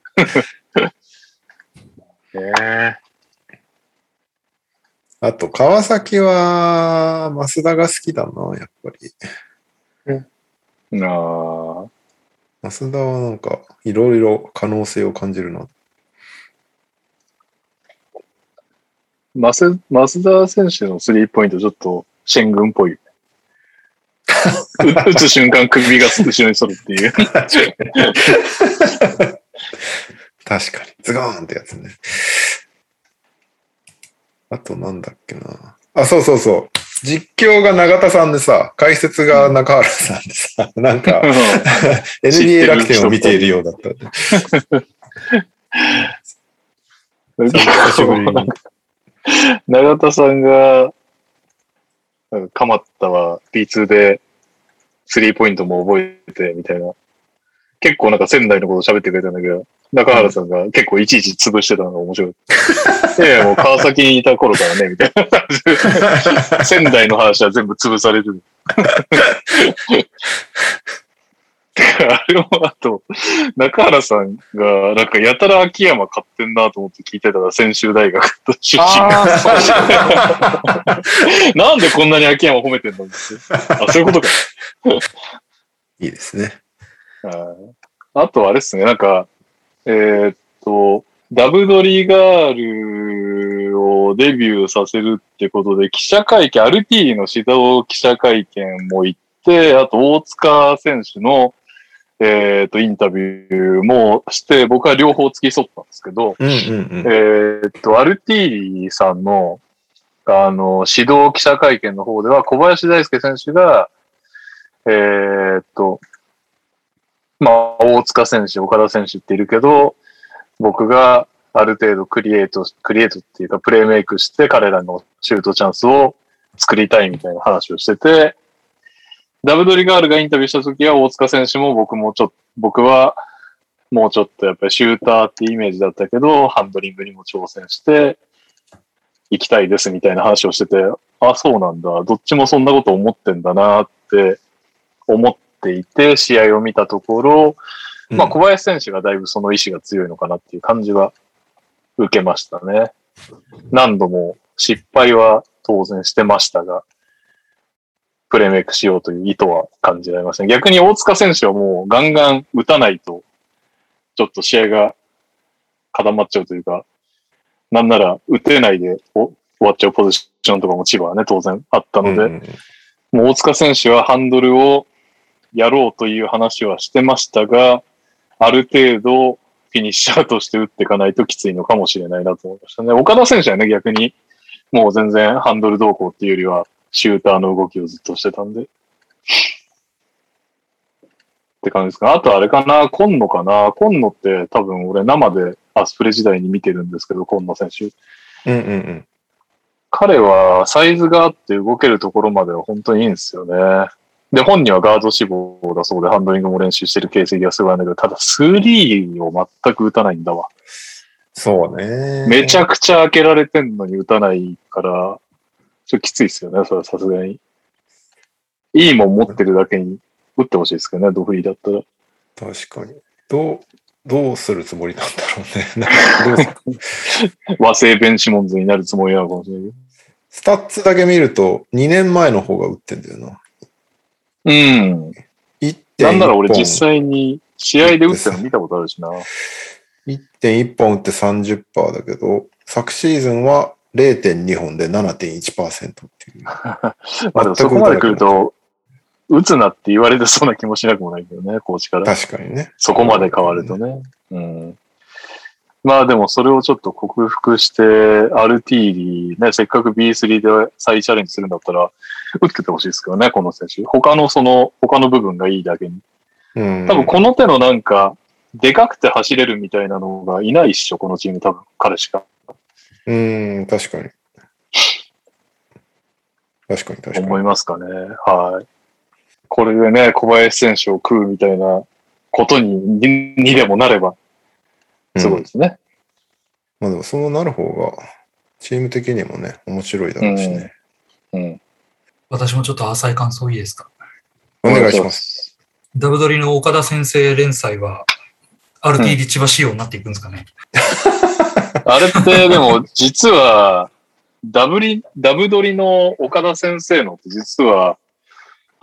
えあと、川崎は、増田が好きだな、やっぱり。えなあ。増田はなんか、いろいろ可能性を感じるな。マス、増田選手のスリーポイントちょっと、シェン軍っぽい 打つ瞬間首が後ろに反るっていう。確かに。ズゴーンってやつね。あとなんだっけな。あ、そうそうそう。実況が永田さんでさ、解説が中原さんでさ、なんか、NBA 楽天を見ているようだった。永田さんが、なんか鎌田は B2 でスリーポイントも覚えて、みたいな。結構なんか仙台のこと喋ってくれたんだけど、中原さんが結構いちいち潰してたのが面白い。いやいや、もう川崎にいた頃からね、みたいな。仙台の話は全部潰されてる。あれもあと、中原さんが、なんかやたら秋山買ってんなと思って聞いてたら、専修大学と出身が。なんでこんなに秋山褒めてんのって。あ、そういうことか。いいですね。はいあとあれっすね、なんか、えーっと、ダブドリガールをデビューさせるってことで、記者会見、RT の指導記者会見も行って、あと大塚選手の、えーっと、インタビューもして、僕は両方付き添ったんですけど、うんうんうん。えーっと、アルティーリさんの、あの、指導記者会見の方では、小林大輔選手が、えーっと、まあ、大塚選手、岡田選手っているけど、僕がある程度クリエイト、クリエイトっていうか、プレイメイクして彼らのシュートチャンスを作りたいみたいな話をしてて、ダブドリガールがインタビューした時は、大塚選手も僕もちょっと、僕はもうちょっとやっぱりシューターってイメージだったけど、ハンドリングにも挑戦して、行きたいですみたいな話をしてて、あ、そうなんだ。どっちもそんなこと思ってんだなって思っていて、試合を見たところ、まあ小林選手がだいぶその意志が強いのかなっていう感じは受けましたね。何度も失敗は当然してましたが、プレイメイクしようという意図は感じられましたね。逆に大塚選手はもうガンガン打たないと、ちょっと試合が固まっちゃうというか、なんなら打てないでお終わっちゃうポジションとかも千葉はね、当然あったので、うんうんもう大塚選手はハンドルをやろうという話はしてましたが、ある程度フィニッシャーとして打っていかないときついのかもしれないなと思いましたね。岡田選手はね、逆にもう全然ハンドル動向っていうよりは、シューターの動きをずっとしてたんで。って感じですか。あとあれかな、今野かな。今野って多分俺生でアスプレ時代に見てるんですけど、今野選手。うんうんうん。彼はサイズがあって動けるところまでは本当にいいんですよね。で、本人はガード志望だそうで、ハンドリングも練習してる形跡がすごいんだけど、ただ、スリーを全く打たないんだわ。そうね。めちゃくちゃ開けられてんのに打たないから、ちょっときついですよね、それはさすがに。いいもん持ってるだけに打ってほしいですけどね、ドフリーだったら。確かに。どう、どうするつもりなんだろうね。うす和製ベンシモンズになるつもりなのかもしれないスタッツだけ見ると、2年前の方が打ってんだよな。うん。1.1なんなら俺本実際に試合で打ってるの見たことあるしな。1.1本打って30%だけど、昨シーズンは0.2本で7.1%っていう。まあでもそこまで来ると、打つなって言われてそうな気もしなくもないけどね、コーチから。確かにね。そこまで変わるとね。うん。まあでもそれをちょっと克服して、アルティーリね、せっかく B3 で再チャレンジするんだったら、打っててほしいですけどね、この選手。他のその、他の部分がいいだけに。うん。多分この手のなんか、でかくて走れるみたいなのがいないっしょ、このチーム多分、彼しか。うん、確かに。確かに確かに。思いますかね。はい。これでね、小林選手を食うみたいなことに、ににでもなれば、すごいですね。まあでもそうなる方が、チーム的にもね、面白いだろうしね。うん。私もちょっと浅い感想いいですか？お願いします。ダブドリの岡田先生連載は、RTD 千葉仕様になっていくんですかね、あれって、でも、実は、ダブリ、ダブドリの岡田先生のって実は、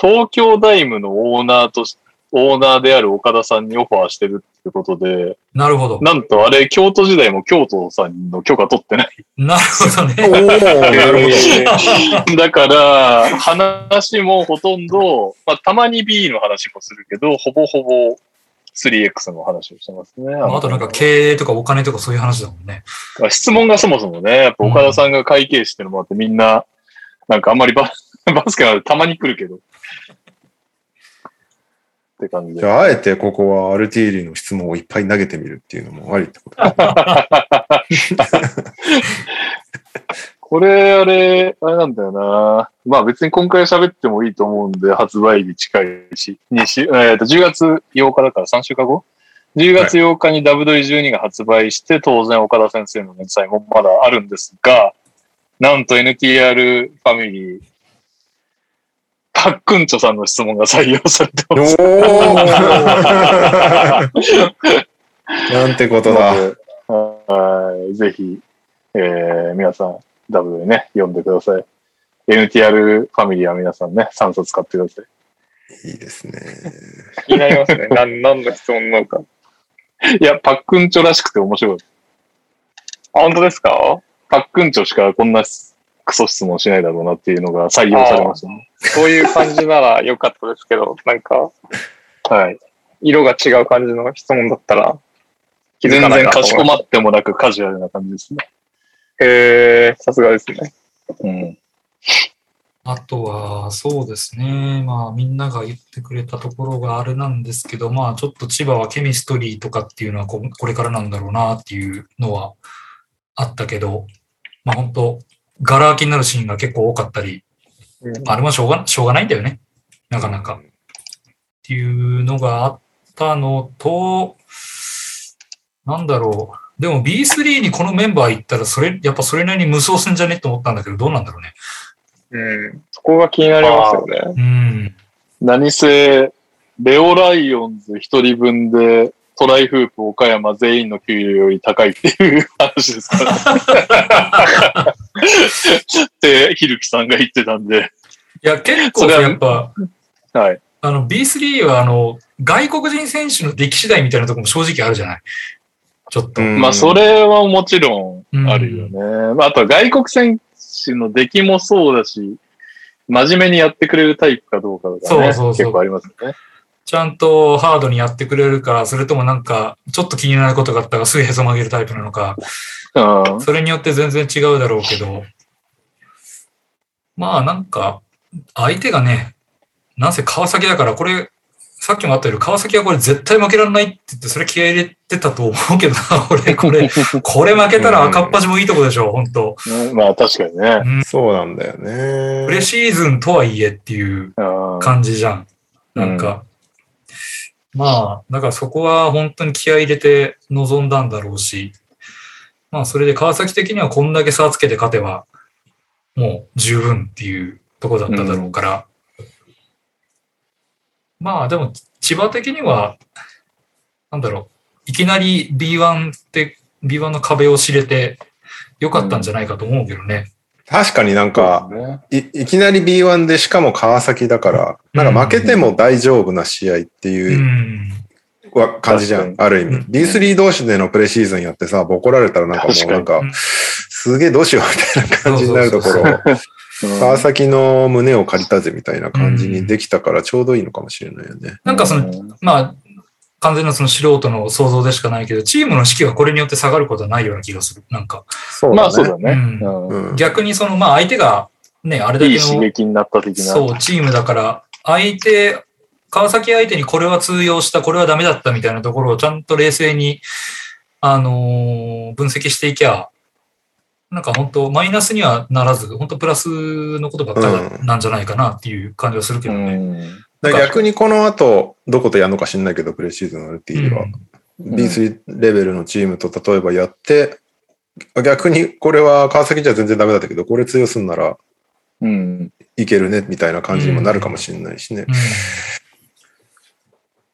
東京ダイムのオーナーとし、オーナーである岡田さんにオファーしてるってことで、なるほど。なんとあれ、京都時代も京都さんの許可取ってない。なるほどね。なるほど。だから、話もほとんど、まあ、たまに B の話もするけど、ほぼほぼ 3X の話をしてますね。まああとなんか経営とかお金とかそういう話だもんね。質問がそもそもね、やっぱ岡田さんが会計士っていうのもあって、みんな、なんかあんまりババスケはたまに来るけど。って感じで。じゃあ、あえてここはアルティーリの質問をいっぱい投げてみるっていうのもありってこと これ、あれ、あれなんだよな。まあ別に今回喋ってもいいと思うんで、発売日近いし、2週、えっ、と、10月8日だから3週間後 ?10 月8日に W12 が発売して、当然岡田先生の連載もまだあるんですが、なんと NTR ファミリー、パックンチョさんの質問が採用されておます。ー なんてことだ。はい。ぜひ、えー、皆さん、ダブルでね、読んでください。NTR ファミリーは皆さんね、3冊買ってください。いいですね。気になりますね。なん何の質問なのか。いや、パックンチョらしくて面白い。あ本当ですか？パックンチョしかこんなクソ質問しないだろうなっていうのが採用されましたね。そういう感じなら良かったですけど、なんか、はい。色が違う感じの質問だったら、気づ全かない然かしこままってもなくカジュアルな感じですね。す。へー、さすがですね。うん。あとは、そうですね。まあ、みんなが言ってくれたところがあれなんですけど、まあ、ちょっと千葉はケミストリーとかっていうのはここれからなんだろうなっていうのはあったけど、まあ、本当ガラ空きになるシーンが結構多かったり、うんあれはしょうがしょうがないんだよね。なかなか。っていうのがあったのと、なんだろう。でも B3 にこのメンバー行ったら、それ、やっぱそれなりに無双すんじゃねと思ったんだけど、どうなんだろうね。うん。そこが気になりますよね。うん。何せ、レオライオンズ一人分で、トライフープ岡山全員の給料より高いっていう話ですから。って、ひるきさんが言ってたんで。いや、結構やっぱ、はい。あの B3 はあの、外国人選手の出来次第みたいなところも正直あるじゃない？ちょっと。うんまあ、それはもちろんあるよね。まあ、あとは外国選手の出来もそうだし、真面目にやってくれるタイプかどうかとかね。そうそうそう結構ありますよね。ちゃんとハードにやってくれるか、それともなんか、ちょっと気になることがあったらすぐへそ曲げるタイプなのか、うん。それによって全然違うだろうけど、まあなんか、相手がね、なんせ川崎だから、これ、さっきもあったように、川崎はこれ絶対負けられないって言って、それ気合い入れてたと思うけどな、俺、これ、これ負けたら赤っ端もいいとこでしょ、本当まあ、確かにね。そうなんだよね。プレシーズンとはいえっていううん感じじゃん。なんか、まあ、だからそこは本当に気合入れて臨んだんだろうし、まあそれで川崎的にはこんだけ差つけて勝てば、もう十分っていうとこだっただろうから、まあでも千葉的には、なんだろう、いきなり B1 って、B1 の壁を知れてよかったんじゃないかと思うけどね。確かになんか、ね、いいきなり B1 でしかも川崎だから、なんか負けても大丈夫な試合ってう。いう感じじゃん、確ある意味。うん。B3 同士でのプレシーズンやってさ、ボコられたらなんかもうなんかうん、すげえどうしようみたいな感じになるところ 川崎の胸を借りたぜみたいな感じにできたからちょうどいいのかもしれないよね。なんかその、まあ、完全なその素人の想像でしかないけど、チームの士気はこれによって下がることはないような気がする。なんか、そうまあ、そうだね。うん逆にその、まあ相手がね、あれだけいい刺の、激になった的な。そう、チームだから、相手、川崎相手にこれは通用した、これはダメだったみたいなところをちゃんと冷静に、あのー分析していきゃ、なんか本当マイナスにはならず、本当プラスのことばっかりなんじゃないかなっていう感じはするけうどね。ん。逆にこの後、どことやるのか知んないけど、プレシーズンの LT は、B3 レベルのチームと例えばやって、逆にこれは川崎じゃ全然ダメだったけど、これ通用するならうん。いけるねみたいな感じにもなるかもしれないしね。うん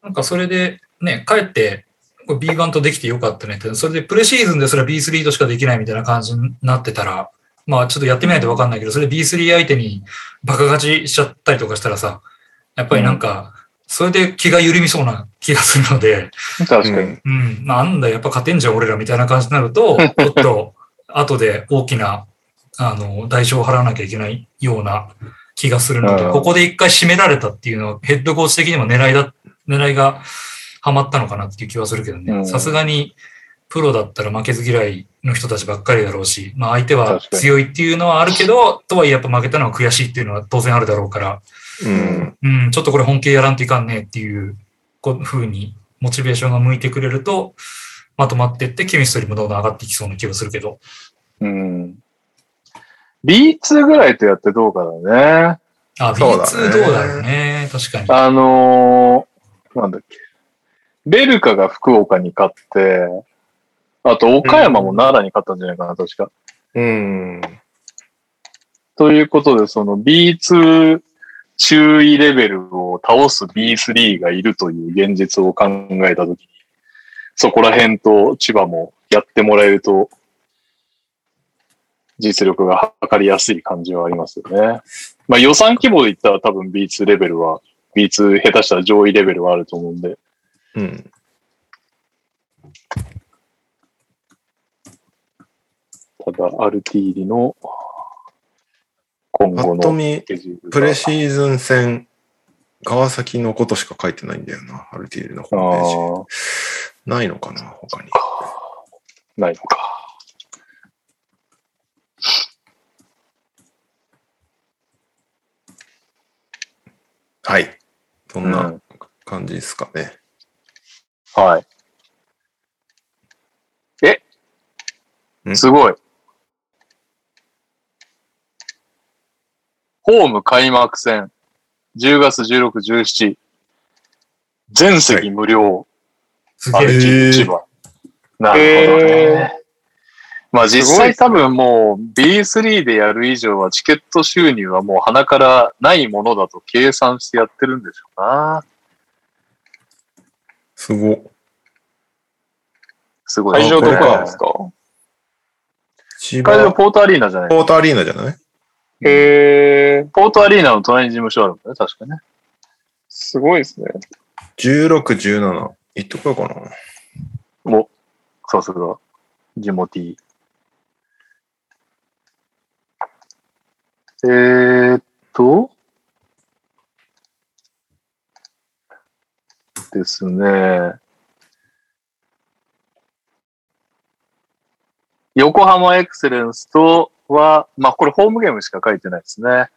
なんかそれでね、帰って、これ B1 とできてよかったねって、それでプレシーズンですら B3 としかできないみたいな感じになってたら、まあちょっとやってみないとわかんないけど、それ B3 相手にバカ勝ちしちゃったりとかしたらさ、やっぱりなんか、それで気が緩みそうな 気がするので、確かに。うん、なん。だ、やっぱ勝てんじゃん、俺らみたいな感じになると、ちょっと、後で大きな、あの、代償を払わなきゃいけないような気がするので、うん。ここで一回締められたっていうのは、ヘッドコーチ的にも狙いだ、狙いがハマったのかなっていう気はするけどね。うん。さすがに、プロだったら負けず嫌いの人たちばっかりだろうし、まあ相手は強いっていうのはあるけど、とはいえやっぱ負けたのは悔しいっていうのは当然あるだろうから、うん。うん、ちょっとこれ本気でやらんといかんねっていうこう風にモチベーションが向いてくれると、まとまってって、ケミストリーもどんどん上がっていきそうな気がするけど。うん。B2 ぐらいとやってどうかだね。あ、そうだ B2 ねどうだろうね。確かに。あのー、なんだっけ。ベルカが福岡に勝って、あと岡山も奈良に勝ったんじゃないかな、確か。うん。ということで、その B2 注意レベルを倒す B3 がいるという現実を考えたときに、そこら辺と千葉もやってもらえると、実力が測りやすい感じはありますよね。まあ予算規模で言ったら多分 B2 レベルは、B2 下手したら上位レベルはあると思うんで、うん。ただ、アルティーリの今ぱ後のっと見プレシーズン戦、川崎のことしか書いてないんだよな、アルティールのホームページ。ないのかな、他に。ないのか。はい。そんうなん感じですかね。はい。え？ん？すごい。ホーム開幕戦、10月16、17。全席無料。すげえ。アルチへー千葉。なるほどへね。まあ実際多分もう B3 でやる以上はチケット収入はもう鼻からないものだと計算してやってるんでしょうな。すご。すごい。会場どこなんですか？千会場葉ポートアリーナじゃないポートアリーナじゃない？へえ、ポートアリーナの隣に事務所あるんだね、確かね。すごいですね。?16、17。行ってこようかな。お、さすが、ジモティ。えーっと、ですね。横浜エクセレンスとは、まあこれホームゲームしか書いてないですね。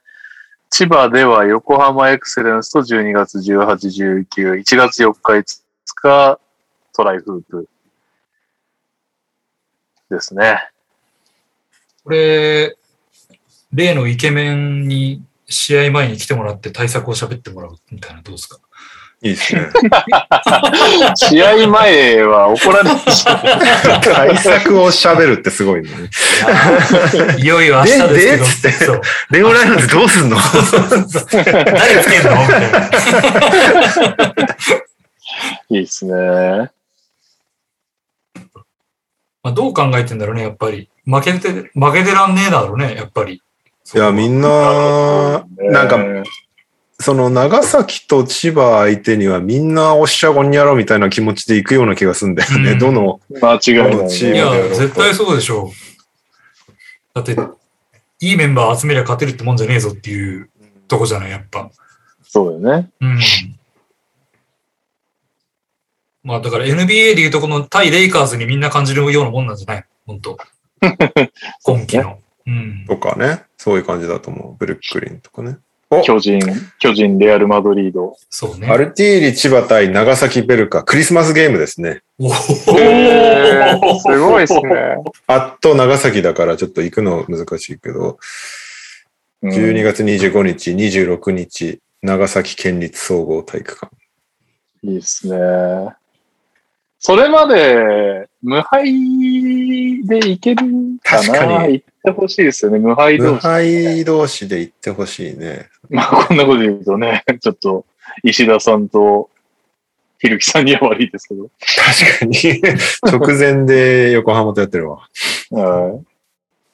千葉では横浜エクセレンスと12月18、19、1月4日、5日、トライフープですね。これ、例のイケメンに試合前に来てもらって対策を喋ってもらうみたいなどうですか？いいですね。試合前は怒られるし、対策を喋るってすごいね。いよいよ明日ですけど。ででつってそう。レオライオンズどうすんの？誰つけんの？みたいな。いいですね。まあ、どう考えてんだろうね、やっぱり。負けて、負けてらんねえだろうね、やっぱり。いや、みんな、なんか、その長崎と千葉相手にはみんなおっしゃごんにゃろみたいな気持ちで行くような気がするんだよね。うんどの、間違いない、ね。いやチームでや絶対そうでしょう。だって、いいメンバー集めりゃ勝てるってもんじゃねえぞっていうとこじゃない、やっぱ。そうだよね。うん。まあだから NBA でいうとこの対レイカーズにみんな感じるようなもんなんじゃない？本当 今季の。うん。とかね。そういう感じだと思う。ブルックリンとかね。お巨人、巨人、レアル・マドリード。そうね。アルティーリ千葉対長崎ベルカ、クリスマスゲームですね。おすごいですね。あっと長崎だからちょっと行くの難しいけど、うん12月25日、26日、長崎県立総合体育館。いいですね。それまで、無敗でいけるかな？確かに行ってほしいですよね、無敗無同士。敗同士で行ってほしいね。まあ、こんなこと言うとね、ちょっと、石田さんと、ひるきさんには悪いですけど。確かに。直前で横浜とやってるわ。は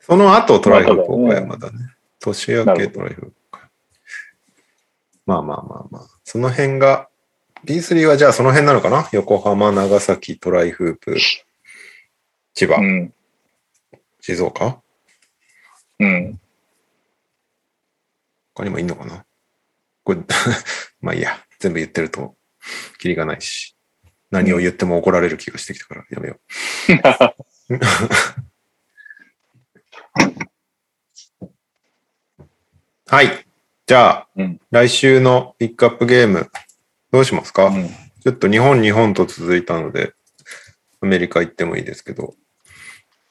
その後トライフ岡山だね。年明けトライフープか。まあまあまあまあ。その辺が、B3 はじゃあその辺なのかな？横浜、長崎、トライフープ、千葉、い。うん。静岡？うん。他にもいんのかな？これ、まあいいや。全部言ってると、キリがないし。何を言っても怒られる気がしてきたから、やめよう。はい。じゃあ、うん来週のピックアップゲーム、どうしますか、うんちょっと日本、日本と続いたので、アメリカ行ってもいいですけど、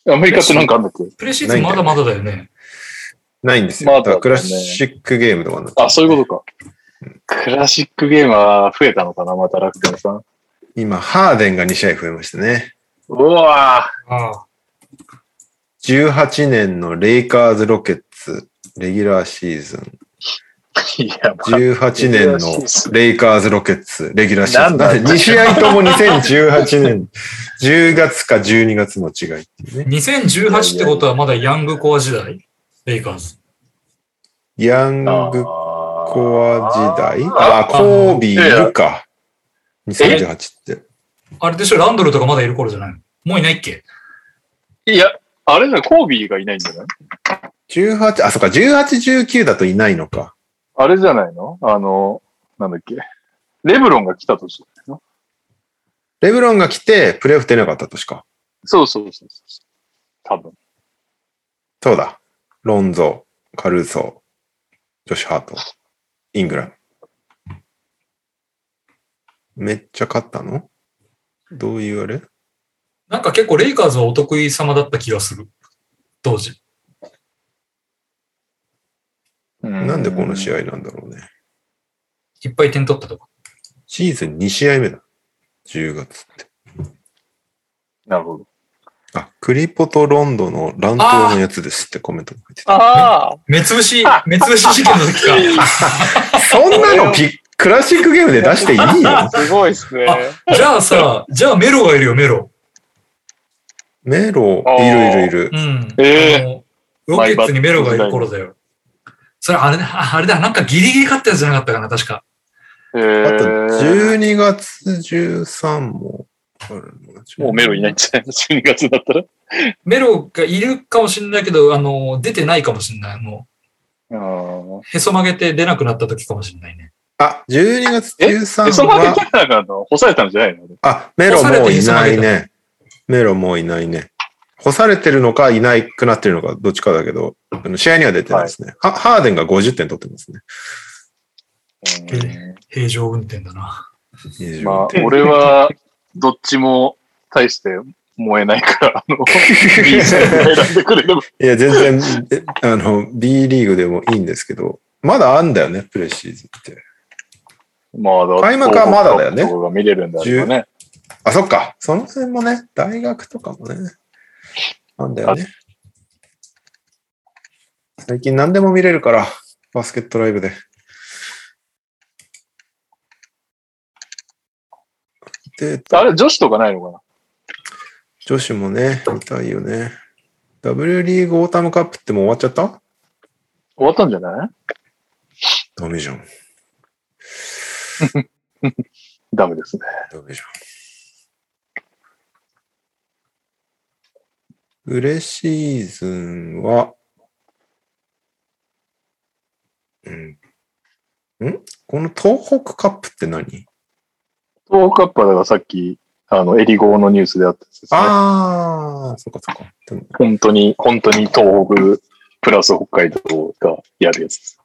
アメリカってなんかあんだっけ？プレシーズンまだまだだよね。ないんですよ。まあだからクラシックゲームとかになっちゃあ、そういうことか。クラシックゲームは増えたのかなまた楽天さん。今、ハーデンが2試合増えましたね。うわああ。18年のレイカーズ・ロケッツ、レギュラーシーズン。いや、まあ18年のレイカーズ・ロケッツ、レギュラーシーズン。なんだ2試合とも2018年、10月か12月の違いっていうね。2018ってことはまだヤングコア時代？レイカーズ。ヤンあグーコア時代？ああ、コービーいるか。2018って。あれでしょ？ランドルとかまだいる頃じゃないの？もういないっけ？いや、あれだ、コービーがいないんじゃない？18、あ、そっか、18、19だといないのか。あれじゃないの？あの、なんだっけ？レブロンが来た年だよなレブロンが来て、プレーオフ出なかった年か。そうそうそうそう。多分。そうだ。ロンゾ、カルーソ、ジョシュ・ハート、イングラム。めっちゃ勝ったの？どういうあれ？なんか結構レイカーズはお得意様だった気がする。当時。なんでこの試合合なんだろうね。いっぱい点取ったとか。シーズン2試合目だ。10月って。なるほど。あ、クリポとロンドの乱闘のやつですってコメントが書いてた。ああ、目つぶし、目つぶし事件の時か。そんなのピクラシックゲームで出していいよ。すごいっすね。じゃあさ、じゃあメロがいるよ、メロ。メロ、いるいるいるう。ん。えあのロケッツにメロがいる頃だよ。それあれだ、ああれだ、なんかギリギリ勝ったやつじゃなかったかな、確か。えあと、ー、12月13ももうメロいないんじゃない？の ?12 月だったら？メロがいるかもしれないけど、あの、出てないかもしれない。もう、へそ曲げて出なくなった時かもしれないね。あ、12月え、13その負はけ、たらの干されたんじゃないの？あ、メロもういないね。メロもういないね。干されてるのかいなくなってるのかどっちかだけど、あの試合には出てないですね。はハーデンが50点取ってますね。うん平常運転だな。まあ、俺は、どっちも大して燃えないから、あの、B 戦選んでくれれば。いや、全然、えあの、B リーグでもいいんですけど、まだあんだよね、プレシーズンって。まあ、開幕はまだだよねが見れるんだよね。あ、そっか。その辺もね、大学とかもね、なんだよね。最近何でも見れるから、バスケットライブで。で、あれ、女子とかないのかな？女子もね、見たいよね。W リーグオータムカップってもう終わっちゃった？終わったんじゃない？ダメじゃん。ダメですね。ダメじゃん。プレシーズンは、うん。ん？この東北カップって何？東北カップはだからさっき、あの、エリゴーのニュースであったやつですね。ああ、そっかそっか。でも本当に、本当に東北プラス北海道がやるやつです。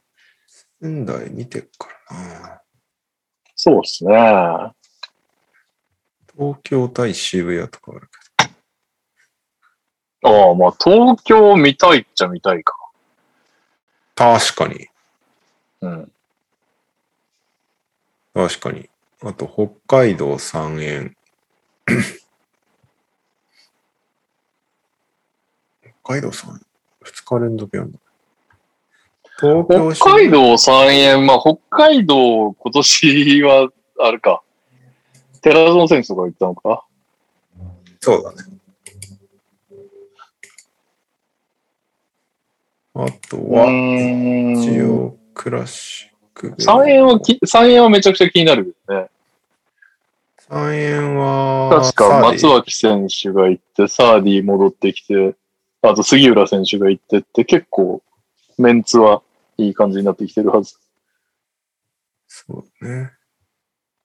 仙台見てっからな。そうですね。東京対渋谷とかあるああ、まあ、東京見たいっちゃ見たいか。けど。確かに。うん。確かに。あと、北海道3円。北海道3円。2日連続やんだ。東京北海道3円、まあ、北海道今年は、あれか。寺園選手とか言ったのか。そうだね。あとうは。一応、クラシック。3円はき、3円はめちゃくちゃ気になるけどね。3円は、確か松脇選手が行って、サーディ戻ってきて、あと杉浦選手が行ってって、結構メンツはいい感じになってきてるはず。そうね。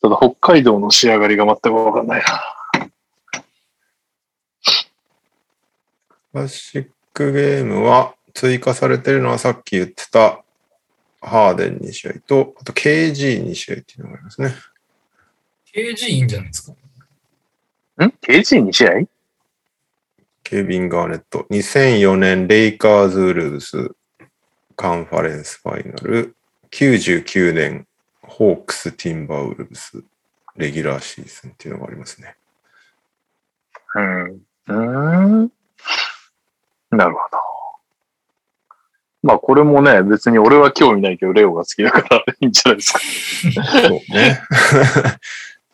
ただ北海道の仕上がりが全くわかんないな。クラシックゲームは追加されてるのはさっき言ってたハーデン2試合と、あと KG2 試合っていうのがありますね。KG いいんじゃないですか？ん ?KG2 試合ケビン・ガーネット。2004年レイカーズ・ウルブス。カンファレンスファイナル、99年ホークス・ティンバーウルブスレギュラーシーズンっていうのがありますね。うん。うーん。なるほど。まあこれもね、別に俺は興味ないけど、レオが好きだからいいんじゃないですか。そうね。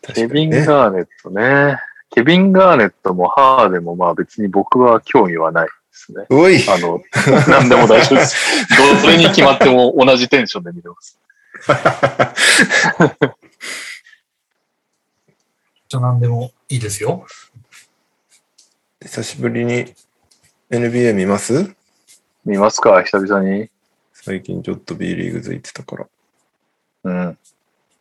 ケビン・ね。ガーネットね。ケビン・ガーネットもハーデンもまあ別に僕は興味はないですね。おいあの、何でも大丈夫です。どれに決まっても同じテンションで見てます。じゃあ何でもいいですよ。久しぶりに NBA 見ます？見ますか？久々に。最近ちょっと B リーグ付いてたから。うん。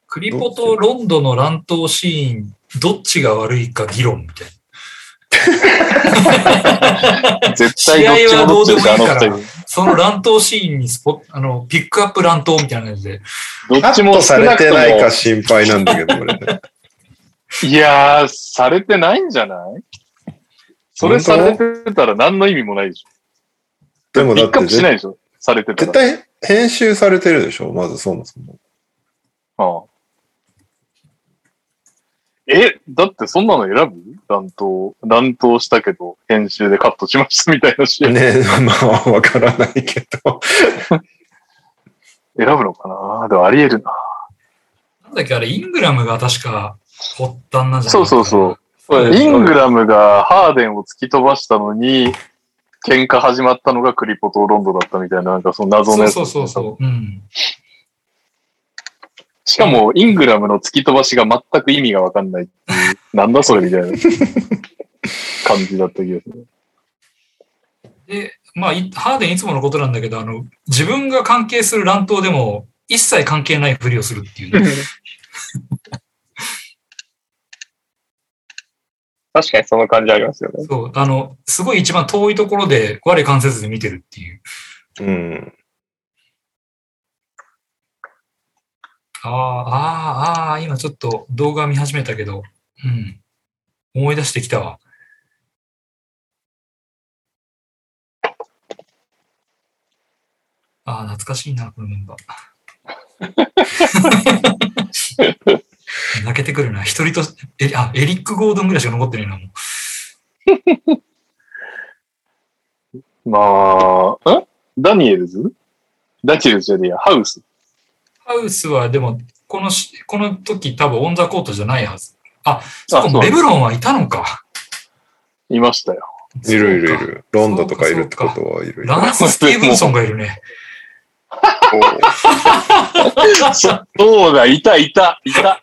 クリポとロンドの乱闘シーン、どっちが悪いか議論みたい 絶対どっちもどっちでしょ、あの二人。な。その乱闘シーンにスポあの、ピックアップ乱闘みたいな感じで。どっちもされ少なくとてないかも。心配なんだけど、俺ね。いやー、されてないんじゃない？それされてたら何の意味もないでしょ。でもだってピックアップしないでしょされてた絶ら。対編集されてるでしょまずそもそも。ああえ、だってそんなの選ぶ？乱闘。乱闘したけど、編集でカットしましたみたいなシーン。ねまあわからないけど。選ぶのかな？でもあり得るな。なんだっけ、あれ、イングラムが確か発端なんじゃないそうそう。そうイングラムがハーデンを突き飛ばしたのに、喧嘩始まったのがクリポとロンドだったみたいな、なんかその謎のやつ。そうそうそうそう。うん。しかも、イングラムの突き飛ばしが全く意味がわかんないっていう、なんだそれみたいな感じだった気がする。で、まあ、いハーデンいつものことなんだけど、あの、自分が関係する乱闘でも、一切関係ないふりをするっていうね。確かにその感じありますよね。そう、あの、すごい一番遠いところで、我関せずに見てるっていう。うん。ああ、ああ、ああ、今ちょっと動画見始めたけど、うん。思い出してきたわ。ああ、懐かしいな、このメンバー。泣けてくるな。一人と、え、あ、エリック・ゴードンぐらいしか残ってないな、もう。まあ、んダニエルズ？ダニエルズじゃねえや、ハウス？ハウスは、でも、このし、この時多分 on the court じゃないはず。あ、そこ、そうレブロンはいたのか。いましたよ。いるいるいる。ロンドとかいるってことはいるいる。ランス・スティーブンソンがいるね。そうだ、いた、いた、いた。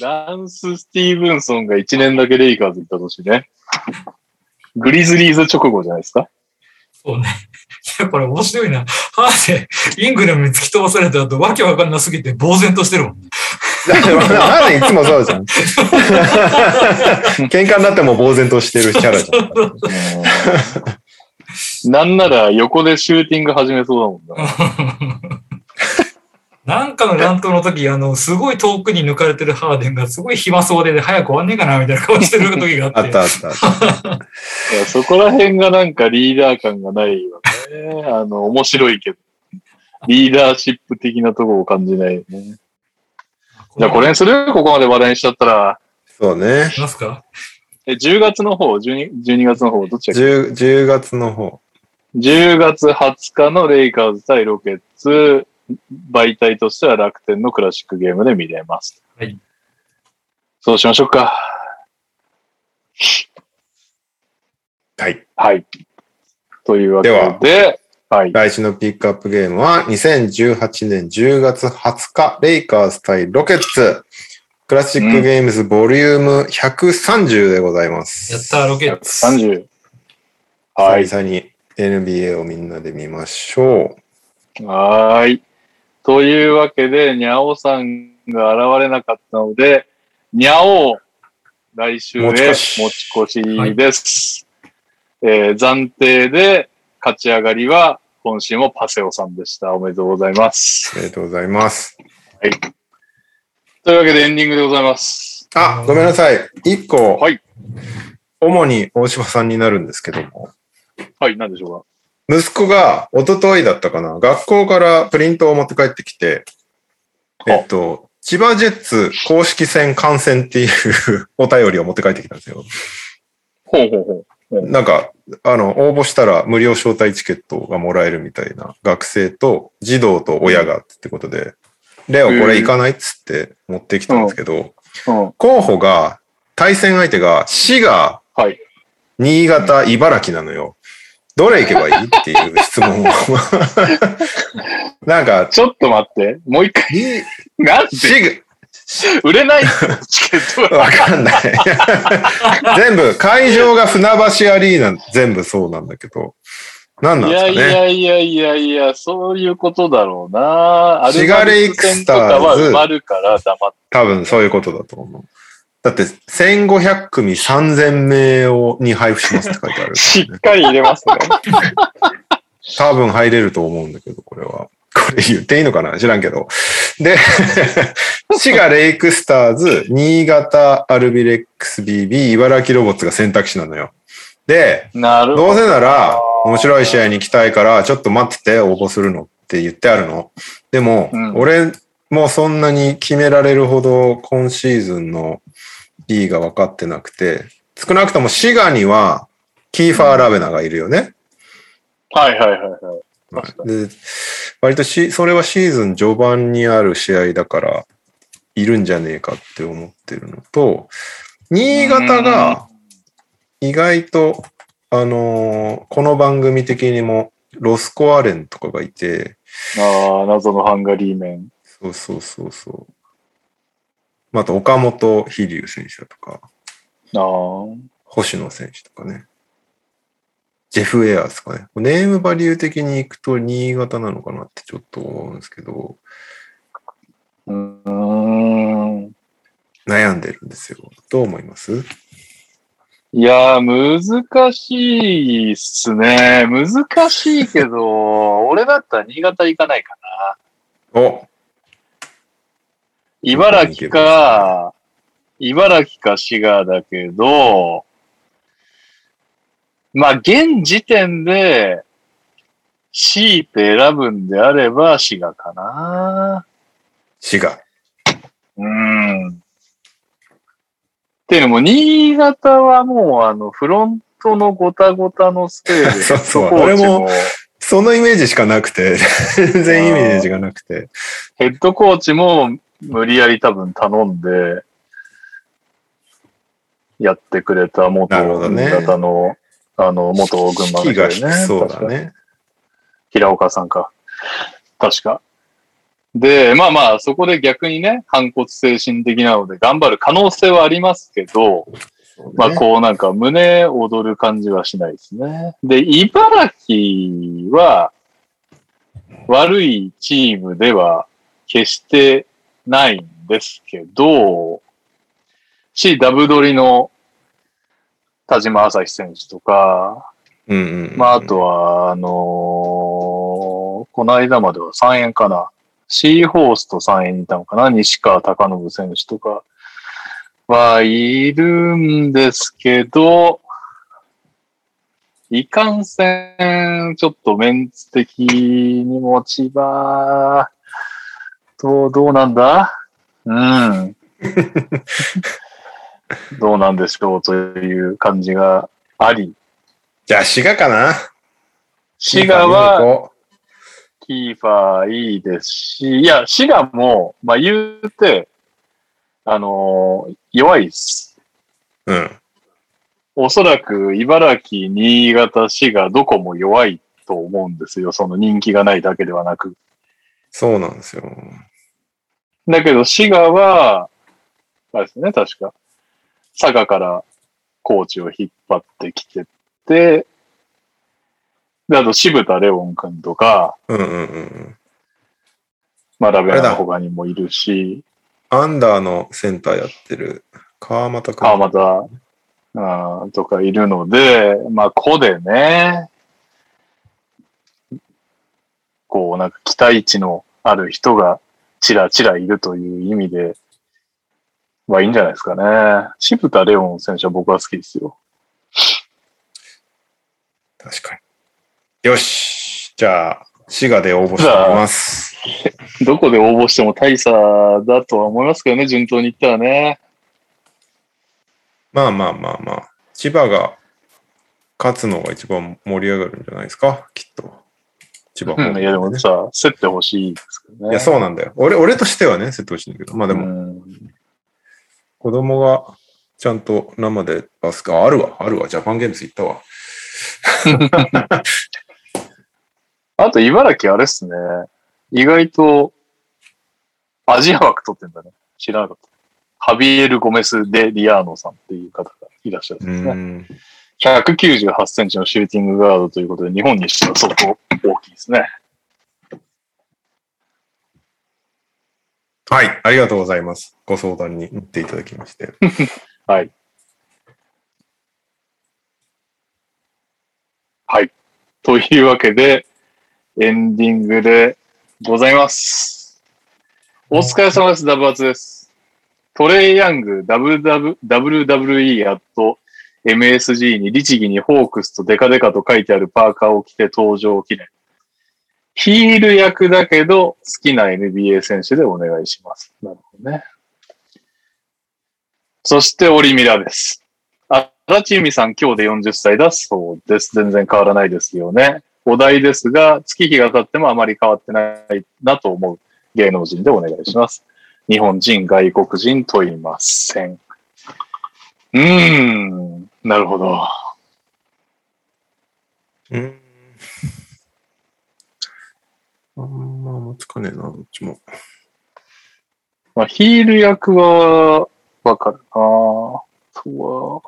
ランス・スティーブンソンが1年だけレイカーズ行った年ね。グリズリーズ直後じゃないですか？そうね。いや、これ面白いな。ハーデン、イングラムに突き飛ばされた後、わけわかんなすぎて呆然としてるもんね。だってハーデンいつもそうじゃん。喧嘩になっても呆然としてるキャラじゃん。なんなら横でシューティング始めそうだもんな。なんかの乱闘の時、あの、すごい遠くに抜かれてるハーデンがすごい暇そうで、早く終わんねえかな、みたいな顔してる時があって。あったあったあった。いやそこら辺がなんかリーダー感がないよね。あの、面白いけど。リーダーシップ的なところを感じないよね。じゃあこれにする？ここまで話題にしちゃったら、そうね。いますかえ、10月の方、12, 12月の方、どっちだっけ？10, 10月の方。10月20日のレイカーズ対ロケッツ、媒体としては楽天のクラシックゲームで見れます。はい。そうしましょうか。はい。はい。というわけで、ではい。来週のピックアップゲームは2018年10月20日、レイカーズ対ロケッツ。クラシックゲームズボリューム130でございます。やったー、ロケッツ。30。はい。久々に NBA をみんなで見ましょはーい。というわけで、にゃおさんが現れなかったので、にゃお来週へ持ち持ち越しです。えー暫定で勝ち上がりは、今週もパセオさんでした。おめでとうございます。う。ありがとうございます。というわけでエンディングでございます。あ、ごめんなさい。一個、はい主に大島さんになるんですけども、はい、何でしょ息子が一昨日だったかな、学校からプリントを持って帰ってきて、えっと、千葉ジェッツ公式戦観戦っていう お便りを持って帰ってきたんですよ。ほうほうほう。なんか、あの、応募したら無料招待チケットがもらえるみたいな学生と児童と親がってことで、レオこれ行かないっつって持ってきたんですけど、うん。候補が、対戦相手が滋賀、はい。新潟、茨城なのよ。どれ行けばいいっていう質問を。なんか、ちょっと待って。もう一回。になんで？滋売れない？チケット賀、わかんない。全部、会場が船橋アリーナ、全部そうなんだけど、何なんいですかね。やいやいやいやいや、そういうことだろうな。シガレイクスターズは埋まるから黙って。多分そういうことだと思う。だって、1500組3000名をに配布しますって書いてある、しっかり入れますね。多分入れると思うんだけど、これは。これ言っていいのかな？知らんけど。で、滋賀レイクスターズ、新潟アルビレックス BB、茨城ロボッツが選択肢なのよ。で、なるほど。どうせなら面白い試合に行きたいから、ちょっと待ってて応募するのって言ってあるの。でも、うん俺もそんなに決められるほど今シーズンの B が分かってなくて、少なくとも滋賀にはキーファー・ラベナがいるよね。はいはいはいはい。確かで、割とし、それはシーズン序盤にある試合だから、いるんじゃねえかって思ってるのと、新潟が意外と、あのーこの番組的にも、ロスコアレンとかがいて、ああ、謎のハンガリー麺。そうそうそうそう。また、岡本飛龍選手だとか、ああ。星野選手とかね。ジェフ・エアーズとかね。ネームバリュー的に行くと新潟なのかなってちょっと思うんですけど、うーん。悩んでるんですよ。どう思います？いやー、難しいっすね。難しいけど、俺だったら新潟行かないかな。お茨城か、茨城か滋賀だけど、まあ、現時点で、強いて選ぶんであれば滋賀かな。滋賀。うん。っていうのも、新潟はもう、あの、フロントのゴタゴタのせいで、そうそう俺もそのイメージしかなくて、全然イメージがなくて。ヘッドコーチも無理やり多分頼んで、やってくれた元新潟の、あの、元群馬の人でね。低そうだね。平岡さんか。確か。で、まあまあ、そこで逆にね、反骨精神的なので頑張る可能性はありますけど、まあこうなんか胸躍る感じはしないですね。で、茨城は悪いチームでは決してないんですけど、し、ダブドリの田島朝日選手とか、うんうんうん。まああとは、あのーこの間までは3円かな。シーホースと3円にいたのかな？西川貴信選手とか。はいるんですけど、いかんせん、ちょっとメンツ的に持ち場、どう、どうなんだ？うん。どうなんでしょうという感じがあり、じゃあ滋賀かな？滋賀は、は、キーファーいいですし、いや、滋賀も、まあ言うて、あのー弱いです。うん。おそらく、茨城、新潟、滋賀、どこも弱いと思うんですよ。その人気がないだけではなく。そうなんですよ。だけど、滋賀は、あれですね、確か。佐賀からコーチを引っ張ってきてて、で、あと、渋田レオン君とか、うんうんうんうん。まあ、ラベナの他にもいるし、アンダーのセンターやってる川又君。あ、また、あーとかいるので、まあ、個でね、こう、なんか期待値のある人がちらちらいるという意味で、はいいんじゃないですかね。渋田レオン選手は僕は好きですよ。確かに。よし。じゃあ、滋賀で応募してみます。どこで応募しても大差だとは思いますけどね、順当に言ったらね。まあまあまあまあ。千葉が勝つのが一番盛り上がるんじゃないですか、きっと。千葉方面うん、いやでもさ、競ってほしいですけどね。いや、そうなんだよ。俺、俺としてはね、瀬戸内だけど。まあででも、子供がちゃんと生でバスケ、あ、あるわ、あるわ。ジャパンゲームズ行ったわ。あと、茨城あれっすね。意外と、アジア枠取ってんだね。知らなかった。ハビエル・ゴメス・デ・リアーノさんっていう方がいらっしゃるんうですね。ん。198センチのシューティングガードということで、日本にしては相当大きいですね。はい、ありがとうございます。ご相談に乗っていただきまして。はい。はい。というわけで、エンディングでございます。お疲れ様です。ダブアツです。トレイヤング WW WWE アット MSG に律儀にホークスとデカデカと書いてあるパーカーを着て登場記念。ヒール役だけど好きな NBA 選手でお願いします。なるほどね。そして、オリミラです。あ足立由美さん、今日で40歳だそうです。全然変わらないですよね。お題ですが、月日が経ってもあまり変わってないなと思う芸能人でお願いします。日本人、外国人問いません。うーん、なるほど。うん。あんま思いつかねえな、どっちも。まあ、ヒール役は、わかるなあとは、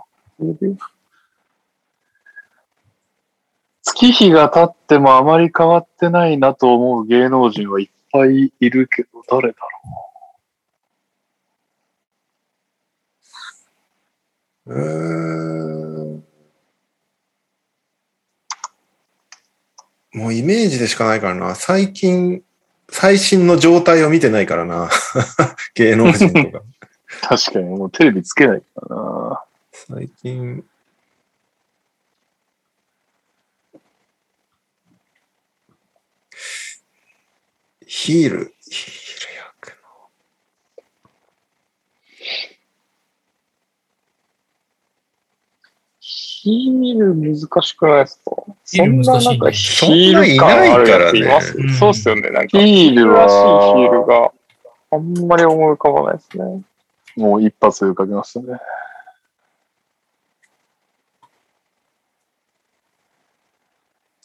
月日が経ってもあまり変わってないなと思う芸能人はいっぱいいるけど、誰だろえー、もうイメージでしかないからな。最近、最新の状態を見てないからな。芸能人とか。う。確かに、もうテレビつけないからな。最近。ヒール、ヒール役ヒール難しくないですか？ヒール難しいねそんななんかヒール感あるやついますそんないからねそうっすよね。なんか、ヒールはらしいヒールがあんまり思い浮かばないですね。もう一発で浮かびましたね。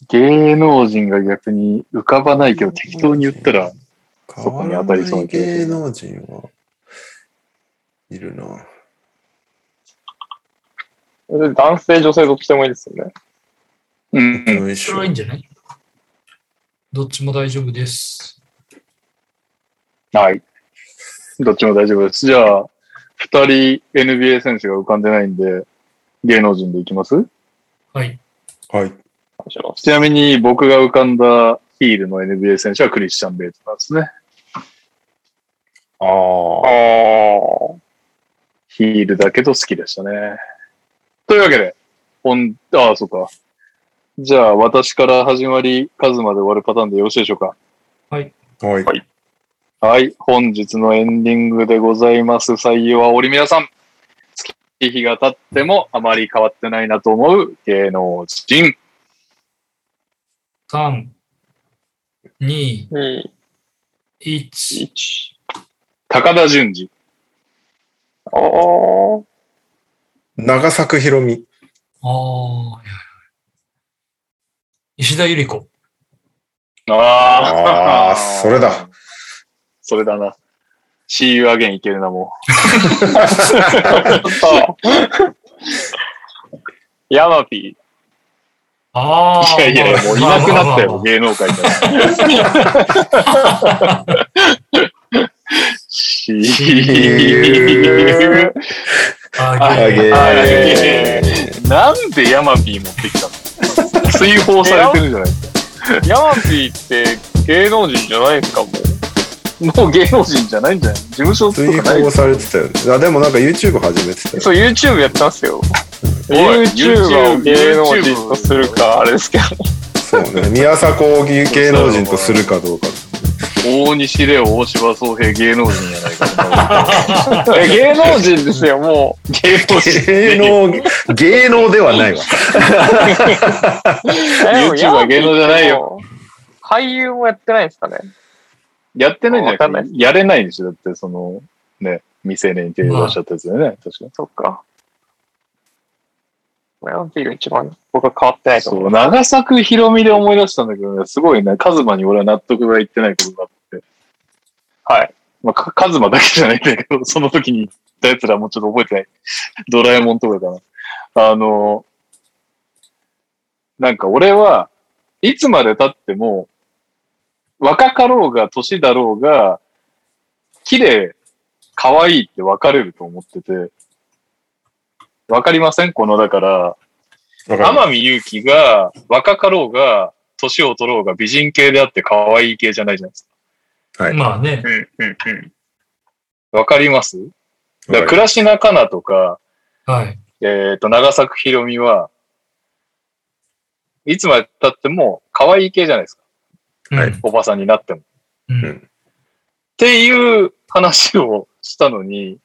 芸能人が逆に浮かばないけど適当に言ったら、変そこに当たりそうな芸能人はいるな。で男性、女性どっちでもいいですよね。うん、ういいんじゃない？どっちも大丈夫です。はい。どっちも大丈夫です。じゃあ、二人 NBA 選手が浮かんでないんで、芸能人でいきます？はい。はい。ちなみに僕が浮かんだヒールの NBA 選手はクリスチャン・ベイトなんですね。ああ。ヒールだけど好きでしたね。というわけで、ほん、ああ、そうか。じゃあ、私から始まり、数まで終わるパターンでよろしいでしょうか？はい。はい。本日のエンディングでございます。採用は折皆さん。月日が経ってもあまり変わってないなと思う芸能人。3、2、2、1。1。高田純次。ああ。長作ひろみ。ああ、石田ゆり子。あああ、それだ。。それだな。See you again いけるな、も ヤマピああ。う。いやいや、もういなくなったよ、ま芸能界から。See ー。ああー。げあー。なんでヤマピー持ってきたの？追放されてるじゃない？ヤマピーって芸能人じゃないですか、もう。もう芸能人じゃないんじゃない？事務所と追かない？放されてたよね。あ、でもなんか YouTube 始めてたよ。そう、YouTube やってますよ。おい YouTube を芸能人とするか、あれですけど。そうね。宮迫を芸能人とするかどうか。大西レオ、大柴宗平芸能人やないか。え芸能人ですよ、も芸能人。芸能、芸能ではないわ。う。YouTube は芸能じゃないよ。俳優もやってないんですかね。やってないんじゃないやれないんでしょだって、その、ね、未成年に手を出しちゃったやつだよね、確かに。そっか。ヤンキーが一番僕は変わってないと思。そうう、長作ひろみで思い出したんだけどね、すごいね、カズマに俺は納得がいってないことがあって。はい。まあ、かカズマだけじゃないんだけど、その時に言った奴らもうちょっと覚えてない。ドラえもんとかかな。あの、なんか俺は、いつまで経っても、若かろうが、年だろうが、綺麗、可愛いって分かれると思ってて、わかりません？この、だから、天海祐希が若かろうが、年を取ろうが美人系であって可愛い系じゃないじゃないですか。はい。まあね。うん、うん、うん。わかります？だから、倉科香菜とか、はい。えっ、と、長作ひろみは、いつまで経っても可愛い系じゃないですか。はい。おばさんになっても。うんうんっていう話をしたのに、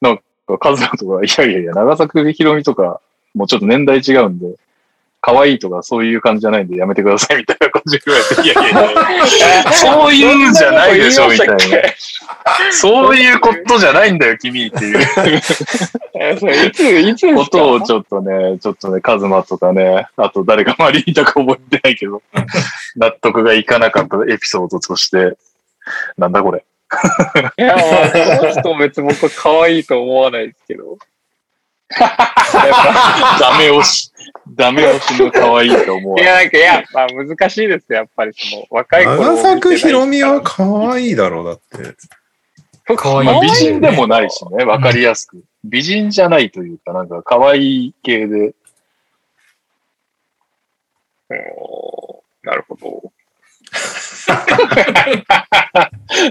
なんか、カズマとか、いやいやいや、長作ひろみとか、もうちょっと年代違うんで、可愛いとかそういう感じじゃないんでやめてくださいみたいな感じで言われて、いやいやいや、そういうんじゃないでしょみたいな。そういうことじゃないんだよ、君っていういつ、いつことをちょっとね、ちょっとね、カズマとかね、あと誰か周りにいたか覚えてないけど、納得がいかなかったエピソードとして、なんだこれ。いや、まあ、この人別に僕は可愛いと思わないですけど。ダメ押し。ダメ押しの可愛いと思うい。や、なんか、いや、まあ難しいですよ、やっぱりその、若い頃長作ひろみは可愛いだろう、だって。可愛いまあ、美人でもないしね、わかりやすく。美人じゃないというか、なんか可愛い系で。なるほど。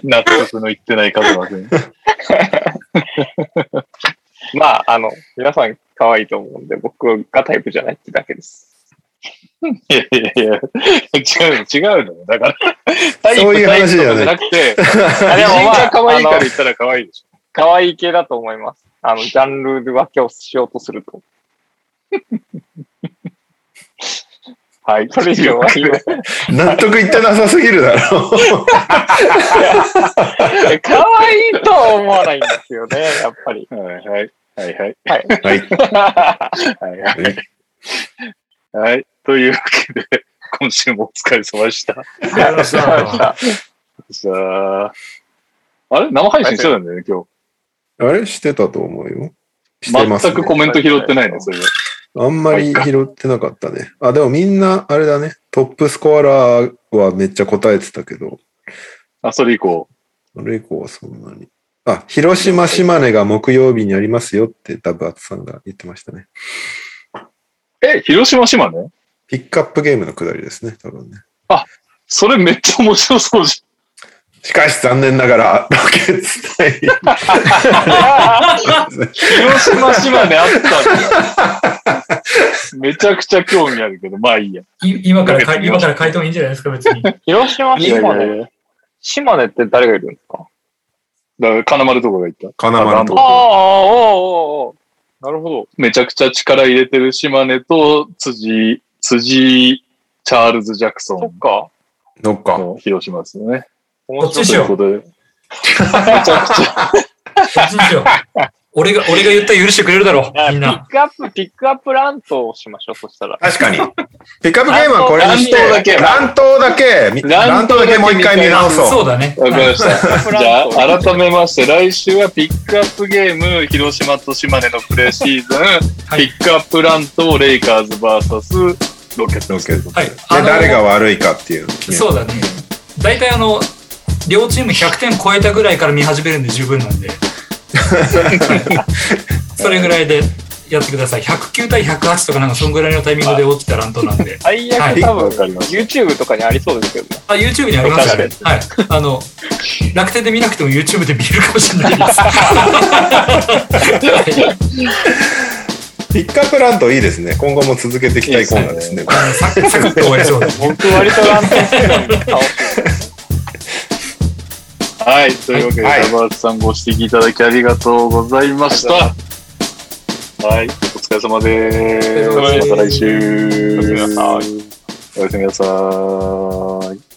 納得のいってないカズマ君。まあ、あの、皆さん可愛いと思うんで、僕がタイプじゃないってだけです。いやいやいや、違うの、違うのよ。だから、タイプそういう話じゃないタイプとかじゃなくて、あ美人が可愛いからあの言ったら可愛いでしょ。可愛い系だと思います。あの、ジャンルで分けをしようとすると。はい。それ以上は言いません。納得いってなさすぎるだろ。可愛いとは思わないんですよね、やっぱり。はいはい。はいはい。はい。はいはい。はい。というわけで、今週もお疲れ様でした。やりましたさあ、あれ？生配信してたんだよね、今あれ？してたと思うよ。し日。てます、ね。全くコメント拾ってないね、それは。あんまり拾ってなかったね。あ、でもみんな、あれだね。トップスコアラーはめっちゃ答えてたけど、あ、それ以降。それ以降はそんなに。あ、広島、島根が木曜日にありますよってダブアツさんが言ってましたね。え、広島島根？ピックアップゲームのくだりですね、多分ね。それめっちゃ面白そうじしかし残念ながら、ロケッツ対。広島島根あったんだ。めちゃくちゃ興味あるけど、まあいいや。い今からか、今から書いてもいいんじゃないですか、別に。広島、いやい島根。やいや。島根って誰がいるんですか？だから、金丸とかが言った。金丸とああ、おーおーおーなるほど。めちゃくちゃ力入れてる島根と辻、辻、チャールズ・ジャクソンそっか。どっか。の広島ですよね。こっちにしよう。めちゃくちゃ、こっちにしよう。俺が、俺が言ったら許してくれるだろう、みんあピッな。クアップ、ピックアップラントをしましょう、そしたら。確かに。ピックアップゲームはこれにして、乱闘だけ乱闘だけ、み乱闘乱闘だけもう一回見直そう。そうだね。わかりました。じゃあ、改めまして、来週はピックアップゲーム、広島と島根のプレーシーズン、はいピックアップランとレイカーズ VS ロケット。ロケットはい。で、誰が悪いかっていうそうだね。大体あの、両チーム100点超えたぐらいから見始めるんで十分なんで。それぐらいでやってください。109対108とかなんかそんぐらいのタイミングで落ちた乱闘なんで。最はい悪多分、YouTube とかにありそうですけどね。あ、YouTube にありますね。はい。あの、楽天で見なくても YouTube で見れるかもしれないです。はいピックアップラントいいですね。今後も続けていきたいコーナーですね。サクサクって終わりそうだ。僕割とラント好きなんで楽しいです。はい。というわけで、はい高橋さんご指摘いただきありがとうございました。はい。お疲れ様です。お疲れ様ですまた来週。おやすみなさいおやすみなさい。